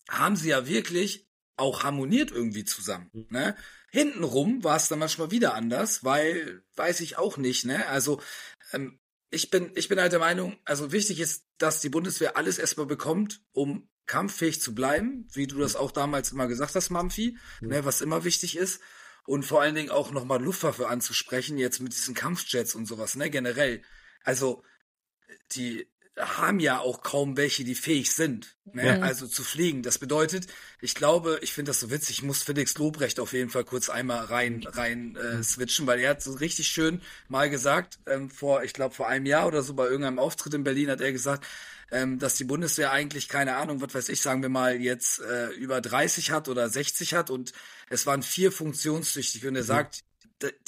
haben sie ja wirklich auch harmoniert irgendwie zusammen, mhm. ne? Hintenrum war es dann manchmal wieder anders, weil, weiß ich auch nicht, ne? Also, ähm, ich bin, ich bin halt der Meinung, also wichtig ist, dass die Bundeswehr alles erstmal bekommt, um kampffähig zu bleiben, wie du das auch damals immer gesagt hast, Mamfi, mhm. ne, was immer wichtig ist. Und vor allen Dingen auch nochmal Luftwaffe anzusprechen, jetzt mit diesen Kampfjets und sowas, ne, generell. Also, die, haben ja auch kaum welche, die fähig sind, ne? Ja. also zu fliegen. Das bedeutet, ich glaube, ich finde das so witzig, ich muss Felix Lobrecht auf jeden Fall kurz einmal rein rein äh, switchen, weil er hat so richtig schön mal gesagt, ähm, vor, ich glaube vor einem Jahr oder so bei irgendeinem Auftritt in Berlin hat er gesagt, ähm, dass die Bundeswehr eigentlich, keine Ahnung, was weiß ich, sagen wir mal, jetzt äh, über 30 hat oder 60 hat und es waren vier funktionstüchtig und er mhm. sagt,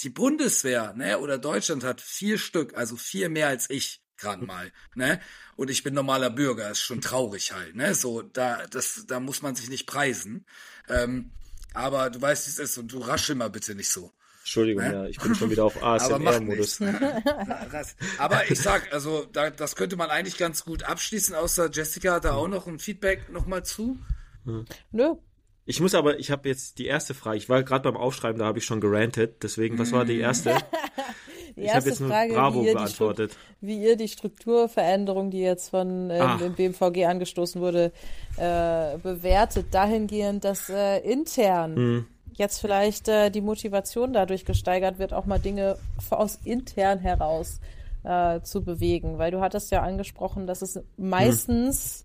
die Bundeswehr, ne, oder Deutschland hat vier Stück, also vier mehr als ich gerade mal, ne? Und ich bin normaler Bürger, ist schon traurig halt, ne? So, da, das, da muss man sich nicht preisen. Ähm, aber du weißt, wie es ist und du raschel mal bitte nicht so. Entschuldigung, ne? ja, ich bin schon wieder auf ASMR-Modus. Aber ich sag, also da, das könnte man eigentlich ganz gut abschließen, außer Jessica hat da auch noch ein Feedback nochmal zu. Hm. Nö. Ich muss aber, ich habe jetzt die erste Frage. Ich war gerade beim Aufschreiben, da habe ich schon gerantet. Deswegen, was war die erste? Die ich habe erste jetzt nur Frage, Bravo wie ihr, beantwortet. Wie ihr die Strukturveränderung, die jetzt von Ah. dem BMVG angestoßen wurde, äh, bewertet, dahingehend, dass äh, intern Hm. jetzt vielleicht äh, die Motivation dadurch gesteigert wird, auch mal Dinge aus intern heraus äh, zu bewegen. Weil du hattest ja angesprochen, dass es meistens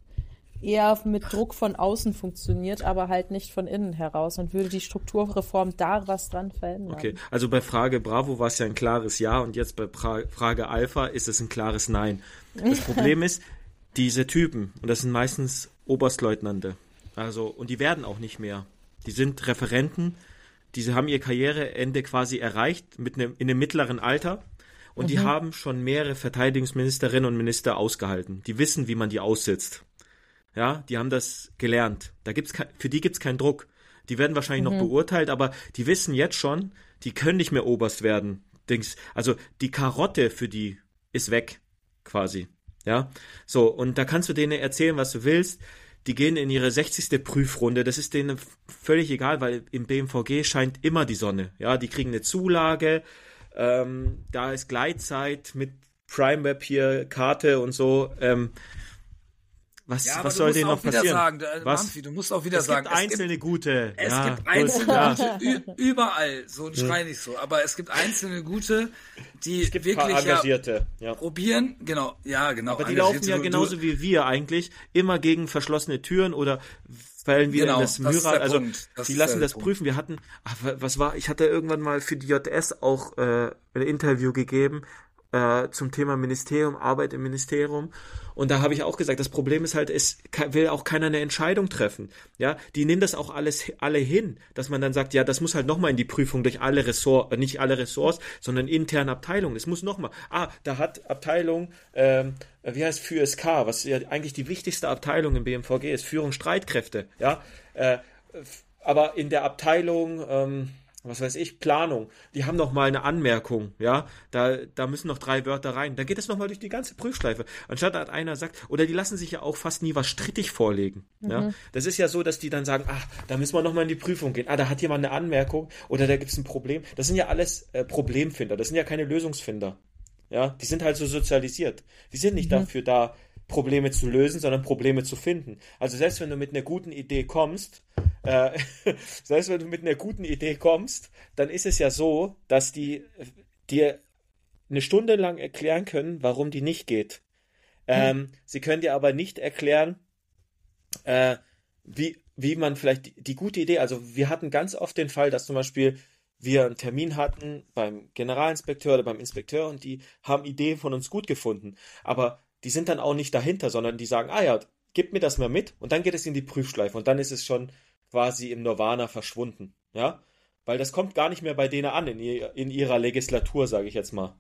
eher mit Druck von außen funktioniert, aber halt nicht von innen heraus. Und würde die Strukturreform da was dran verändern? Okay, also bei Frage Bravo war es ja ein klares Ja und jetzt bei pra Frage Alpha ist es ein klares Nein. Das Problem ist, diese Typen, und das sind meistens Oberstleutnante, also, und die werden auch nicht mehr. Die sind Referenten, diese haben ihr Karriereende quasi erreicht mit einem, in einem mittleren Alter und die haben schon mehrere Verteidigungsministerinnen und Minister ausgehalten. Die wissen, wie man die aussitzt. Ja, die haben das gelernt. Da gibt's kein, für die gibt's keinen Druck. Die werden wahrscheinlich noch beurteilt, aber die wissen jetzt schon, die können nicht mehr Oberst werden. Dings, also die Karotte für die ist weg, quasi. Ja, so, und da kannst du denen erzählen, was du willst. Die gehen in ihre 60. Prüfrunde. Das ist denen völlig egal, weil im BMVG scheint immer die Sonne. Ja, die kriegen eine Zulage. Ähm, da ist Gleitzeit mit PrimeWeb hier, Karte und so. Ähm, was, Ja, was du soll denen auch noch wieder passieren? sagen, äh, was? Manfred, du musst auch wieder es sagen, gibt einzelne gute. es ja, gibt gut, einzelne ja. gute, überall, so ein Schrei nicht so, aber es gibt einzelne gute, die Es gibt wirklich ja Engagierte. Ja. probieren, genau, ja, genau. Aber die laufen ja genauso du, wie wir eigentlich, immer gegen verschlossene Türen oder fallen wieder Genau, in das Myra. Also die lassen das Punkt. prüfen. Wir hatten, ach, wa- was war, ich hatte irgendwann mal für die JS auch äh, ein Interview gegeben äh, zum Thema Ministerium, Arbeit im Ministerium. Und da habe ich auch gesagt, das Problem ist halt, es will auch keiner eine Entscheidung treffen. Ja, die nehmen das auch alles alle hin, dass man dann sagt, ja, das muss halt nochmal in die Prüfung durch alle Ressorts, äh, nicht alle Ressorts, sondern interne Abteilungen. Es muss nochmal. Ah, da hat Abteilung, ähm, wie heißt für SK, was ja eigentlich die wichtigste Abteilung im BMVG ist, Führung Streitkräfte. Ja, äh, aber in der Abteilung, ähm, was weiß ich, Planung, die haben noch mal eine Anmerkung, ja, da, da müssen noch drei Wörter rein. Da geht es noch mal durch die ganze Prüfschleife. Anstatt dass einer sagt, oder die lassen sich ja auch fast nie was strittig vorlegen, ja. Das ist ja so, dass die dann sagen, ach, da müssen wir noch mal in die Prüfung gehen. Ah, da hat jemand eine Anmerkung oder da gibt es ein Problem. Das sind ja alles äh, Problemfinder, das sind ja keine Lösungsfinder. Ja, die sind halt so sozialisiert. Die sind nicht dafür da, Probleme zu lösen, sondern Probleme zu finden. Also selbst wenn du mit einer guten Idee kommst, äh, selbst wenn du mit einer guten Idee kommst, dann ist es ja so, dass die dir eine Stunde lang erklären können, warum die nicht geht. Ähm, Sie können dir aber nicht erklären, äh, wie, wie man vielleicht die, die gute Idee, also wir hatten ganz oft den Fall, dass zum Beispiel wir einen Termin hatten beim Generalinspekteur oder beim Inspekteur und die haben Ideen von uns gut gefunden. Aber die sind dann auch nicht dahinter, sondern die sagen, ah ja, gib mir das mal mit und dann geht es in die Prüfschleife und dann ist es schon quasi im Nirvana verschwunden. Ja? Weil das kommt gar nicht mehr bei denen an in, ihr, in ihrer Legislatur, sage ich jetzt mal.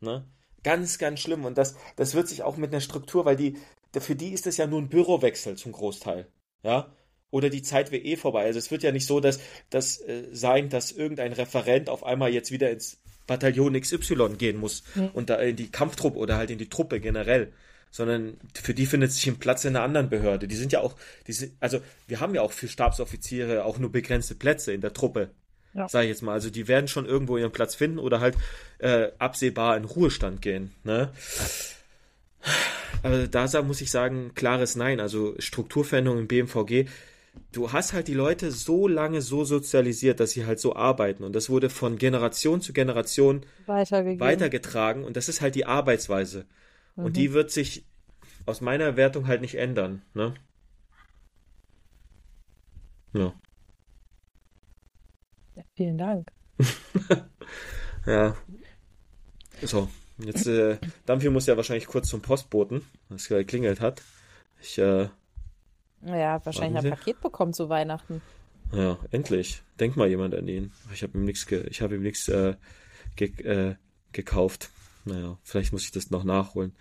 Ne? Ganz, ganz schlimm. Und das, das wird sich auch mit einer Struktur, weil die, für die ist es ja nur ein Bürowechsel zum Großteil. Ja? Oder die Zeit wäre eh vorbei. Also es wird ja nicht so, dass das äh, sein, dass irgendein Referent auf einmal jetzt wieder ins Bataillon XY gehen muss und da in die Kampftruppe oder halt in die Truppe generell. Sondern für die findet sich ein Platz in einer anderen Behörde. Die sind ja auch, die sind, also wir haben ja auch für Stabsoffiziere auch nur begrenzte Plätze in der Truppe. Ja. Sag ich jetzt mal. Also die werden schon irgendwo ihren Platz finden oder halt äh, absehbar in Ruhestand gehen. Ne? Also da muss ich sagen, klares Nein. Also Strukturveränderung im BMVG. Du hast halt die Leute so lange so sozialisiert, dass sie halt so arbeiten. Und das wurde von Generation zu Generation weitergetragen. Und das ist halt die Arbeitsweise. Und die wird sich aus meiner Wertung halt nicht ändern. Ne? Ja. Ja, vielen Dank. Ja. So, jetzt, äh, Dampfi muss ja wahrscheinlich kurz zum Postboten, was geklingelt hat. Ich, äh, Ja, wahrscheinlich ein. Paket bekommen zu Weihnachten. ja, endlich. Denkt mal jemand an ihn. Ich habe ihm nichts, ge ich habe ihm nichts äh, ge äh, gekauft. Naja, vielleicht muss ich das noch nachholen.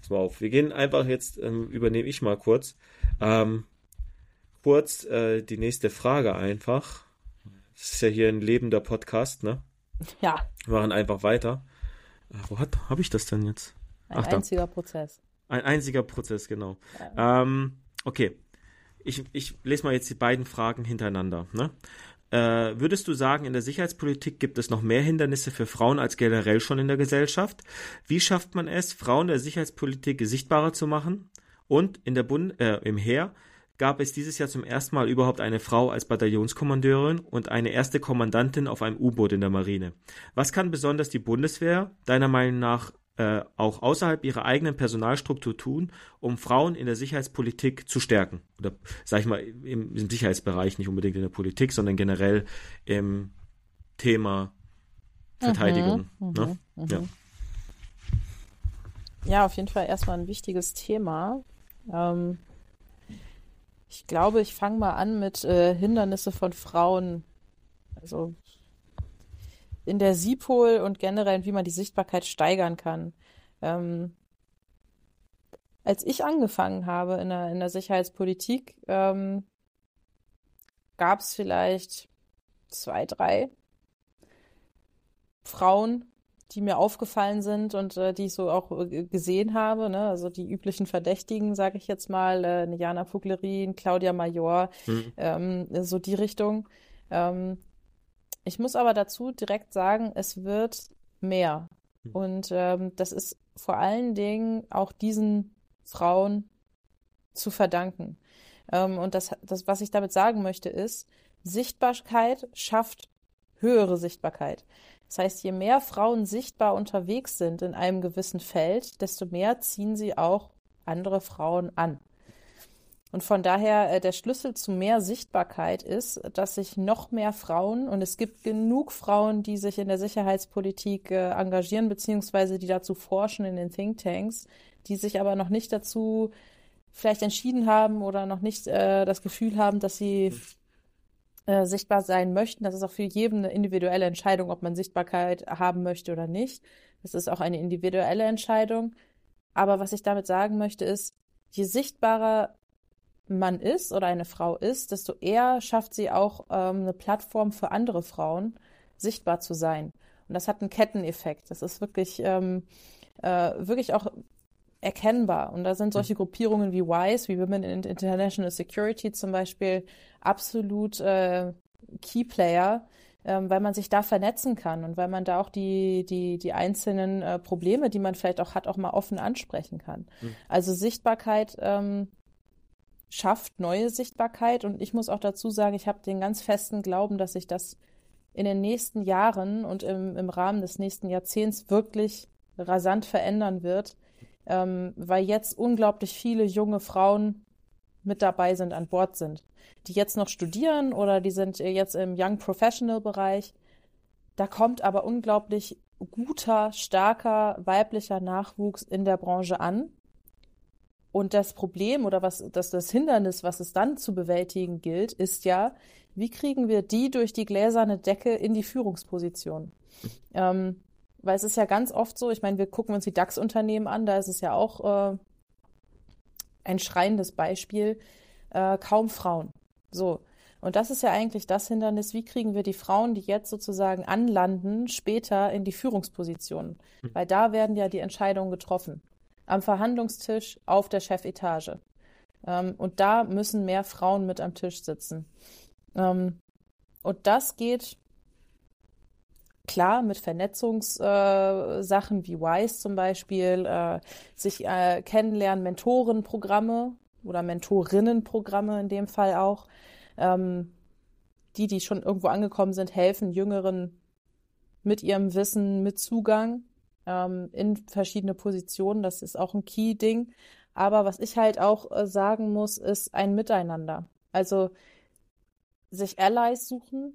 Pass mal auf. Wir gehen einfach jetzt, ähm, übernehme ich mal kurz. Ähm, kurz äh, die nächste Frage einfach. Das ist ja hier ein lebender Podcast, ne? Ja, Wir machen einfach weiter. Äh, wo habe ich das denn jetzt? ein Ach, da. einziger Prozess. Ein einziger Prozess, genau. Ähm, okay. Ich, ich lese mal jetzt die beiden Fragen hintereinander. Ne? Äh, würdest du sagen, in der Sicherheitspolitik gibt es noch mehr Hindernisse für Frauen als generell schon in der Gesellschaft? Wie schafft man es, Frauen der Sicherheitspolitik sichtbarer zu machen? Und in der Bund äh, im Heer gab es dieses Jahr zum ersten Mal überhaupt eine Frau als Bataillonskommandeurin und eine erste Kommandantin auf einem U-Boot in der Marine. Was kann besonders die Bundeswehr deiner Meinung nach äh, auch außerhalb ihrer eigenen Personalstruktur tun, um Frauen in der Sicherheitspolitik zu stärken? Oder sag ich mal, im, im Sicherheitsbereich, nicht unbedingt in der Politik, sondern generell im Thema Verteidigung. Mhm, ne? mhm, ja. ja, auf jeden Fall erstmal ein wichtiges Thema. Ähm, ich glaube, ich fange mal an mit äh, Hindernisse von Frauen. Also in der SIPOL und generell, wie man die Sichtbarkeit steigern kann. Ähm, als ich angefangen habe in der, in der Sicherheitspolitik, ähm, gab es vielleicht zwei, drei Frauen, die mir aufgefallen sind und äh, die ich so auch äh, gesehen habe. Ne? Also die üblichen Verdächtigen, sage ich jetzt mal, äh, Jana Fuglerin, Claudia Major, mhm. ähm, so die Richtung. Ähm, ich muss aber dazu direkt sagen, es wird mehr. Hm. Und ähm, das ist vor allen Dingen auch diesen Frauen zu verdanken. Ähm, und das, das, was ich damit sagen möchte, ist, Sichtbarkeit schafft höhere Sichtbarkeit. Das heißt, je mehr Frauen sichtbar unterwegs sind in einem gewissen Feld, desto mehr ziehen sie auch andere Frauen an. Und von daher äh, der Schlüssel zu mehr Sichtbarkeit ist, dass sich noch mehr Frauen, und es gibt genug Frauen, die sich in der Sicherheitspolitik äh, engagieren, beziehungsweise die dazu forschen in den Thinktanks, die sich aber noch nicht dazu vielleicht entschieden haben oder noch nicht äh, das Gefühl haben, dass sie äh, sichtbar sein möchten. Das ist auch für jeden eine individuelle Entscheidung, ob man Sichtbarkeit haben möchte oder nicht. Das ist auch eine individuelle Entscheidung. Aber was ich damit sagen möchte, ist, je sichtbarer Mann ist oder eine Frau ist, desto eher schafft sie auch ähm, eine Plattform für andere Frauen, sichtbar zu sein. Und das hat einen Ketteneffekt. Das ist wirklich, ähm, äh, wirklich auch erkennbar. Und da sind solche Gruppierungen wie WISE, wie Women in International Security zum Beispiel, absolut äh, Keyplayer, ähm, weil man sich da vernetzen kann und weil man da auch die, die, die einzelnen äh, Probleme, die man vielleicht auch hat, auch mal offen ansprechen kann. Mhm. Also Sichtbarkeit ähm, schafft neue Sichtbarkeit. Und ich muss auch dazu sagen, ich habe den ganz festen Glauben, dass sich das in den nächsten Jahren und im, im Rahmen des nächsten Jahrzehnts wirklich rasant verändern wird, ähm, weil jetzt unglaublich viele junge Frauen mit dabei sind, an Bord sind, die jetzt noch studieren oder die sind jetzt im Young Professional Bereich. Da kommt aber unglaublich guter, starker weiblicher Nachwuchs in der Branche an. Und das Problem oder was das, das Hindernis, was es dann zu bewältigen gilt, ist ja, wie kriegen wir die durch die gläserne Decke in die Führungsposition? Ähm, weil es ist ja ganz oft so, ich meine, wir gucken uns die DAX-Unternehmen an, da ist es ja auch äh, ein schreiendes Beispiel, äh, kaum Frauen. So. Und das ist ja eigentlich das Hindernis, wie kriegen wir die Frauen, die jetzt sozusagen anlanden, später in die Führungspositionen? Hm. Weil da werden ja die Entscheidungen getroffen am Verhandlungstisch auf der Chefetage. Ähm, und da müssen mehr Frauen mit am Tisch sitzen. Ähm, und das geht klar mit Vernetzungssachen äh, wie WISE zum Beispiel, äh, sich äh, kennenlernen, Mentorenprogramme oder Mentorinnenprogramme in dem Fall auch. Ähm, die, die schon irgendwo angekommen sind, helfen Jüngeren mit ihrem Wissen, mit Zugang ähm, in verschiedene Positionen. Das ist auch ein Key-Ding. Aber was ich halt auch äh, sagen muss, ist ein Miteinander. Also sich Allies suchen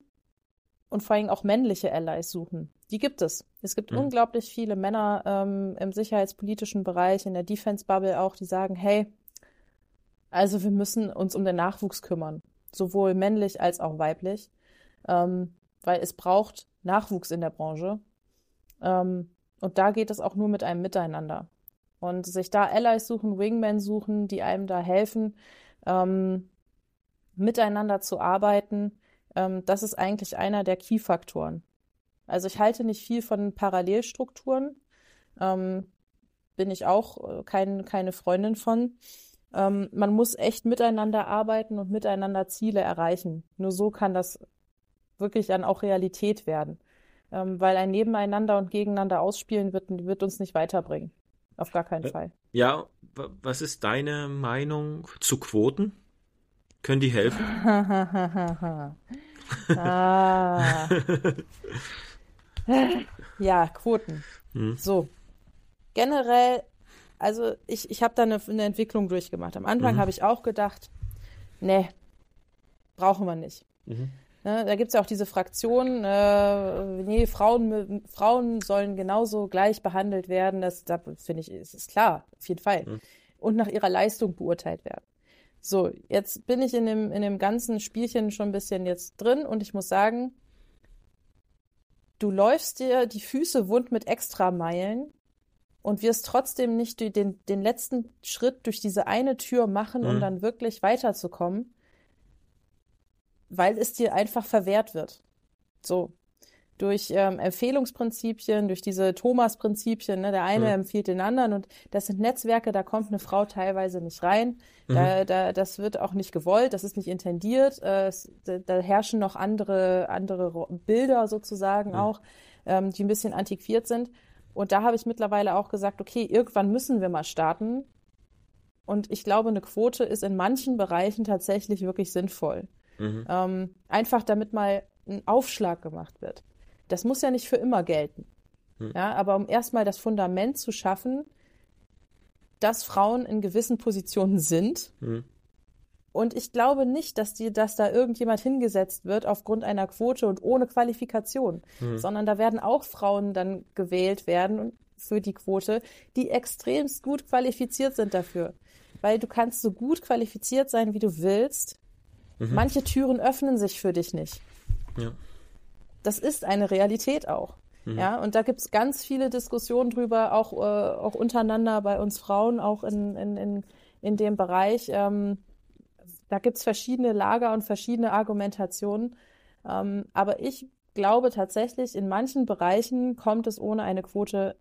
und vor allem auch männliche Allies suchen. Die gibt es. Es gibt mhm. unglaublich viele Männer ähm, im sicherheitspolitischen Bereich, in der Defense-Bubble auch, die sagen, hey, also wir müssen uns um den Nachwuchs kümmern, sowohl männlich als auch weiblich, ähm, weil es braucht Nachwuchs in der Branche. Ähm, und da geht es auch nur mit einem Miteinander. Und sich da Allies suchen, Wingmen suchen, die einem da helfen, ähm, miteinander zu arbeiten, ähm, das ist eigentlich einer der Key-Faktoren. Also ich halte nicht viel von Parallelstrukturen, ähm, bin ich auch äh, kein, keine Freundin von. Ähm, man muss echt miteinander arbeiten und miteinander Ziele erreichen. Nur so kann das wirklich dann auch Realität werden. Ähm, weil ein Nebeneinander und Gegeneinander ausspielen wird, wird uns nicht weiterbringen. Auf gar keinen Fall. Ja, was ist deine Meinung zu Quoten? Können die helfen? ah. ja, Quoten. Hm. So. Generell, also ich, ich habe da eine, eine, Entwicklung durchgemacht. Am Anfang mhm. habe ich auch gedacht, nee, brauchen wir nicht. Mhm. Ne, da gibt es ja auch diese Fraktion, äh, nee, Frauen, Frauen sollen genauso gleich behandelt werden. Das, da finde ich, ist, ist klar, auf jeden Fall. Mhm. Und nach ihrer Leistung beurteilt werden. So, jetzt bin ich in dem, in dem ganzen Spielchen schon ein bisschen jetzt drin und ich muss sagen, du läufst dir die Füße wund mit Extrameilen und wirst trotzdem nicht den, den letzten Schritt durch diese eine Tür machen, mhm. um dann wirklich weiterzukommen weil es dir einfach verwehrt wird. So. Durch ähm, Empfehlungsprinzipien, durch diese Thomas-Prinzipien, ne? der eine mhm. empfiehlt den anderen und das sind Netzwerke, da kommt eine Frau teilweise nicht rein. Da, mhm. da, das wird auch nicht gewollt, das ist nicht intendiert. Äh, es, da, da, herrschen noch andere, andere Bilder sozusagen mhm. auch, ähm, die ein bisschen antiquiert sind. Und da habe ich mittlerweile auch gesagt, okay, irgendwann müssen wir mal starten. Und ich glaube, eine Quote ist in manchen Bereichen tatsächlich wirklich sinnvoll. Mhm. Ähm, einfach damit mal ein Aufschlag gemacht wird. Das muss ja nicht für immer gelten. Mhm. Ja, aber um erstmal das Fundament zu schaffen, dass Frauen in gewissen Positionen sind. Mhm. Und ich glaube nicht, dass, die, dass da irgendjemand hingesetzt wird aufgrund einer Quote und ohne Qualifikation, mhm. sondern da werden auch Frauen dann gewählt werden für die Quote, die extremst gut qualifiziert sind dafür. Weil du kannst so gut qualifiziert sein, wie du willst. Mhm. Manche Türen öffnen sich für dich nicht. Ja. Das ist eine Realität auch. Mhm. Ja, und da gibt es ganz viele Diskussionen drüber, auch, äh, auch untereinander bei uns Frauen, auch in, in, in, in dem Bereich. Ähm, da gibt es verschiedene Lager und verschiedene Argumentationen. Ähm, aber ich glaube tatsächlich, in manchen Bereichen kommt es ohne eine Quote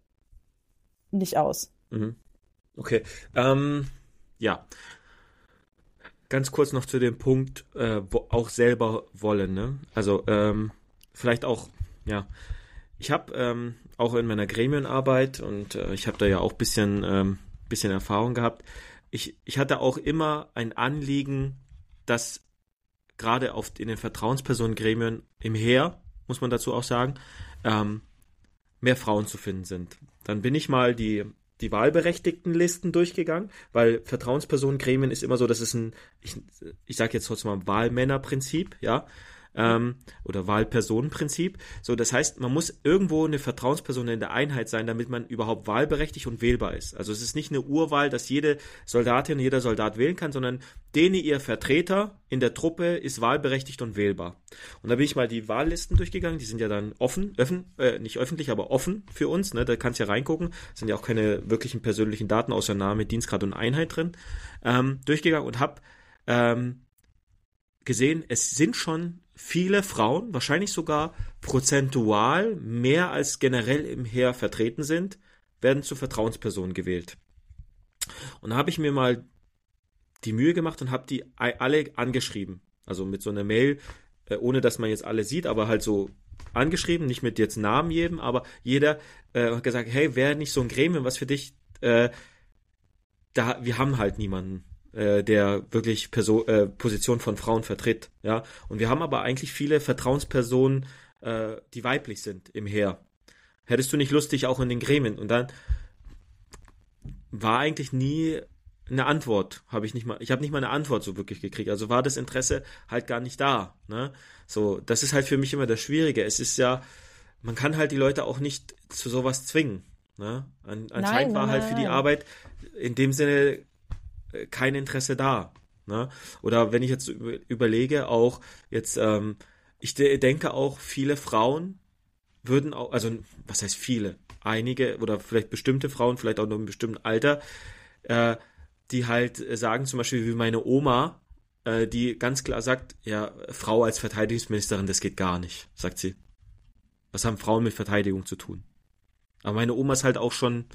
nicht aus. Mhm. Okay. Ähm, ja ganz kurz noch zu dem Punkt, äh, auch selber wollen. Ne? Also ähm, vielleicht auch, ja, ich habe ähm, auch in meiner Gremienarbeit und äh, ich habe da ja auch bisschen, ähm, bisschen Erfahrung gehabt. Ich, ich hatte auch immer ein Anliegen, dass gerade auf in den Vertrauenspersonengremien im Heer, muss man dazu auch sagen, ähm, mehr Frauen zu finden sind. Dann bin ich mal die die wahlberechtigten Listen durchgegangen, weil Vertrauenspersonengremien ist immer so, das ist ein, ich, ich sage jetzt trotzdem mal Wahlmännerprinzip, ja ähm, oder Wahlpersonenprinzip. So, das heißt, man muss irgendwo eine Vertrauensperson in der Einheit sein, damit man überhaupt wahlberechtigt und wählbar ist. Also es ist nicht eine Urwahl, dass jede Soldatin, jeder Soldat wählen kann, sondern denen ihr Vertreter in der Truppe ist wahlberechtigt und wählbar. Und da bin ich mal die Wahllisten durchgegangen, die sind ja dann offen, öffn, äh, nicht öffentlich, aber offen für uns, ne? da kannst du ja reingucken, sind ja auch keine wirklichen persönlichen Daten außer Name, Dienstgrad und Einheit drin, ähm, durchgegangen und hab ähm, gesehen, es sind schon viele Frauen, wahrscheinlich sogar prozentual mehr als generell im Heer vertreten sind, werden zu Vertrauenspersonen gewählt. Und da habe ich mir mal die Mühe gemacht und habe die alle angeschrieben. Also mit so einer Mail, äh, ohne dass man jetzt alle sieht, aber halt so angeschrieben, nicht mit jetzt Namen jedem, aber jeder äh, hat gesagt, hey, wäre nicht so ein Gremium was für dich, äh, da, wir haben halt niemanden äh, der wirklich Perso äh, Position von Frauen vertritt. Ja, und wir haben aber eigentlich viele Vertrauenspersonen, äh, die weiblich sind im Heer. Hättest du nicht lustig auch in den Gremien? Und dann war eigentlich nie eine Antwort, habe ich nicht mal, ich habe nicht mal eine Antwort so wirklich gekriegt. Also war das Interesse halt gar nicht da. Ne? So, das ist halt für mich immer das Schwierige. Es ist ja, man kann halt die Leute auch nicht zu sowas zwingen. Ne? An, anscheinend nein, war halt für die Arbeit in dem Sinne kein Interesse da. Ne? Oder wenn ich jetzt überlege, auch jetzt, ähm, ich de denke auch, viele Frauen würden auch, also was heißt viele, einige oder vielleicht bestimmte Frauen, vielleicht auch nur im bestimmten Alter, äh, die halt sagen, zum Beispiel wie meine Oma, äh, die ganz klar sagt, ja, Frau als Verteidigungsministerin, das geht gar nicht, sagt sie. Was haben Frauen mit Verteidigung zu tun? Aber meine Oma ist halt auch schon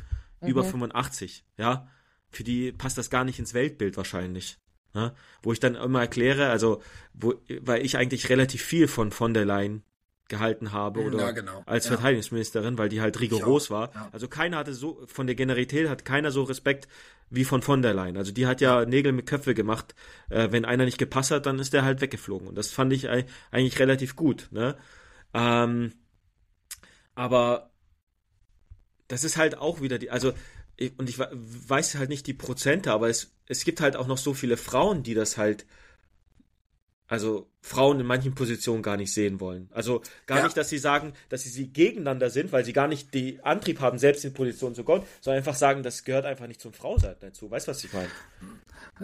mhm. über 85, ja für die passt das gar nicht ins Weltbild wahrscheinlich. Ne? Wo ich dann immer erkläre, also, wo, weil ich eigentlich relativ viel von von der Leyen gehalten habe oder Ja, genau. als Ja. Verteidigungsministerin, weil die halt rigoros war. ja. Also keiner hatte so, von der Generalität hat keiner so Respekt wie von von der Leyen. Also die hat ja Nägel mit Köpfe gemacht. Äh, wenn einer nicht gepasst hat, dann ist der halt weggeflogen. Und das fand ich ei- eigentlich relativ gut. Ne? Ähm, aber das ist halt auch wieder die, also ich- und ich we- weiß halt nicht die Prozente, aber es, es gibt halt auch noch so viele Frauen, die das halt, also Frauen in manchen Positionen gar nicht sehen wollen. Also gar Ja. nicht, dass sie sagen, dass sie, sie gegeneinander sind, weil sie gar nicht die Antrieb haben, selbst in Position zu kommen, sondern einfach sagen, das gehört einfach nicht zum Frausein dazu. Weißt du, was ich meine?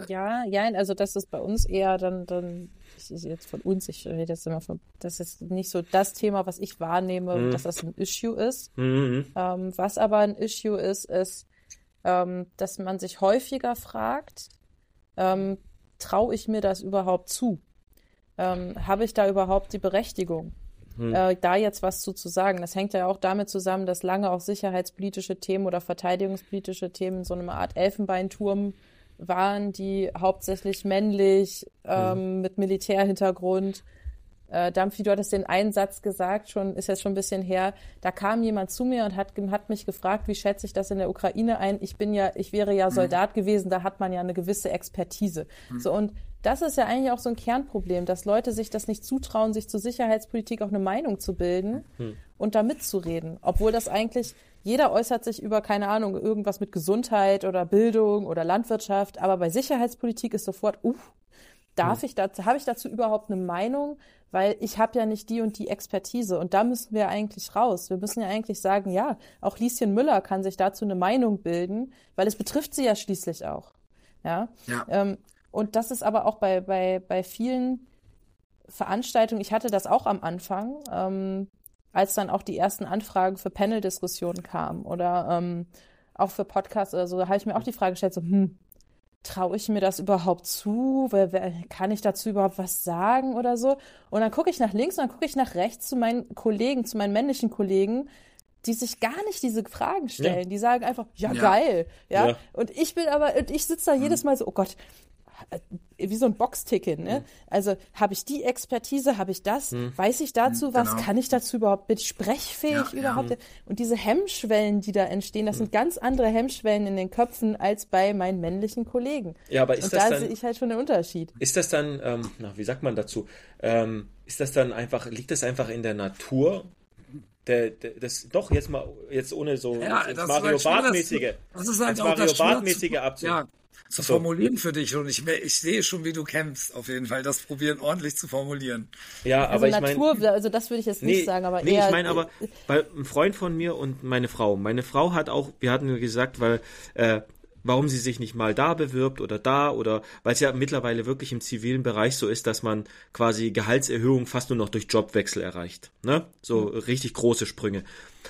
Ja, ja, also das ist bei uns eher dann, dann ich, ich jetzt von uns, ich rede jetzt immer von, das ist nicht so das Thema, was ich wahrnehme, Mhm. dass das ein Issue ist. Mhm. Ähm, was aber ein Issue ist, ist, ähm, dass man sich häufiger fragt, ähm, traue ich mir das überhaupt zu? Ähm, habe ich da überhaupt die Berechtigung, äh, da jetzt was zu, zu sagen? Das hängt ja auch damit zusammen, dass lange auch sicherheitspolitische Themen oder verteidigungspolitische Themen so eine Art Elfenbeinturm waren, die hauptsächlich männlich, ähm, mit Militärhintergrund äh, Dampfi, du hattest den einen Satz gesagt, schon, ist jetzt schon ein bisschen her. Da kam jemand zu mir und hat, hat mich gefragt, wie schätze ich das in der Ukraine ein? Ich bin ja, ich wäre ja Soldat gewesen, da hat man ja eine gewisse Expertise. So, und das ist ja eigentlich auch so ein Kernproblem, dass Leute sich das nicht zutrauen, sich zur Sicherheitspolitik auch eine Meinung zu bilden und da mitzureden. Obwohl das eigentlich, jeder äußert sich über, keine Ahnung, irgendwas mit Gesundheit oder Bildung oder Landwirtschaft, aber bei Sicherheitspolitik ist sofort, uh, Darf ich dazu, habe ich dazu überhaupt eine Meinung? Weil ich habe ja nicht die und die Expertise. Und da müssen wir eigentlich raus. Wir müssen ja eigentlich sagen, ja, auch Lieschen Müller kann sich dazu eine Meinung bilden, weil es betrifft sie ja schließlich auch. Ja. Ja. Ähm, und das ist aber auch bei, bei, bei vielen Veranstaltungen, ich hatte das auch am Anfang, ähm, als dann auch die ersten Anfragen für Panel-Diskussionen kamen oder ähm, auch für Podcasts oder so, da habe ich mir auch die Frage gestellt, so, hm, traue ich mir das überhaupt zu? Kann ich dazu überhaupt was sagen oder so? Und dann gucke ich nach links und dann gucke ich nach rechts zu meinen Kollegen, zu meinen männlichen Kollegen, die sich gar nicht diese Fragen stellen. Die sagen einfach, ja, Ja. geil. Ja? Ja. Und ich bin aber, und ich sitze da jedes Mal so, oh Gott, wie so ein Boxticket, ne? Also habe ich die Expertise, habe ich das, weiß ich dazu was, genau. kann ich dazu überhaupt, bin ich sprechfähig Ja, ja. überhaupt? Und diese Hemmschwellen, die da entstehen, das sind ganz andere Hemmschwellen in den Köpfen als bei meinen männlichen Kollegen. Ja, aber ist Und das da dann- sehe ich halt schon den Unterschied. Ist das dann, ähm, na, wie sagt man dazu? Ähm, ist das dann einfach, liegt das einfach in der Natur? Der, der, das, doch, jetzt mal, jetzt ohne so Ja, Mario halt Bart-mäßige, das ist halt Mario Bart-mäßige zu- abzu. Ja, zu So. formulieren für dich und ich, ich sehe schon, wie du kämpfst, auf jeden Fall, das probieren ordentlich zu formulieren. Ja, Also aber ich meine. Natur, also das würde ich jetzt nicht Nee, sagen, aber nee, eher. ich meine aber, weil ein Freund von mir und meine Frau, meine Frau hat auch, wir hatten gesagt, weil, äh, warum sie sich nicht mal da bewirbt oder da oder, weil es ja mittlerweile wirklich im zivilen Bereich so ist, dass man quasi Gehaltserhöhung fast nur noch durch Jobwechsel erreicht, ne? So richtig große Sprünge.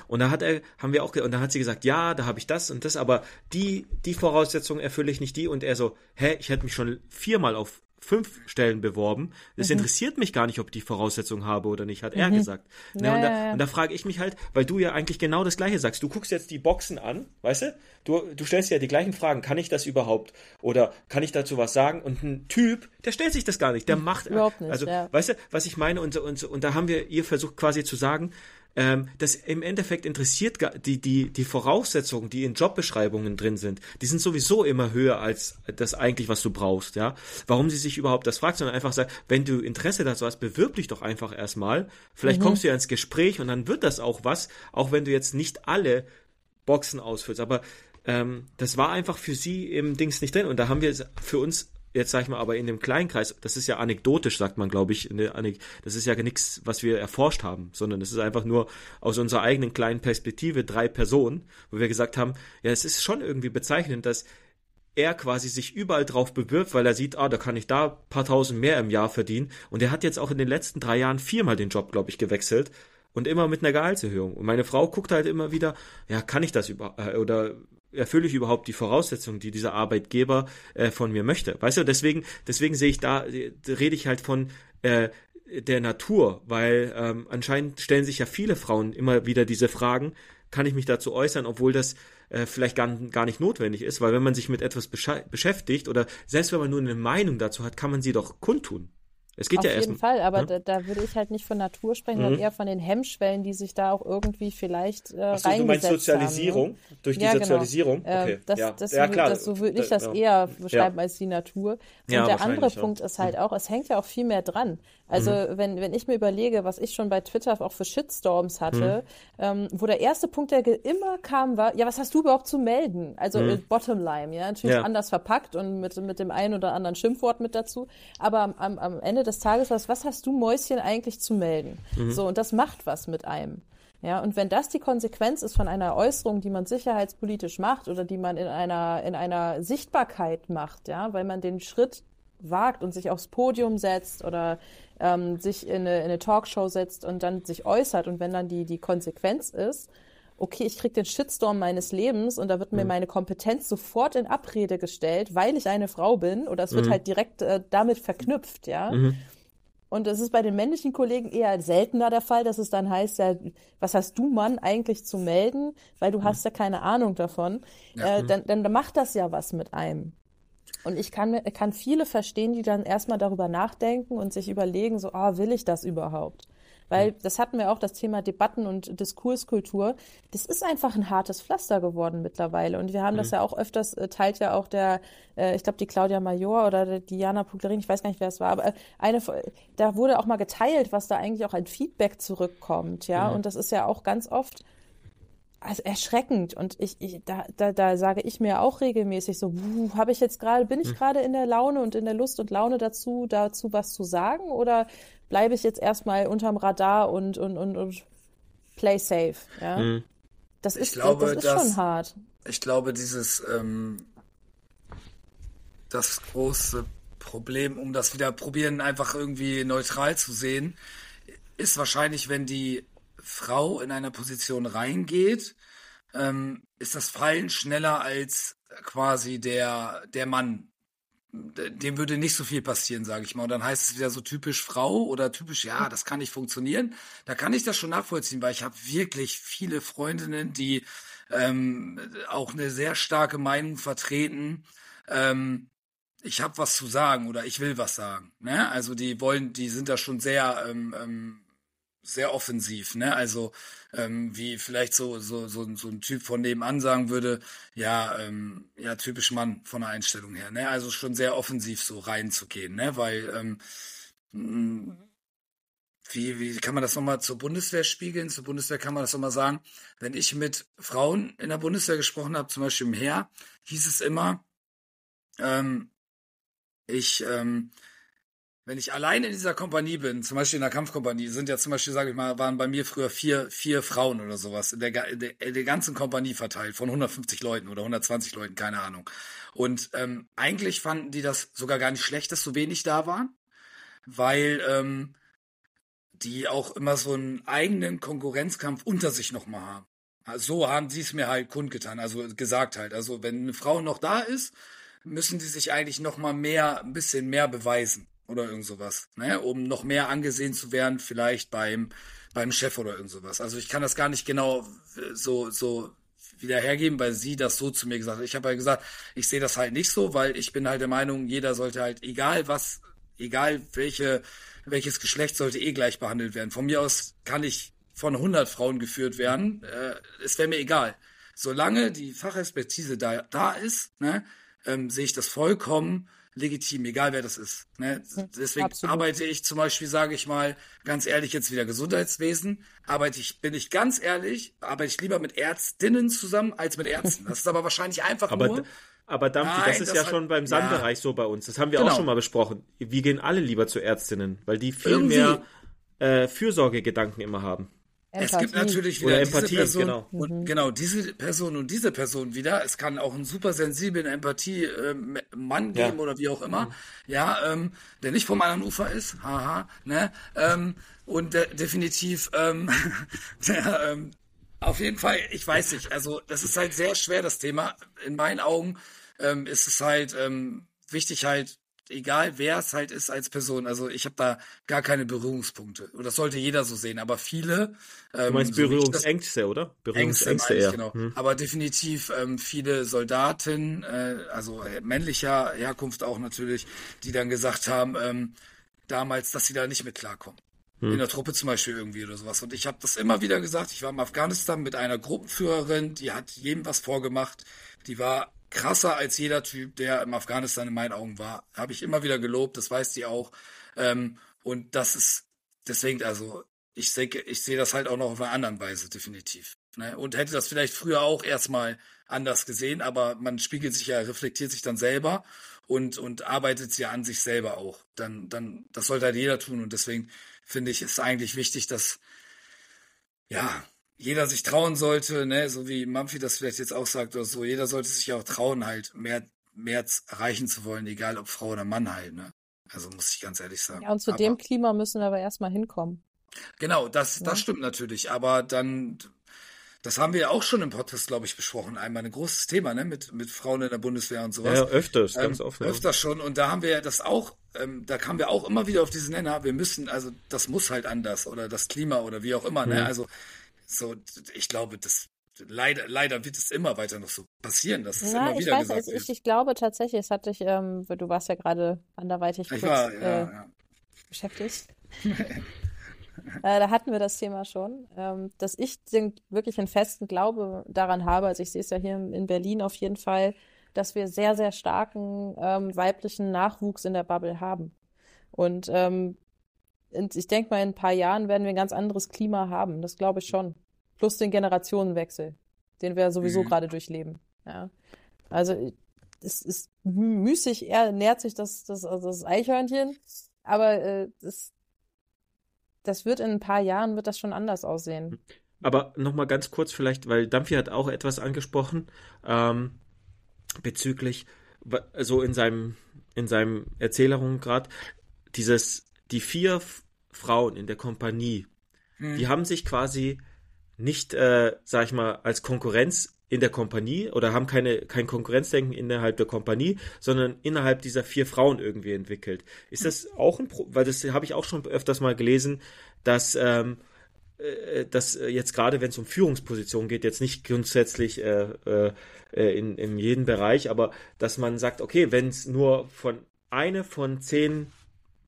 Und da hat er, haben wir auch, und da hat sie gesagt, ja, da habe ich das und das, aber die, die Voraussetzungen erfülle ich nicht die und er so, hä, ich hätte mich schon viermal auf fünf Stellen beworben. Es Mhm. interessiert mich gar nicht, ob ich die Voraussetzungen habe oder nicht, hat er gesagt. Ne, Ja, und, da, ja, ja. und da frage ich mich halt, weil du ja eigentlich genau das Gleiche sagst. Du guckst jetzt die Boxen an, weißt du? Du, du stellst ja die gleichen Fragen. Kann ich das überhaupt? Oder kann ich dazu was sagen? Und ein Typ, der stellt sich das gar nicht. Der macht. Überhaupt nicht, Also, weißt du, was ich meine? Und, und, und da haben wir ihr versucht quasi zu sagen, ähm, das im Endeffekt interessiert die, die, die Voraussetzungen, die in Jobbeschreibungen drin sind, die sind sowieso immer höher als das eigentlich, was du brauchst, ja. Warum sie sich überhaupt das fragt, sondern einfach sagt, wenn du Interesse dazu hast, bewirb dich doch einfach erstmal. Vielleicht kommst du ja ins Gespräch und dann wird das auch was, auch wenn du jetzt nicht alle Boxen ausfüllst. Aber ähm, das war einfach für sie im Dings nicht drin. Und da haben wir für uns, jetzt sag ich mal, aber in dem kleinen Kreis, das ist ja anekdotisch, sagt man, glaube ich, Anek das ist ja nichts, was wir erforscht haben, sondern das ist einfach nur aus unserer eigenen kleinen Perspektive drei Personen, wo wir gesagt haben, ja, es ist schon irgendwie bezeichnend, dass er quasi sich überall drauf bewirbt, weil er sieht, ah, da kann ich da paar tausend mehr im Jahr verdienen. Und er hat jetzt auch in den letzten drei Jahren viermal den Job, glaube ich, gewechselt. Und immer mit einer Gehaltserhöhung. Und meine Frau guckt halt immer wieder, ja, kann ich das über, äh, oder erfülle ich überhaupt die Voraussetzungen, die dieser Arbeitgeber äh, von mir möchte? Weißt du, deswegen, deswegen sehe ich da, äh, rede ich halt von, äh, der Natur, weil ähm, anscheinend stellen sich ja viele Frauen immer wieder diese Fragen, kann ich mich dazu äußern, obwohl das äh, vielleicht gar, gar nicht notwendig ist, weil wenn man sich mit etwas beschäftigt oder selbst wenn man nur eine Meinung dazu hat, kann man sie doch kundtun. Es geht Auf ja jeden erst. Fall, aber ne? da, da würde ich halt nicht von Natur sprechen, Mhm. sondern eher von den Hemmschwellen, die sich da auch irgendwie vielleicht äh, Achso, du meinst Sozialisierung? Haben, ne? Durch die Ja, genau. Sozialisierung? Äh, Okay. das, ja. das, ja, klar. das, so würde ich das Ja. eher beschreiben als die Natur. Und der andere. Punkt ist halt auch, es hängt ja auch viel mehr dran. Also Mhm. wenn, wenn ich mir überlege, was ich schon bei Twitter auch für Shitstorms hatte, Mhm. ähm, wo der erste Punkt, der immer kam, war, ja, was hast du überhaupt zu melden? Also äh, Bottomline, ja, natürlich Mhm. Anders verpackt und mit, mit dem einen oder anderen Schimpfwort mit dazu. Aber am, am, am Ende des Tages was, was hast du Mäuschen eigentlich zu melden? Mhm. So, und das macht was mit einem. Ja, und wenn das die Konsequenz ist von einer Äußerung, die man sicherheitspolitisch macht oder die man in einer, in einer Sichtbarkeit macht, ja, weil man den Schritt wagt und sich aufs Podium setzt oder ähm, sich in eine, in eine Talkshow setzt und dann sich äußert und wenn dann die, die Konsequenz ist, okay, ich krieg den Shitstorm meines Lebens und da wird mir meine Kompetenz sofort in Abrede gestellt, weil ich eine Frau bin oder es wird halt direkt äh, damit verknüpft, ja. Und es ist bei den männlichen Kollegen eher seltener der Fall, dass es dann heißt, ja, was hast du, Mann, eigentlich zu melden, weil du hast ja keine Ahnung davon. Äh, dann, dann macht das ja was mit einem. Und ich kann, kann viele verstehen, die dann erstmal darüber nachdenken und sich überlegen, so, ah, will ich das überhaupt? Weil das hatten wir auch, das Thema Debatten und Diskurskultur. Das ist einfach ein hartes Pflaster geworden mittlerweile. Und wir haben das ja auch öfters, äh, teilt ja auch der, äh, ich glaube, die Claudia Major oder die Diana Puglerin, ich weiß gar nicht, wer es war, aber äh, eine, da wurde auch mal geteilt, was da eigentlich auch ein Feedback zurückkommt, ja. Und das ist ja auch ganz oft, also erschreckend und ich, ich da, da, da sage ich mir auch regelmäßig so, habe ich jetzt gerade, bin ich gerade in der Laune und in der Lust und Laune dazu, dazu was zu sagen oder bleibe ich jetzt erstmal unterm Radar und und und, und play safe, ja? Das ist glaube, das ist dass- schon hart. Ich glaube, dieses ähm, das große Problem, um das wieder probieren, einfach irgendwie neutral zu sehen, ist wahrscheinlich, wenn die Frau in einer Position reingeht, ähm, ist das Fallen schneller als quasi der der Mann. Dem würde nicht so viel passieren, sage ich mal. Und dann heißt es wieder so typisch Frau oder typisch, ja, das kann nicht funktionieren. Da kann ich das schon nachvollziehen, weil ich habe wirklich viele Freundinnen, die ähm, auch eine sehr starke Meinung vertreten. Ähm, ich habe was zu sagen oder ich will was sagen. Ne? Also die wollen, die sind da schon sehr ähm, ähm, sehr offensiv, ne? Also ähm, wie vielleicht so so so so ein Typ von nebenan sagen würde, ja ähm, ja typisch Mann von der Einstellung her, ne? Also schon sehr offensiv so reinzugehen, ne? Weil ähm, mh, wie, wie kann man das nochmal zur Bundeswehr spiegeln? Zur Bundeswehr kann man das nochmal sagen. Wenn ich mit Frauen in der Bundeswehr gesprochen habe, zum Beispiel im Heer, hieß es immer, ähm, ich, ähm, wenn ich allein in dieser Kompanie bin, zum Beispiel in der Kampfkompanie, sind ja zum Beispiel, sage ich mal, waren bei mir früher vier, vier Frauen oder sowas in der, in der, in der ganzen Kompanie verteilt, von 150 Leuten oder 120 Leuten, keine Ahnung. Und ähm, eigentlich fanden die das sogar gar nicht schlecht, dass so wenig da waren, weil ähm, die auch immer so einen eigenen Konkurrenzkampf unter sich nochmal haben. Also So haben sie es mir halt kundgetan, also gesagt halt. Also wenn eine Frau noch da ist, müssen die sich eigentlich noch mal mehr, ein bisschen mehr beweisen oder irgend sowas, ne, um noch mehr angesehen zu werden, vielleicht beim beim Chef oder irgend sowas. Also ich kann das gar nicht genau äh, so so wieder hergeben, weil sie das so zu mir gesagt hat. Ich habe halt gesagt, ich sehe das halt nicht so, weil ich bin halt der Meinung, jeder sollte halt, egal was, egal welche, welches Geschlecht, sollte eh gleich behandelt werden. Von mir aus kann ich von 100 Frauen geführt werden. Äh, es wäre mir egal. Solange die Fachexpertise da, da ist, ne, ähm, sehe ich das vollkommen legitim, egal wer das ist. Ne? Deswegen absolut. arbeite ich zum Beispiel, sage ich mal, ganz ehrlich jetzt wieder Gesundheitswesen, arbeite ich, bin ich ganz ehrlich, arbeite ich lieber mit Ärztinnen zusammen als mit Ärzten. Das ist aber wahrscheinlich einfach Aber, nur. aber Dampfi, das ist das ja hat- schon beim ja. Sandbereich so bei uns. Das haben wir Genau. auch schon mal besprochen. Wir gehen alle lieber zu Ärztinnen, weil die viel Irgendwie- mehr äh, Fürsorgegedanken immer haben. Es gibt Empathie. natürlich wieder Oder diese Empathie, Person genau. und genau diese Person und diese Person wieder. Es kann auch einen super sensiblen Empathie ähm, Mann Ja. geben oder wie auch immer, ja, ähm, der nicht vom anderen Ufer ist, haha, ne, ähm, und der, definitiv ähm, der ähm, auf jeden Fall, ich weiß nicht, also das ist halt sehr schwer das Thema. In meinen Augen ähm, ist es halt ähm, wichtig halt egal wer es halt ist als Person. Also ich habe da gar keine Berührungspunkte. Und das sollte jeder so sehen. Aber viele. Ähm, du meinst so Berührungsängste, oder? Berührungsängste, eher. Genau. Hm. Aber definitiv ähm, viele Soldaten, äh, also männlicher Herkunft auch natürlich, die dann gesagt haben, ähm, damals, dass sie da nicht mit klarkommen. Hm. In der Truppe zum Beispiel irgendwie oder sowas. Und ich habe das immer wieder gesagt. Ich war in Afghanistan mit einer Gruppenführerin, die hat jedem was vorgemacht. Die war krasser als jeder Typ, der im Afghanistan in meinen Augen war. Habe ich immer wieder gelobt, das weiß sie auch. Ähm, und das ist deswegen, also ich sehe ich sehe das halt auch noch auf einer anderen Weise, definitiv. Ne? Und hätte das vielleicht früher auch erstmal anders gesehen, aber man spiegelt sich ja, reflektiert sich dann selber und, und arbeitet ja an sich selber auch. Dann, dann, das sollte halt jeder tun. Und deswegen finde ich, ist eigentlich wichtig, dass, ja, jeder sich trauen sollte, ne, so wie Mumphy das vielleicht jetzt auch sagt oder so, jeder sollte sich auch trauen, halt mehr, mehr erreichen zu wollen, egal ob Frau oder Mann halt, ne. Also muss ich ganz ehrlich sagen. Ja, und zu aber, dem Klima müssen wir aber erstmal hinkommen. Genau, das, ja. das stimmt natürlich, aber dann, das haben wir ja auch schon im Podcast, glaube ich, besprochen. Einmal ein großes Thema, ne, mit, mit Frauen in der Bundeswehr und sowas. Ja, öfters, ähm, ganz oft. Öfters schon. Und da haben wir ja das auch, ähm, da kamen wir auch immer wieder auf diesen Nenner. Wir müssen, also, das muss halt anders oder das Klima oder wie auch immer, ne. Mhm. Also, so, ich glaube, das leider, leider wird es immer weiter noch so passieren, dass es ja, immer wieder weiß, gesagt also ich, ich glaube tatsächlich, es hat dich, ähm, du warst ja gerade anderweitig kurz, war, ja, äh, ja. beschäftigt. äh, da hatten wir das Thema schon, ähm, dass ich den, wirklich einen festen Glaube daran habe, also ich sehe es ja hier in Berlin auf jeden Fall, dass wir sehr, sehr starken ähm, weiblichen Nachwuchs in der Bubble haben. Und ähm, ich denke mal, in ein paar Jahren werden wir ein ganz anderes Klima haben. Das glaube ich schon. Plus den Generationenwechsel, den wir sowieso mhm. gerade durchleben. Ja. Also es ist müßig, er nährt sich das, das, also das Eichhörnchen, aber äh, das, das wird in ein paar Jahren wird das schon anders aussehen. Aber nochmal ganz kurz vielleicht, weil Dampfi hat auch etwas angesprochen ähm, bezüglich so in seinem in seinem Erzählung gerade dieses die vier Frauen in der Kompanie, hm. die haben sich quasi nicht, äh, sag ich mal, als Konkurrenz in der Kompanie oder haben keine, kein Konkurrenzdenken innerhalb der Kompanie, sondern innerhalb dieser vier Frauen irgendwie entwickelt. Ist das auch ein, Pro weil das habe ich auch schon öfters mal gelesen, dass, ähm, äh, dass jetzt gerade, wenn es um Führungspositionen geht, jetzt nicht grundsätzlich äh, äh, in, in jedem Bereich, aber dass man sagt, okay, wenn es nur von eine von zehn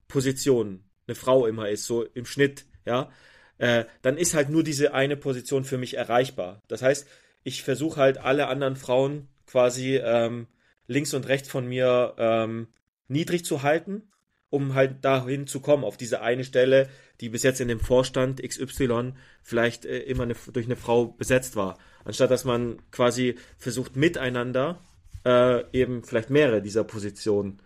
Positionen eine Frau immer ist, so im Schnitt, ja, äh, dann ist halt nur diese eine Position für mich erreichbar. Das heißt, ich versuche halt alle anderen Frauen quasi ähm, links und rechts von mir ähm, niedrig zu halten, um halt dahin zu kommen, auf diese eine Stelle, die bis jetzt in dem Vorstand XY vielleicht äh, immer eine, durch eine Frau besetzt war. Anstatt dass man quasi versucht, miteinander äh, eben vielleicht mehrere dieser Positionen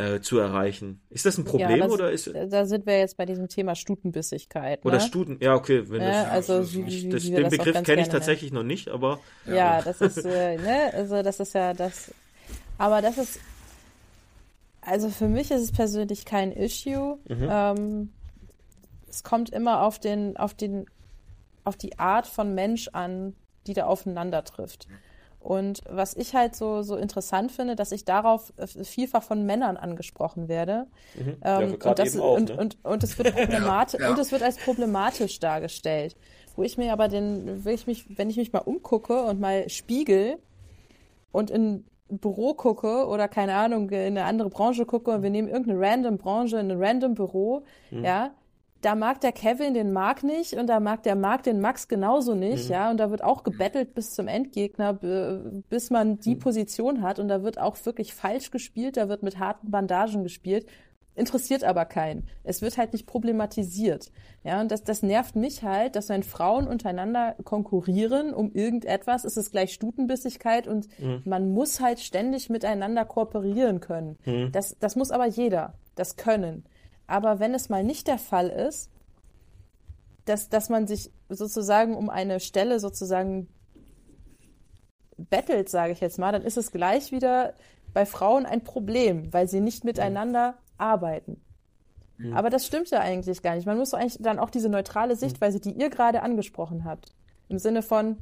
äh, zu erreichen. Ist das ein Problem ja, das, oder ist da sind wir jetzt bei diesem Thema Stutenbissigkeit. Ne? Oder Stuten, ja okay, wenn ja, das, also wie, wie, das, wie den Begriff kenne ich tatsächlich nennen. noch nicht, aber ja, ja das ist äh, ne, also das ist ja das, aber das ist also für mich ist es persönlich kein Issue. Mhm. Ähm, es kommt immer auf den auf den auf die Art von Mensch an, die da aufeinander trifft. Und was ich halt so, so interessant finde, dass ich darauf äh, vielfach von Männern angesprochen werde. Mhm. Ja, ähm, und, das, auch, und, ne? und, und, es wird problematisch, ja, ja. und es wird als problematisch dargestellt. Wo ich mir aber den, wenn ich mich, wenn ich mich mal umgucke und mal spiegel und in ein Büro gucke oder keine Ahnung, in eine andere Branche gucke und wir nehmen irgendeine random Branche, in ein random Büro, mhm. ja, da mag der Kevin den Mark nicht und da mag der Mark den Max genauso nicht, mhm. ja, und da wird auch gebettelt bis zum Endgegner, bis man die mhm. Position hat und da wird auch wirklich falsch gespielt, da wird mit harten Bandagen gespielt, interessiert aber keinen. Es wird halt nicht problematisiert, ja, und das, das nervt mich halt, dass wenn Frauen untereinander konkurrieren um irgendetwas, ist es gleich Stutenbissigkeit und mhm. man muss halt ständig miteinander kooperieren können. Mhm. Das, das muss aber jeder, das können. Aber wenn es mal nicht der Fall ist, dass, dass man sich sozusagen um eine Stelle sozusagen bettelt, sage ich jetzt mal, dann ist es gleich wieder bei Frauen ein Problem, weil sie nicht miteinander arbeiten. Mhm. Aber das stimmt ja eigentlich gar nicht. Man muss eigentlich dann auch diese neutrale Sichtweise, die ihr gerade angesprochen habt, im Sinne von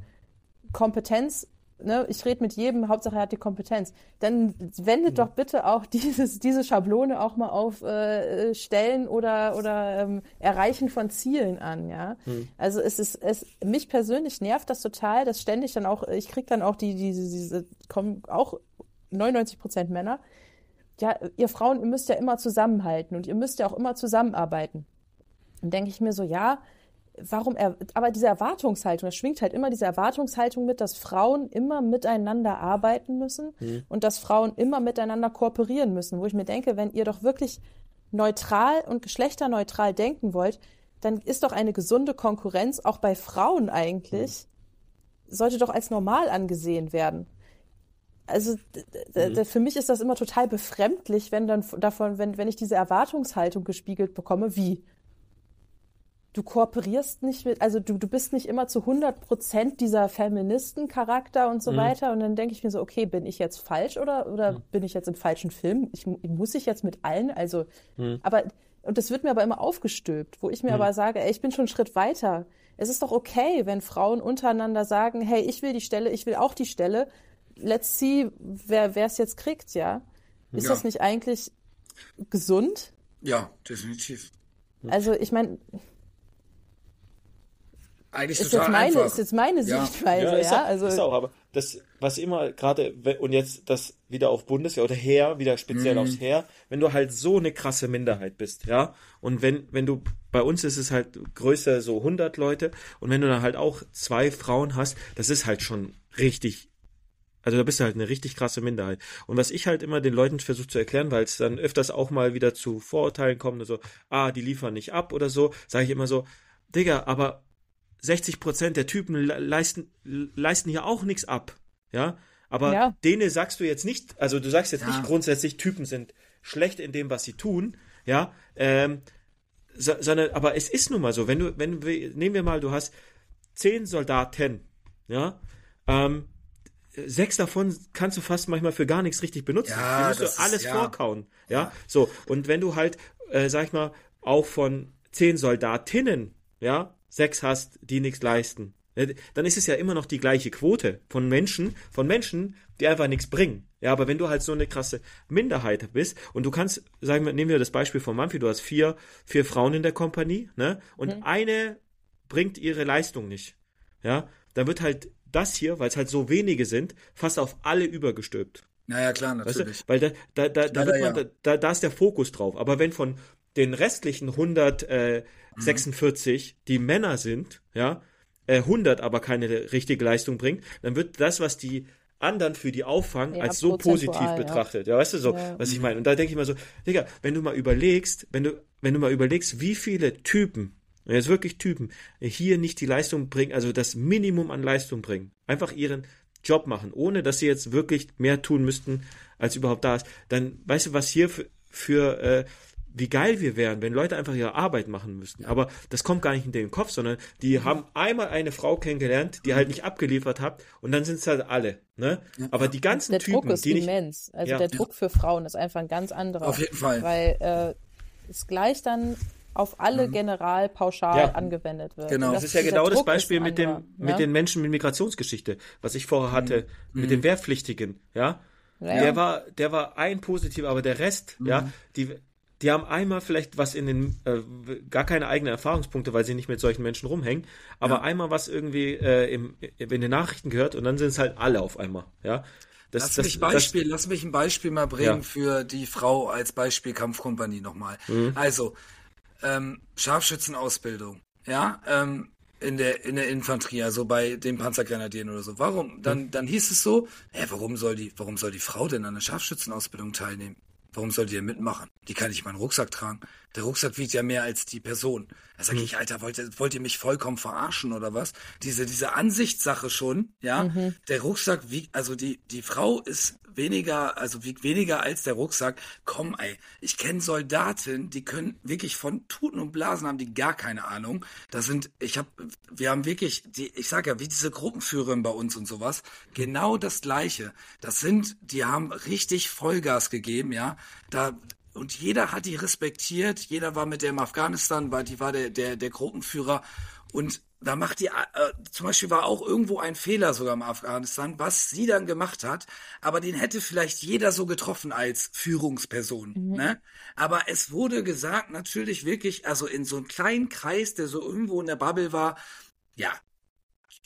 Kompetenz ne, ich rede mit jedem, Hauptsache er hat die Kompetenz. Dann wendet mhm. doch bitte auch dieses, diese Schablone auch mal auf äh, Stellen oder, oder ähm, Erreichen von Zielen an, ja. Mhm. Also es ist, es, mich persönlich nervt das total, dass ständig dann auch, ich krieg dann auch die, diese, diese, kommen auch 99 Prozent Männer. Ja, ihr Frauen, ihr müsst ja immer zusammenhalten und ihr müsst ja auch immer zusammenarbeiten. Dann denke ich mir so, ja, warum er, aber diese Erwartungshaltung, da schwingt halt immer diese Erwartungshaltung mit, dass Frauen immer miteinander arbeiten müssen mhm. und dass Frauen immer miteinander kooperieren müssen, wo ich mir denke, wenn ihr doch wirklich neutral und geschlechterneutral denken wollt, dann ist doch eine gesunde Konkurrenz auch bei Frauen eigentlich, mhm. sollte doch als normal angesehen werden. Also mhm. für mich ist das immer total befremdlich, wenn dann davon, wenn, wenn ich diese Erwartungshaltung gespiegelt bekomme, wie du kooperierst nicht mit, also du, du bist nicht immer zu 100 Prozent dieser Feministencharakter und so mhm. weiter. Und dann denke ich mir so, okay, bin ich jetzt falsch oder, oder mhm. bin ich jetzt im falschen Film? Ich, muss ich jetzt mit allen, also, mhm. aber, und das wird mir aber immer aufgestülpt, wo ich mir mhm. aber sage, ey, ich bin schon einen Schritt weiter. Es ist doch okay, wenn Frauen untereinander sagen, hey, ich will die Stelle, ich will auch die Stelle. Let's see, wer es jetzt kriegt, ja? Ist ja. das nicht eigentlich gesund? Ja, definitiv. Also ich meine, eigentlich ist total jetzt meine, einfach. Ist jetzt meine ja. Sichtweise, ja. Ist ja? Auch, also ist auch, aber das, was immer gerade, und jetzt das wieder auf Bundeswehr oder Heer, wieder speziell mhm. aufs Heer, wenn du halt so eine krasse Minderheit bist, ja, und wenn, wenn du, bei uns ist es halt größer so 100 Leute, und wenn du dann halt auch zwei Frauen hast, das ist halt schon richtig also da bist du halt eine richtig krasse Minderheit. Und was ich halt immer den Leuten versuche zu erklären, weil es dann öfters auch mal wieder zu Vorurteilen kommt, so, ah, die liefern nicht ab oder so, sage ich immer so, Digga, aber 60 Prozent der Typen leisten, leisten hier auch nichts ab. Ja, aber ja. denen sagst du jetzt nicht, also du sagst jetzt ja. nicht grundsätzlich, Typen sind schlecht in dem, was sie tun, ja, ähm, so, sondern, aber es ist nun mal so, wenn du, wenn wir, nehmen wir mal, du hast zehn Soldaten, ja, ähm, sechs davon kannst du fast manchmal für gar nichts richtig benutzen. Ja, musst du alles ist, ja. vorkauen, ja? ja, so, und wenn du halt, äh, sag ich mal, auch von zehn Soldatinnen, ja, sechs hast, die nichts leisten, äh, dann ist es ja immer noch die gleiche Quote von Menschen, von Menschen, die einfach nichts bringen. Ja, aber wenn du halt so eine krasse Minderheit bist und du kannst, sagen wir, nehmen wir das Beispiel von Manfred, du hast vier, vier Frauen in der Kompanie, ne, und mhm. eine bringt ihre Leistung nicht. Ja, dann wird halt das hier, weil es halt so wenige sind, fast auf alle übergestülpt. Naja, klar, natürlich. Weißt du? Weil da, da, da, da, wird man, ja. da, da ist der Fokus drauf. Aber wenn von den restlichen 146, mhm. die Männer sind, ja, 100 äh, aber keine richtige Leistung bringt, dann wird das, was die anderen für die auffangen, ja, als so positiv betrachtet. Ja. ja, weißt du so, ja. was ich meine? Und da denke ich mal so, Digga, wenn du mal überlegst, wenn du, wenn du mal überlegst, wie viele Typen, jetzt wirklich Typen, hier nicht die Leistung bringen, also das Minimum an Leistung bringen, einfach ihren Job machen, ohne dass sie jetzt wirklich mehr tun müssten, als überhaupt da ist, dann weißt du, was hier für, für äh, wie geil wir wären, wenn Leute einfach ihre Arbeit machen müssten. Aber das kommt gar nicht in den Kopf, sondern die mhm. haben einmal eine Frau kennengelernt, die halt nicht abgeliefert hat und dann sind es halt alle. Ne? Ja. Aber die ganzen der Typen, Druck ist die nicht, immens. Also ja. der Druck für Frauen ist einfach ein ganz anderer. Auf jeden Fall. Weil äh, es gleich dann auf alle mhm. general pauschal ja. angewendet wird. Genau. Das, das ist ja genau das Beispiel mit dem mit den Menschen mit Migrationsgeschichte, was ich vorher hatte, mhm. mit den Wehrpflichtigen, ja? ja. Der war der war ein positiv, aber der Rest, ja, mhm. die die haben einmal vielleicht was in den, äh, gar keine eigenen Erfahrungspunkte, weil sie nicht mit solchen Menschen rumhängen, aber ja. einmal was irgendwie äh, im, in den Nachrichten gehört und dann sind es halt alle auf einmal, ja. Das, lass, das, mich Beispiel, das, lass mich ein Beispiel mal bringen ja. für die Frau als Beispiel Kampfkompanie nochmal. Mhm. Also, ähm, Scharfschützenausbildung, ja, ähm, in der in der Infanterie, also bei den Panzergrenadieren oder so. Warum? Dann dann hieß es so, hä, warum soll die warum soll die Frau denn an der Scharfschützenausbildung teilnehmen? Warum soll die denn mitmachen? Die kann nicht meinen Rucksack tragen. Der Rucksack wiegt ja mehr als die Person. Da sag mhm. ich, Alter, wollt ihr, wollt ihr mich vollkommen verarschen oder was? Diese, diese Ansichtssache schon, ja. Mhm. Der Rucksack wiegt, also die, die Frau ist weniger, also wiegt weniger als der Rucksack. Komm, ey, ich kenne Soldaten, die können wirklich von Tuten und Blasen haben die gar keine Ahnung. Das sind, ich habe, wir haben wirklich, die, ich sag ja, wie diese Gruppenführerin bei uns und sowas, genau das Gleiche. Das sind, die haben richtig Vollgas gegeben, ja. Da, und jeder hat die respektiert, jeder war mit der im Afghanistan, war, die war der, der, der Gruppenführer und da macht die, äh, zum Beispiel war auch irgendwo ein Fehler sogar im Afghanistan, was sie dann gemacht hat, aber den hätte vielleicht jeder so getroffen als Führungsperson, mhm. ne? Aber es wurde gesagt, natürlich wirklich, also in so einem kleinen Kreis, der so irgendwo in der Bubble war, ja,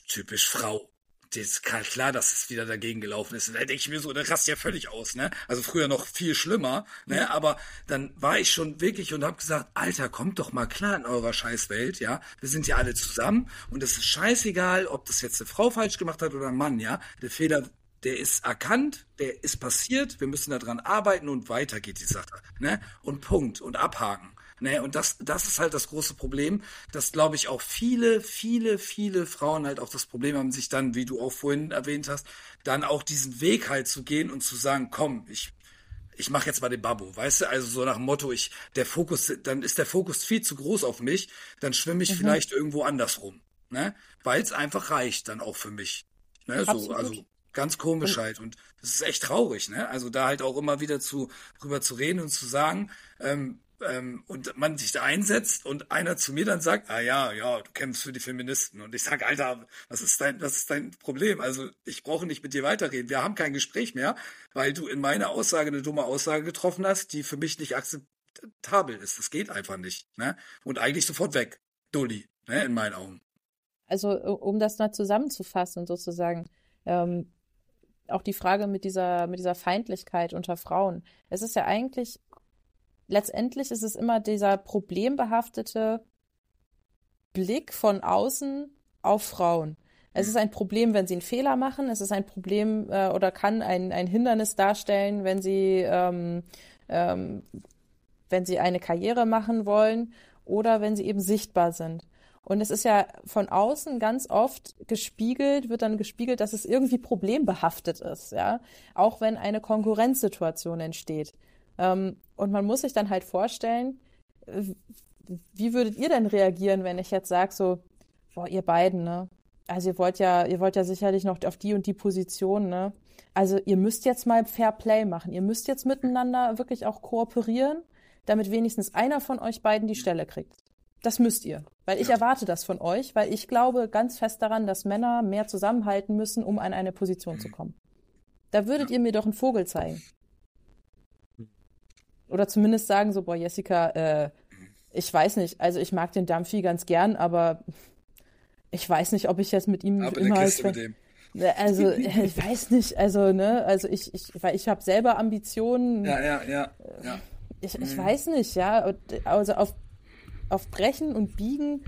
typisch Frau, ist klar, dass es wieder dagegen gelaufen ist. da denke ich mir so, der rast ja völlig aus, ne? Also früher noch viel schlimmer, ne? Aber dann war ich schon wirklich und habe gesagt, Alter, kommt doch mal klar in eurer Scheißwelt, ja? Wir sind ja alle zusammen und es ist scheißegal, ob das jetzt eine Frau falsch gemacht hat oder ein Mann, ja? Der Fehler, der ist erkannt, der ist passiert, wir müssen daran arbeiten und weiter geht die Sache, ne? Und Punkt und abhaken. Ne, und das, das ist halt das große Problem, dass, glaube ich, auch viele, viele, viele Frauen halt auch das Problem haben, sich dann, wie du auch vorhin erwähnt hast, dann auch diesen Weg halt zu gehen und zu sagen, komm, ich, ich mache jetzt mal den Babbo, weißt du? Also so nach dem Motto, ich, der Fokus, dann ist der Fokus viel zu groß auf mich, dann schwimme ich mhm. vielleicht irgendwo anders rum, ne? Weil es einfach reicht dann auch für mich. Ne? So, also ganz komisch halt. Und das ist echt traurig, ne? Also da halt auch immer wieder zu drüber zu reden und zu sagen, ähm, ähm, und man sich da einsetzt und einer zu mir dann sagt, ah ja, ja, du kämpfst für die Feministen. Und ich sage, Alter, was ist dein, was ist dein Problem? Also ich brauche nicht mit dir weiterreden. Wir haben kein Gespräch mehr, weil du in meiner Aussage eine dumme Aussage getroffen hast, die für mich nicht akzeptabel ist. Das geht einfach nicht. Ne? Und eigentlich sofort weg. Dulli, ne, in meinen Augen. Also um das mal zusammenzufassen sozusagen, ähm, auch die Frage mit dieser, mit dieser Feindlichkeit unter Frauen. Es ist ja eigentlich letztendlich ist es immer dieser problembehaftete Blick von außen auf Frauen. Es ist ein Problem, wenn sie einen Fehler machen. Es ist ein Problem äh, oder kann ein, ein Hindernis darstellen, wenn sie, ähm, ähm, wenn sie eine Karriere machen wollen oder wenn sie eben sichtbar sind. Und es ist ja von außen ganz oft gespiegelt, wird dann gespiegelt, dass es irgendwie problembehaftet ist, ja. Auch wenn eine Konkurrenzsituation entsteht. Ähm, und man muss sich dann halt vorstellen, wie würdet ihr denn reagieren, wenn ich jetzt sage so, boah, ihr beiden, ne? Also ihr wollt ja, ihr wollt ja sicherlich noch auf die und die Position, ne? Also ihr müsst jetzt mal Fair Play machen. Ihr müsst jetzt miteinander wirklich auch kooperieren, damit wenigstens einer von euch beiden die Stelle kriegt. Das müsst ihr. Weil ich erwarte das von euch, weil ich glaube ganz fest daran, dass Männer mehr zusammenhalten müssen, um an eine Position zu kommen. Da würdet ihr mir doch einen Vogel zeigen. Oder zumindest sagen so, boah, Jessica, äh, ich weiß nicht, also ich mag den Dampfi ganz gern, aber ich weiß nicht, ob ich jetzt mit ihm aber immer als, mit dem. Ne, also ich weiß nicht, also ne, also ich ich weil ich habe selber Ambitionen. Ja, ja, ja, ja. Ich, ich mhm. weiß nicht, ja, also auf auf Brechen und Biegen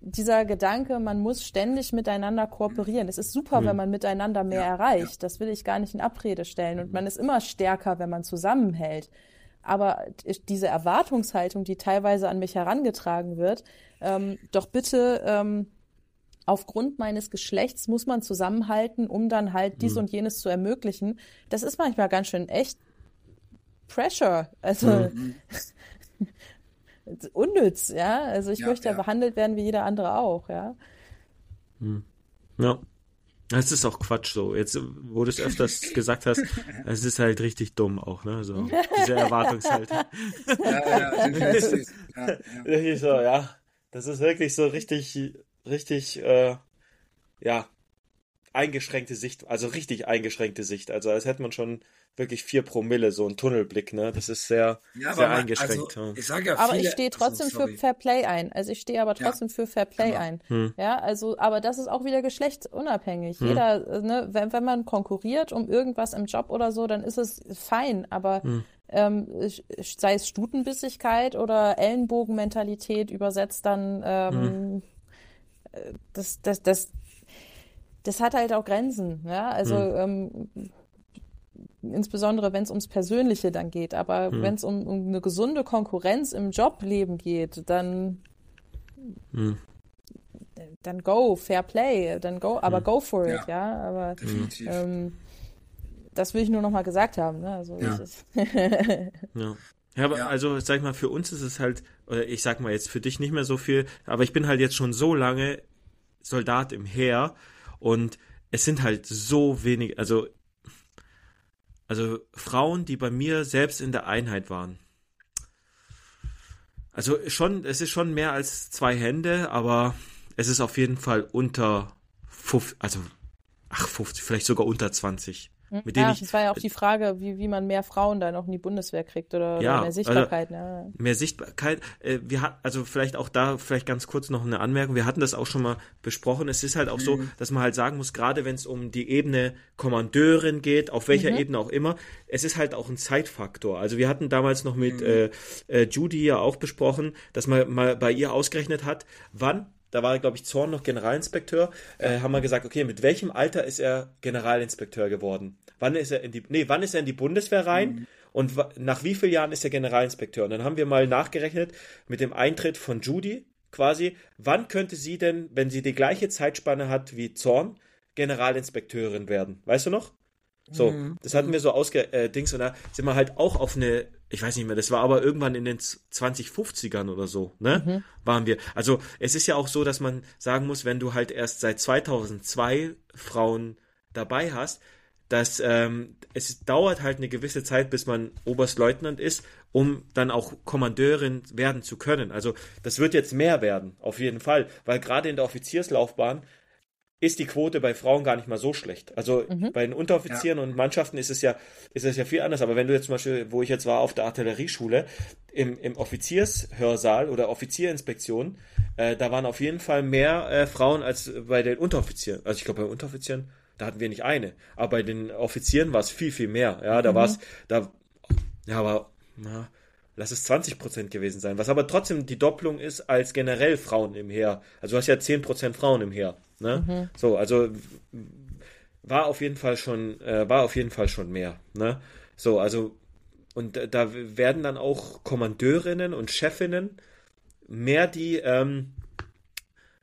dieser Gedanke, man muss ständig miteinander kooperieren. Es ist super, mhm. wenn man miteinander mehr ja, erreicht. Ja. Das will ich gar nicht in Abrede stellen. Und man ist immer stärker, wenn man zusammenhält. Aber diese Erwartungshaltung, die teilweise an mich herangetragen wird, ähm, doch bitte ähm, aufgrund meines Geschlechts muss man zusammenhalten, um dann halt dies mhm. und jenes zu ermöglichen. Das ist manchmal ganz schön echt Pressure. Also mhm. unnütz, ja. Also ich ja, möchte ja behandelt werden wie jeder andere auch, ja. Mhm. Ja. Es ist auch Quatsch so. Jetzt, wo du es öfters gesagt hast, es ist halt richtig dumm auch, ne? So, diese Erwartungshaltung. Ja, ja. Ja, ja. So, ja. Das ist wirklich so richtig, richtig, äh, ja, eingeschränkte Sicht, also richtig eingeschränkte Sicht. Also als hätte man schon wirklich vier Promille, so ein Tunnelblick, ne? Das ist sehr, ja, sehr man, eingeschränkt. Also, ich sag ja aber ich stehe trotzdem also, für Fair Play ein. Also ich stehe aber trotzdem ja, für Fair Play genau. ein. Hm. Ja, also, aber das ist auch wieder geschlechtsunabhängig. Hm. Jeder, ne, wenn, wenn man konkurriert um irgendwas im Job oder so, dann ist es fein, aber hm. ähm, sei es Stutenbissigkeit oder Ellenbogenmentalität übersetzt dann ähm, hm. äh, das, das, das, das hat halt auch Grenzen, ja. Also hm. ähm, insbesondere wenn es ums Persönliche dann geht. Aber hm. wenn es um, um, eine gesunde Konkurrenz im Jobleben geht, dann hm. dann go, Fair Play, dann go, aber hm. go for it, ja. ja? Aber definitiv. Ähm, das will ich nur noch mal gesagt haben. Ne? Also ja. ja. Ja, aber ja. also sag ich mal, für uns ist es halt, oder ich sag mal jetzt für dich nicht mehr so viel, aber ich bin halt jetzt schon so lange Soldat im Heer und es sind halt so wenig, also also Frauen, die bei mir selbst in der Einheit waren. Also schon, es ist schon mehr als zwei Hände, aber es ist auf jeden Fall unter 50, also ach 50, vielleicht sogar unter 20. Hm? Mit ja, denen ich, das war ja auch die Frage, wie, wie man mehr Frauen dann auch in die Bundeswehr kriegt oder, Ja, oder mehr Sichtbarkeit. ne? mehr Sichtbarkeit. Äh, wir hat, also vielleicht auch da vielleicht ganz kurz noch eine Anmerkung. Wir hatten das auch schon mal besprochen. Es ist halt auch so, dass man halt sagen muss, gerade wenn es um die Ebene Kommandeurin geht, auf welcher Ebene auch immer, es ist halt auch ein Zeitfaktor. Also wir hatten damals noch mit äh, äh, Judy ja auch besprochen, dass man mal bei ihr ausgerechnet hat, wann da war, glaube ich, Zorn noch Generalinspekteur, äh, haben wir gesagt, okay, mit welchem Alter ist er Generalinspekteur geworden? Wann ist er in die, nee, wann ist er in die Bundeswehr rein? Und wa- nach wie vielen Jahren ist er Generalinspekteur? Und dann haben wir mal nachgerechnet mit dem Eintritt von Judy quasi, wann könnte sie denn, wenn sie die gleiche Zeitspanne hat wie Zorn, Generalinspekteurin werden? Weißt du noch? So, das hatten wir so ausge äh, Dings und da sind wir halt auch auf eine, ich weiß nicht mehr, das war aber irgendwann in den 2050ern oder so, ne? Waren wir. Also es ist ja auch so, dass man sagen muss, wenn du halt erst seit 2002 Frauen dabei hast, dass ähm, es dauert halt eine gewisse Zeit, bis man Oberstleutnant ist, um dann auch Kommandeurin werden zu können. Also das wird jetzt mehr werden, auf jeden Fall, weil gerade in der Offizierslaufbahn ist die Quote bei Frauen gar nicht mal so schlecht. Also bei den Unteroffizieren und Mannschaften ist es ja, ist es ja viel anders. Aber wenn du jetzt zum Beispiel, wo ich jetzt war auf der Artillerieschule, im, im Offiziershörsaal oder Offizierinspektion, äh, da waren auf jeden Fall mehr äh, Frauen als bei den Unteroffizieren. Also ich glaube bei Unteroffizieren, da hatten wir nicht eine. Aber bei den Offizieren war es viel, viel mehr. Ja, da war es, da, ja, aber, na, lass es 20 Prozent gewesen sein. Was aber trotzdem die Doppelung ist als generell Frauen im Heer. Also du hast ja 10 Prozent Frauen im Heer. Ne? So, also war auf jeden Fall schon, äh, war auf jeden Fall schon mehr. Ne? So, also und äh, da werden dann auch Kommandeurinnen und Chefinnen mehr die ähm,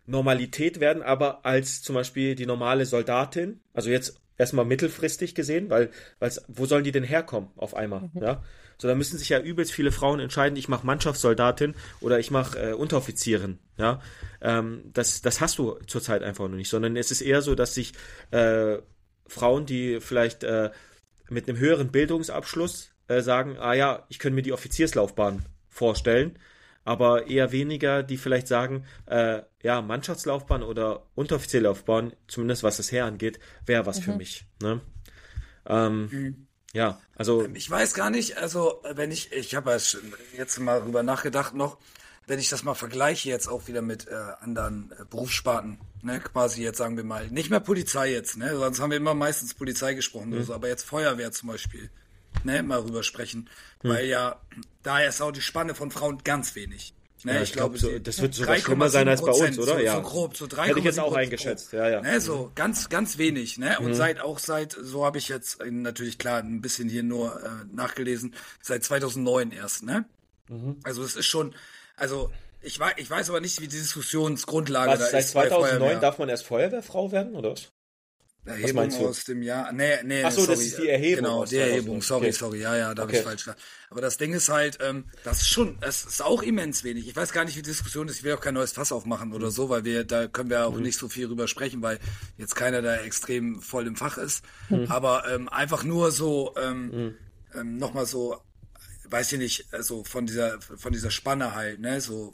Normalität werden, aber als zum Beispiel die normale Soldatin, also jetzt erstmal mittelfristig gesehen, weil, wo sollen die denn herkommen auf einmal, ja? So, da müssen sich ja übelst viele Frauen entscheiden, ich mache Mannschaftssoldatin oder ich mache äh, Unteroffizierin, ja? Ähm, das, das hast du zurzeit einfach noch nicht, sondern es ist eher so, dass sich äh, Frauen, die vielleicht äh, mit einem höheren Bildungsabschluss äh, sagen, ah ja, ich könnte mir die Offizierslaufbahn vorstellen, aber eher weniger, die vielleicht sagen, äh, ja, Mannschaftslaufbahn oder Unteroffizierlaufbahn, zumindest was das Heer angeht, wäre was für mich. Ne? Ähm, Ja, also Ich weiß gar nicht, also wenn ich, ich habe jetzt mal drüber nachgedacht noch, wenn ich das mal vergleiche jetzt auch wieder mit äh, anderen äh, Berufssparten, ne, quasi jetzt sagen wir mal, nicht mehr Polizei jetzt, ne, sonst haben wir immer meistens Polizei gesprochen Mhm. oder so, aber jetzt Feuerwehr zum Beispiel, ne, mal rüber sprechen, Mhm. weil ja, da ist auch die Spanne von Frauen ganz wenig. Ne, Ja, ich glaub, so- das wird sogar schlimmer sein als bei uns, 3,7%, oder? So, Ja. so grob, so 3,7 Hätte ich jetzt auch eingeschätzt, ja, ja. Ne, so ganz, ganz wenig, ne? Und seit auch seit, so habe ich jetzt natürlich klar ein bisschen hier nur äh, nachgelesen, seit 2009 erst, ne? Also es ist schon, also ich weiß, ich weiß aber nicht, wie die Diskussionsgrundlage was, da seit ist. bei 2009 Feuerwehr. darf man erst Feuerwehrfrau werden, oder was? Erhebung aus dem Jahr. Nee, nee, Ach so, sorry. das ist die Erhebung Genau, die 2009. Erhebung. Sorry, Okay. sorry. Ja, ja, da habe Okay. ich falsch gesagt. Aber das Ding ist halt, ähm, das ist schon, das ist auch immens wenig. Ich weiß gar nicht, wie die Diskussion ist. Ich will auch kein neues Fass aufmachen oder so, weil wir, da können wir auch nicht so viel drüber sprechen, weil jetzt keiner da extrem voll im Fach ist. Aber ähm, einfach nur so, ähm, ähm, nochmal so, weiß ich nicht, also von dieser, von dieser Spanne halt, ne, so.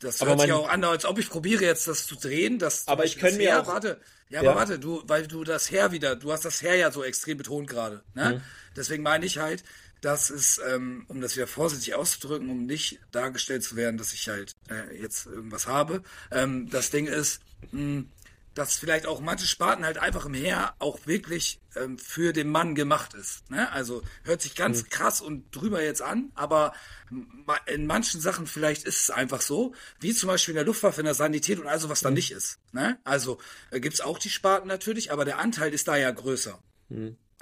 Das Aber hört sich man- auch an, als ob ich probiere jetzt das zu drehen. Das, Aber ich kann mir Heer, auch- Warte, ja, Ja. aber warte, du, weil du das Heer wieder, du hast das Heer ja so extrem betont gerade. Ne? Deswegen meine ich halt, dass es, ähm, um das wieder vorsichtig auszudrücken, um nicht dargestellt zu werden, dass ich halt äh, jetzt irgendwas habe. Ähm, das Ding ist, mh, dass vielleicht auch manche Sparten halt einfach im Heer auch wirklich ähm, für den Mann gemacht ist. Ne? Also hört sich ganz krass und drüber jetzt an, aber in manchen Sachen vielleicht ist es einfach so, wie zum Beispiel in der Luftwaffe, in der Sanität und also was da nicht ist. Ne? Also äh, gibt's auch die Sparten natürlich, aber der Anteil ist da ja größer.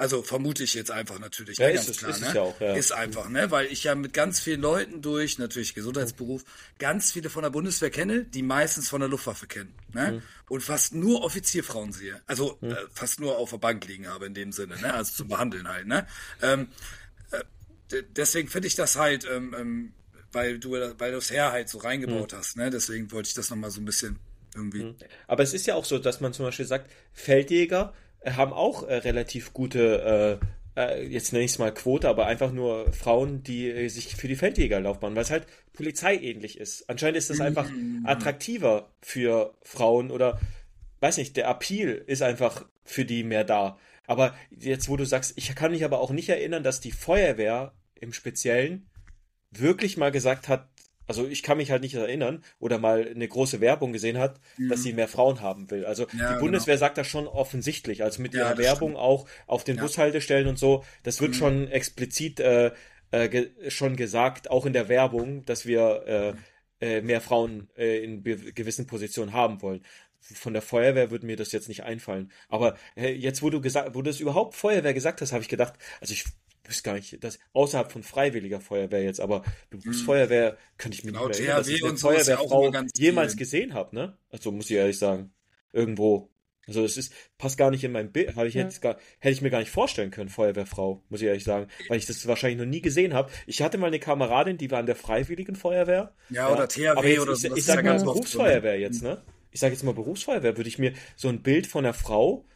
Also vermute ich jetzt einfach natürlich. Ja, ist es- klar, ist es ne? ja auch, ja. Ist einfach, ne? Weil ich ja mit ganz vielen Leuten durch, natürlich Gesundheitsberuf, ganz viele von der Bundeswehr kenne, die meistens von der Luftwaffe kennen. Ne? Mhm. Und fast nur Offizierfrauen sehe. Also äh, fast nur auf der Bank liegen habe in dem Sinne, ne? Also zum Behandeln halt, ne? Ähm, äh, deswegen finde ich das halt, ähm, ähm, weil du weil du das Heer halt so Mhm. reingebaut hast, ne? Deswegen wollte ich das nochmal so ein bisschen irgendwie. Aber es ist ja auch so, dass man zum Beispiel sagt, Feldjäger haben auch äh, relativ gute äh, jetzt nenne ich es mal Quote, aber einfach nur Frauen, die äh, sich für die Feldjägerlaufbahn, weil es halt polizeiähnlich ist. Anscheinend ist das einfach Mhm. attraktiver für Frauen oder weiß nicht, der Appeal ist einfach für die mehr da. Aber jetzt, wo du sagst, ich kann mich aber auch nicht erinnern, dass die Feuerwehr im Speziellen wirklich mal gesagt hat, also ich kann mich halt nicht erinnern oder mal eine große Werbung gesehen hat, dass sie mehr Frauen haben will. Also Mhm. Ja, die Bundeswehr sagt das schon offensichtlich, also mit Ja, ihrer Werbung auch auf den Ja. Mhm. Bushaltestellen und so, das wird schon explizit äh, äh, ge schon gesagt, auch in der Werbung, dass wir äh, äh, mehr Frauen äh, in gewissen Positionen haben wollen. Von der Feuerwehr würde mir das jetzt nicht einfallen. Aber jetzt, wo du gesagt, wo du das überhaupt Feuerwehr gesagt hast, habe ich gedacht, also ich wüsste gar nicht, dass außerhalb von freiwilliger Feuerwehr jetzt, aber Berufsfeuerwehr könnte ich mir Genau, nicht mehr erinnern, dass ich eine so ja Feuerwehrfrau jemals viel. gesehen habe, ne? Also muss ich ehrlich sagen, irgendwo. Also es ist passt gar nicht in mein Bild, habe ich Ja. jetzt gar hätte ich mir gar nicht vorstellen können, Feuerwehrfrau, muss ich ehrlich sagen, weil ich das wahrscheinlich noch nie gesehen habe. Ich hatte mal eine Kameradin, die war in der freiwilligen Feuerwehr. Ja, oder THW aber jetzt, oder ich, so, ich ist sag ja mal ganz oft so, ne? Berufsfeuerwehr jetzt, ne? Ich sage jetzt mal Berufsfeuerwehr, würde ich mir so ein Bild von einer Frau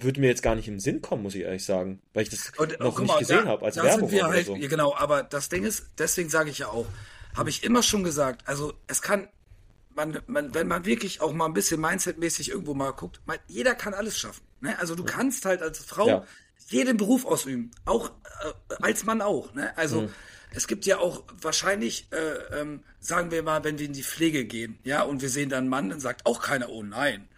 würde mir jetzt gar nicht im Sinn kommen, muss ich ehrlich sagen, weil ich das Und, noch guck nicht mal, gesehen habe als da Werbung oder halt, so. ja, genau, aber das Ding ist, deswegen sage ich ja auch, habe ich immer schon gesagt, also es kann, man, man, wenn man wirklich auch mal ein bisschen Mindset-mäßig irgendwo mal guckt, man, jeder kann alles schaffen. Ne? Also du kannst halt als Frau Ja. jeden Beruf ausüben, auch äh, als Mann auch. Ne? Also Mhm. es gibt ja auch wahrscheinlich, äh, ähm, sagen wir mal, wenn wir in die Pflege gehen, ja, und wir sehen da einen Mann, dann sagt auch keiner, oh nein,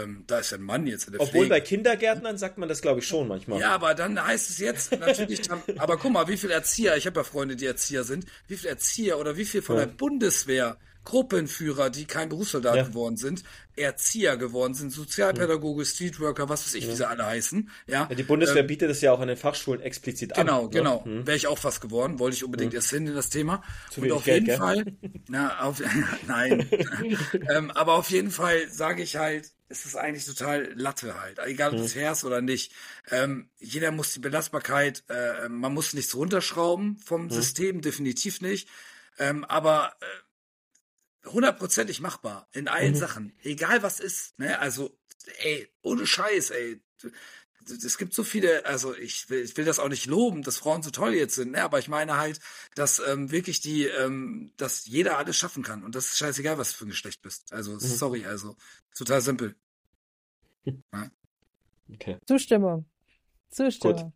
ähm, da ist ein Mann jetzt in der Obwohl Pflege. bei Kindergärtnern sagt man das, glaube ich, schon manchmal. Ja, aber dann heißt es jetzt natürlich, dann, aber guck mal, wie viele Erzieher, ich habe ja Freunde, die Erzieher sind, wie viele Erzieher oder wie viel von Ja. der Bundeswehr, Gruppenführer, die kein Berufssoldat Ja. geworden sind, Erzieher geworden sind, Sozialpädagoge, Streetworker, was weiß ich, wie sie alle heißen. Ja, Ja, die Bundeswehr bietet es ja auch an den Fachschulen explizit an. Genau, ne? genau. Wäre ich auch fast geworden, wollte ich unbedingt erst hin in das Thema. Zu und auf Geld, jeden gell? Fall, na, auf, nein. ähm, aber auf jeden Fall sage ich halt, es ist eigentlich total Latte halt, egal ob es herrscht oder nicht. Ähm, jeder muss die Belastbarkeit, äh, man muss nichts runterschrauben vom System, definitiv nicht. Ähm, aber äh, hundertprozentig machbar in allen Sachen, egal was ist. Ne? Also, ey, ohne Scheiß, ey es gibt so viele, also ich will, ich will das auch nicht loben, dass Frauen so toll jetzt sind, ne? aber ich meine halt, dass ähm, wirklich die, ähm, dass jeder alles schaffen kann und das ist scheißegal, was du für ein Geschlecht bist. Also sorry, also total simpel. Okay. Zustimmung. Zustimmung.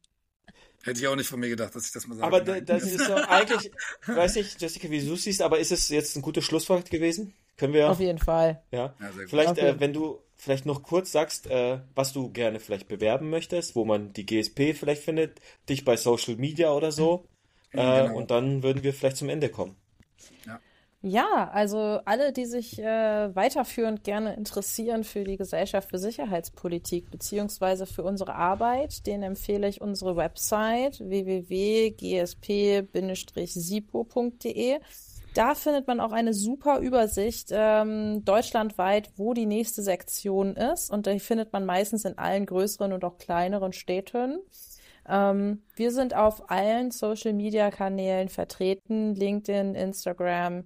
Hätte ich auch nicht von mir gedacht, dass ich das mal sage. Aber das ist so eigentlich, ich weiß nicht, Jessica, wie du es siehst, aber ist es jetzt ein gutes Schlusswort gewesen? Können wir, Auf jeden Fall. ja. Ja, sehr gut. Vielleicht, äh, wenn du vielleicht noch kurz sagst, äh, was du gerne vielleicht bewerben möchtest, wo man die GSP vielleicht findet, dich bei Social Media oder so. Äh, genau. Und dann würden wir vielleicht zum Ende kommen. Ja, also alle, die sich äh, weiterführend gerne interessieren für die Gesellschaft für Sicherheitspolitik beziehungsweise für unsere Arbeit, denen empfehle ich unsere Website www.gsp-sipo.de. Da findet man auch eine super Übersicht ähm, deutschlandweit, wo die nächste Sektion ist. Und die findet man meistens in allen größeren und auch kleineren Städten. Ähm, wir sind auf allen Social-Media-Kanälen vertreten, LinkedIn, Instagram,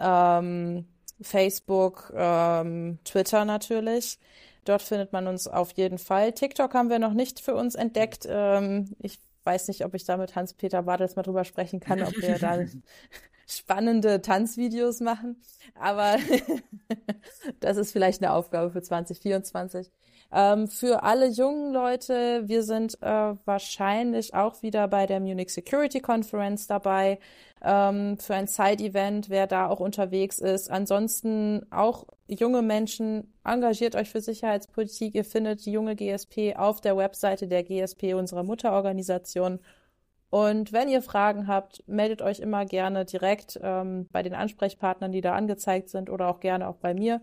ähm, Facebook, ähm, Twitter natürlich. Dort findet man uns auf jeden Fall. TikTok haben wir noch nicht für uns entdeckt. Ähm, ich weiß nicht, ob ich da mit Hans-Peter Bartels mal drüber sprechen kann, ob wir da spannende Tanzvideos machen. Aber das ist vielleicht eine Aufgabe für 2024. Ähm, für alle jungen Leute, wir sind äh, wahrscheinlich auch wieder bei der Munich Security Conference dabei ähm, für ein Side-Event, wer da auch unterwegs ist. Ansonsten auch junge Menschen, engagiert euch für Sicherheitspolitik. Ihr findet die junge GSP auf der Webseite der GSP, unserer Mutterorganisation. Und wenn ihr Fragen habt, meldet euch immer gerne direkt ähm, bei den Ansprechpartnern, die da angezeigt sind oder auch gerne auch bei mir.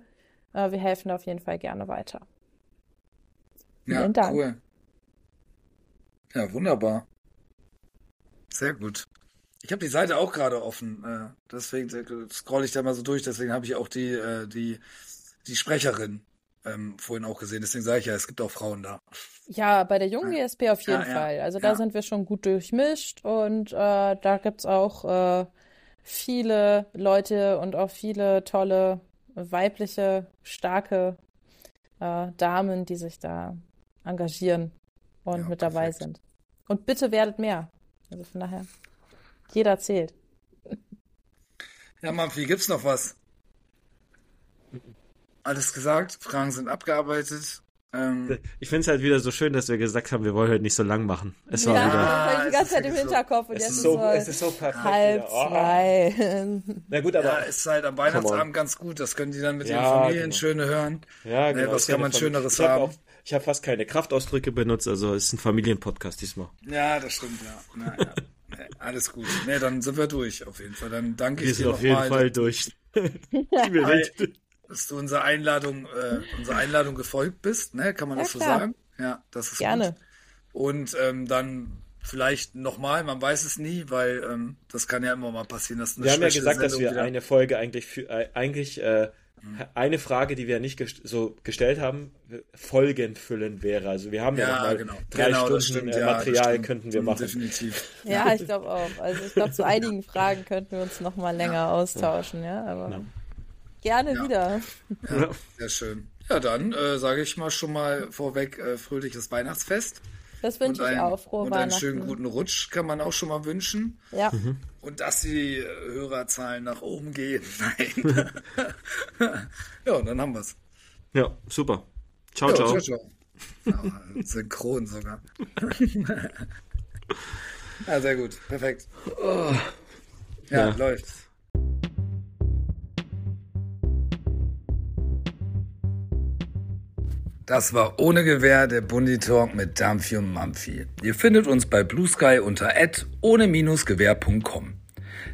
Äh, wir helfen auf jeden Fall gerne weiter. Ja, Vielen Dank. cool. Ja, wunderbar. Sehr gut. Ich habe die Seite auch gerade offen, äh, deswegen scroll ich da mal so durch, deswegen habe ich auch die, äh, die, die Sprecherin ähm, vorhin auch gesehen, deswegen sage ich ja, es gibt auch Frauen da. Ja, bei der jungen GSP auf jeden Ja, ja, Fall. Also da ja. sind wir schon gut durchmischt und äh, da gibt's auch äh, viele Leute und auch viele tolle weibliche, starke äh, Damen, die sich da engagieren und Ja, mit dabei perfekt. sind. Und bitte werdet mehr. Also von daher, jeder zählt. Ja, Mampfi, gibt's noch was? Alles gesagt, Fragen sind abgearbeitet. Ähm, Ich finde es halt wieder so schön, dass wir gesagt haben, wir wollen heute nicht so lang machen. Es war ja, wieder. das habe ich die es ganze ist Zeit im wirklich so- Hinterkopf und Es jetzt ist ist so, es ist so perfekt. halb. Oh. zwei. Na gut, ja, aber. ist halt am Weihnachtsabend ganz gut. Das können die dann mit Ja, ihren Familien genau. schöne hören. Ja, Ne, genau. was ja kann man Schöneres ich hab haben? Auch, ich habe fast keine Kraftausdrücke benutzt, also es ist ein Familienpodcast diesmal. Ja, das stimmt, ja. Na, ja. Alles gut. Nee, dann sind wir durch, auf jeden Fall. Dann danke Wir ich sind dir auf jeden nochmal, Fall durch. dass du unserer Einladung, äh, unserer Einladung gefolgt bist, ne? Kann man Ja, das so klar. sagen? Ja, das ist Gerne. gut. Und ähm, dann vielleicht nochmal, man weiß es nie, weil ähm, das kann ja immer mal passieren, dass eine Wir haben ja gesagt, dass Sendung wir wieder- eine Folge eigentlich für, äh, eigentlich äh, eine Frage, die wir nicht gest so gestellt haben, folgenfüllend wäre. Also wir haben ja, noch Ja, mal genau. drei genau, Stunden stimmt, äh, ja, Material stimmt. könnten wir machen. Definitiv. Ja, ich glaube auch. Also ich glaube, zu einigen Fragen könnten wir uns noch mal länger austauschen, ja. Aber gerne Ja. wieder. Ja, sehr schön. Ja, dann äh, sage ich mal schon mal vorweg äh, fröhliches Weihnachtsfest. Das wünsche ich auch. Frohe und einen Weihnachten. schönen guten Rutsch kann man auch schon mal wünschen. Ja, Und dass die äh, Hörerzahlen nach oben gehen. Nein. ja, dann haben wir's. Ja, super. Ciao, Ja, ciao. ciao, ciao. Synchron sogar. ja, sehr gut. Perfekt. Oh. Ja, Ja. läuft. Das war ohne Gewehr der Bundi Talk mit Dampfi und Mampfi. Ihr findet uns bei Blue Sky unter ohne-gewehr.com.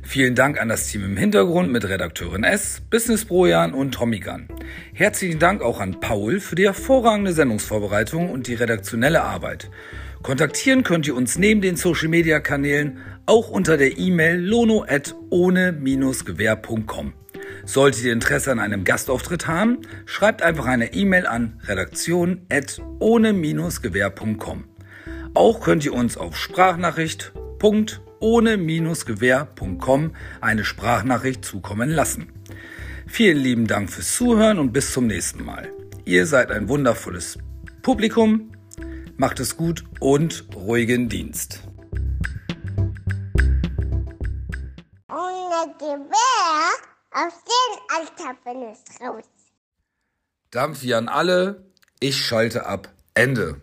Vielen Dank an das Team im Hintergrund mit Redakteurin S, Business Brojan und Tommy Gunn. Herzlichen Dank auch an Paul für die hervorragende Sendungsvorbereitung und die redaktionelle Arbeit. Kontaktieren könnt ihr uns neben den Social Media Kanälen auch unter der E-Mail lono@ohne-gewehr.com. Solltet ihr Interesse an einem Gastauftritt haben, schreibt einfach eine E-Mail an redaktion@ohne-gewehr.com. Auch könnt ihr uns auf Sprachnachricht.ohne-gewehr.com eine Sprachnachricht zukommen lassen. Vielen lieben Dank fürs Zuhören und bis zum nächsten Mal. Ihr seid ein wundervolles Publikum. Macht es gut und ruhigen Dienst. Ohne Gewehr auf den Alter bin ich raus. Dampf hier an alle. Ich schalte ab. Ende.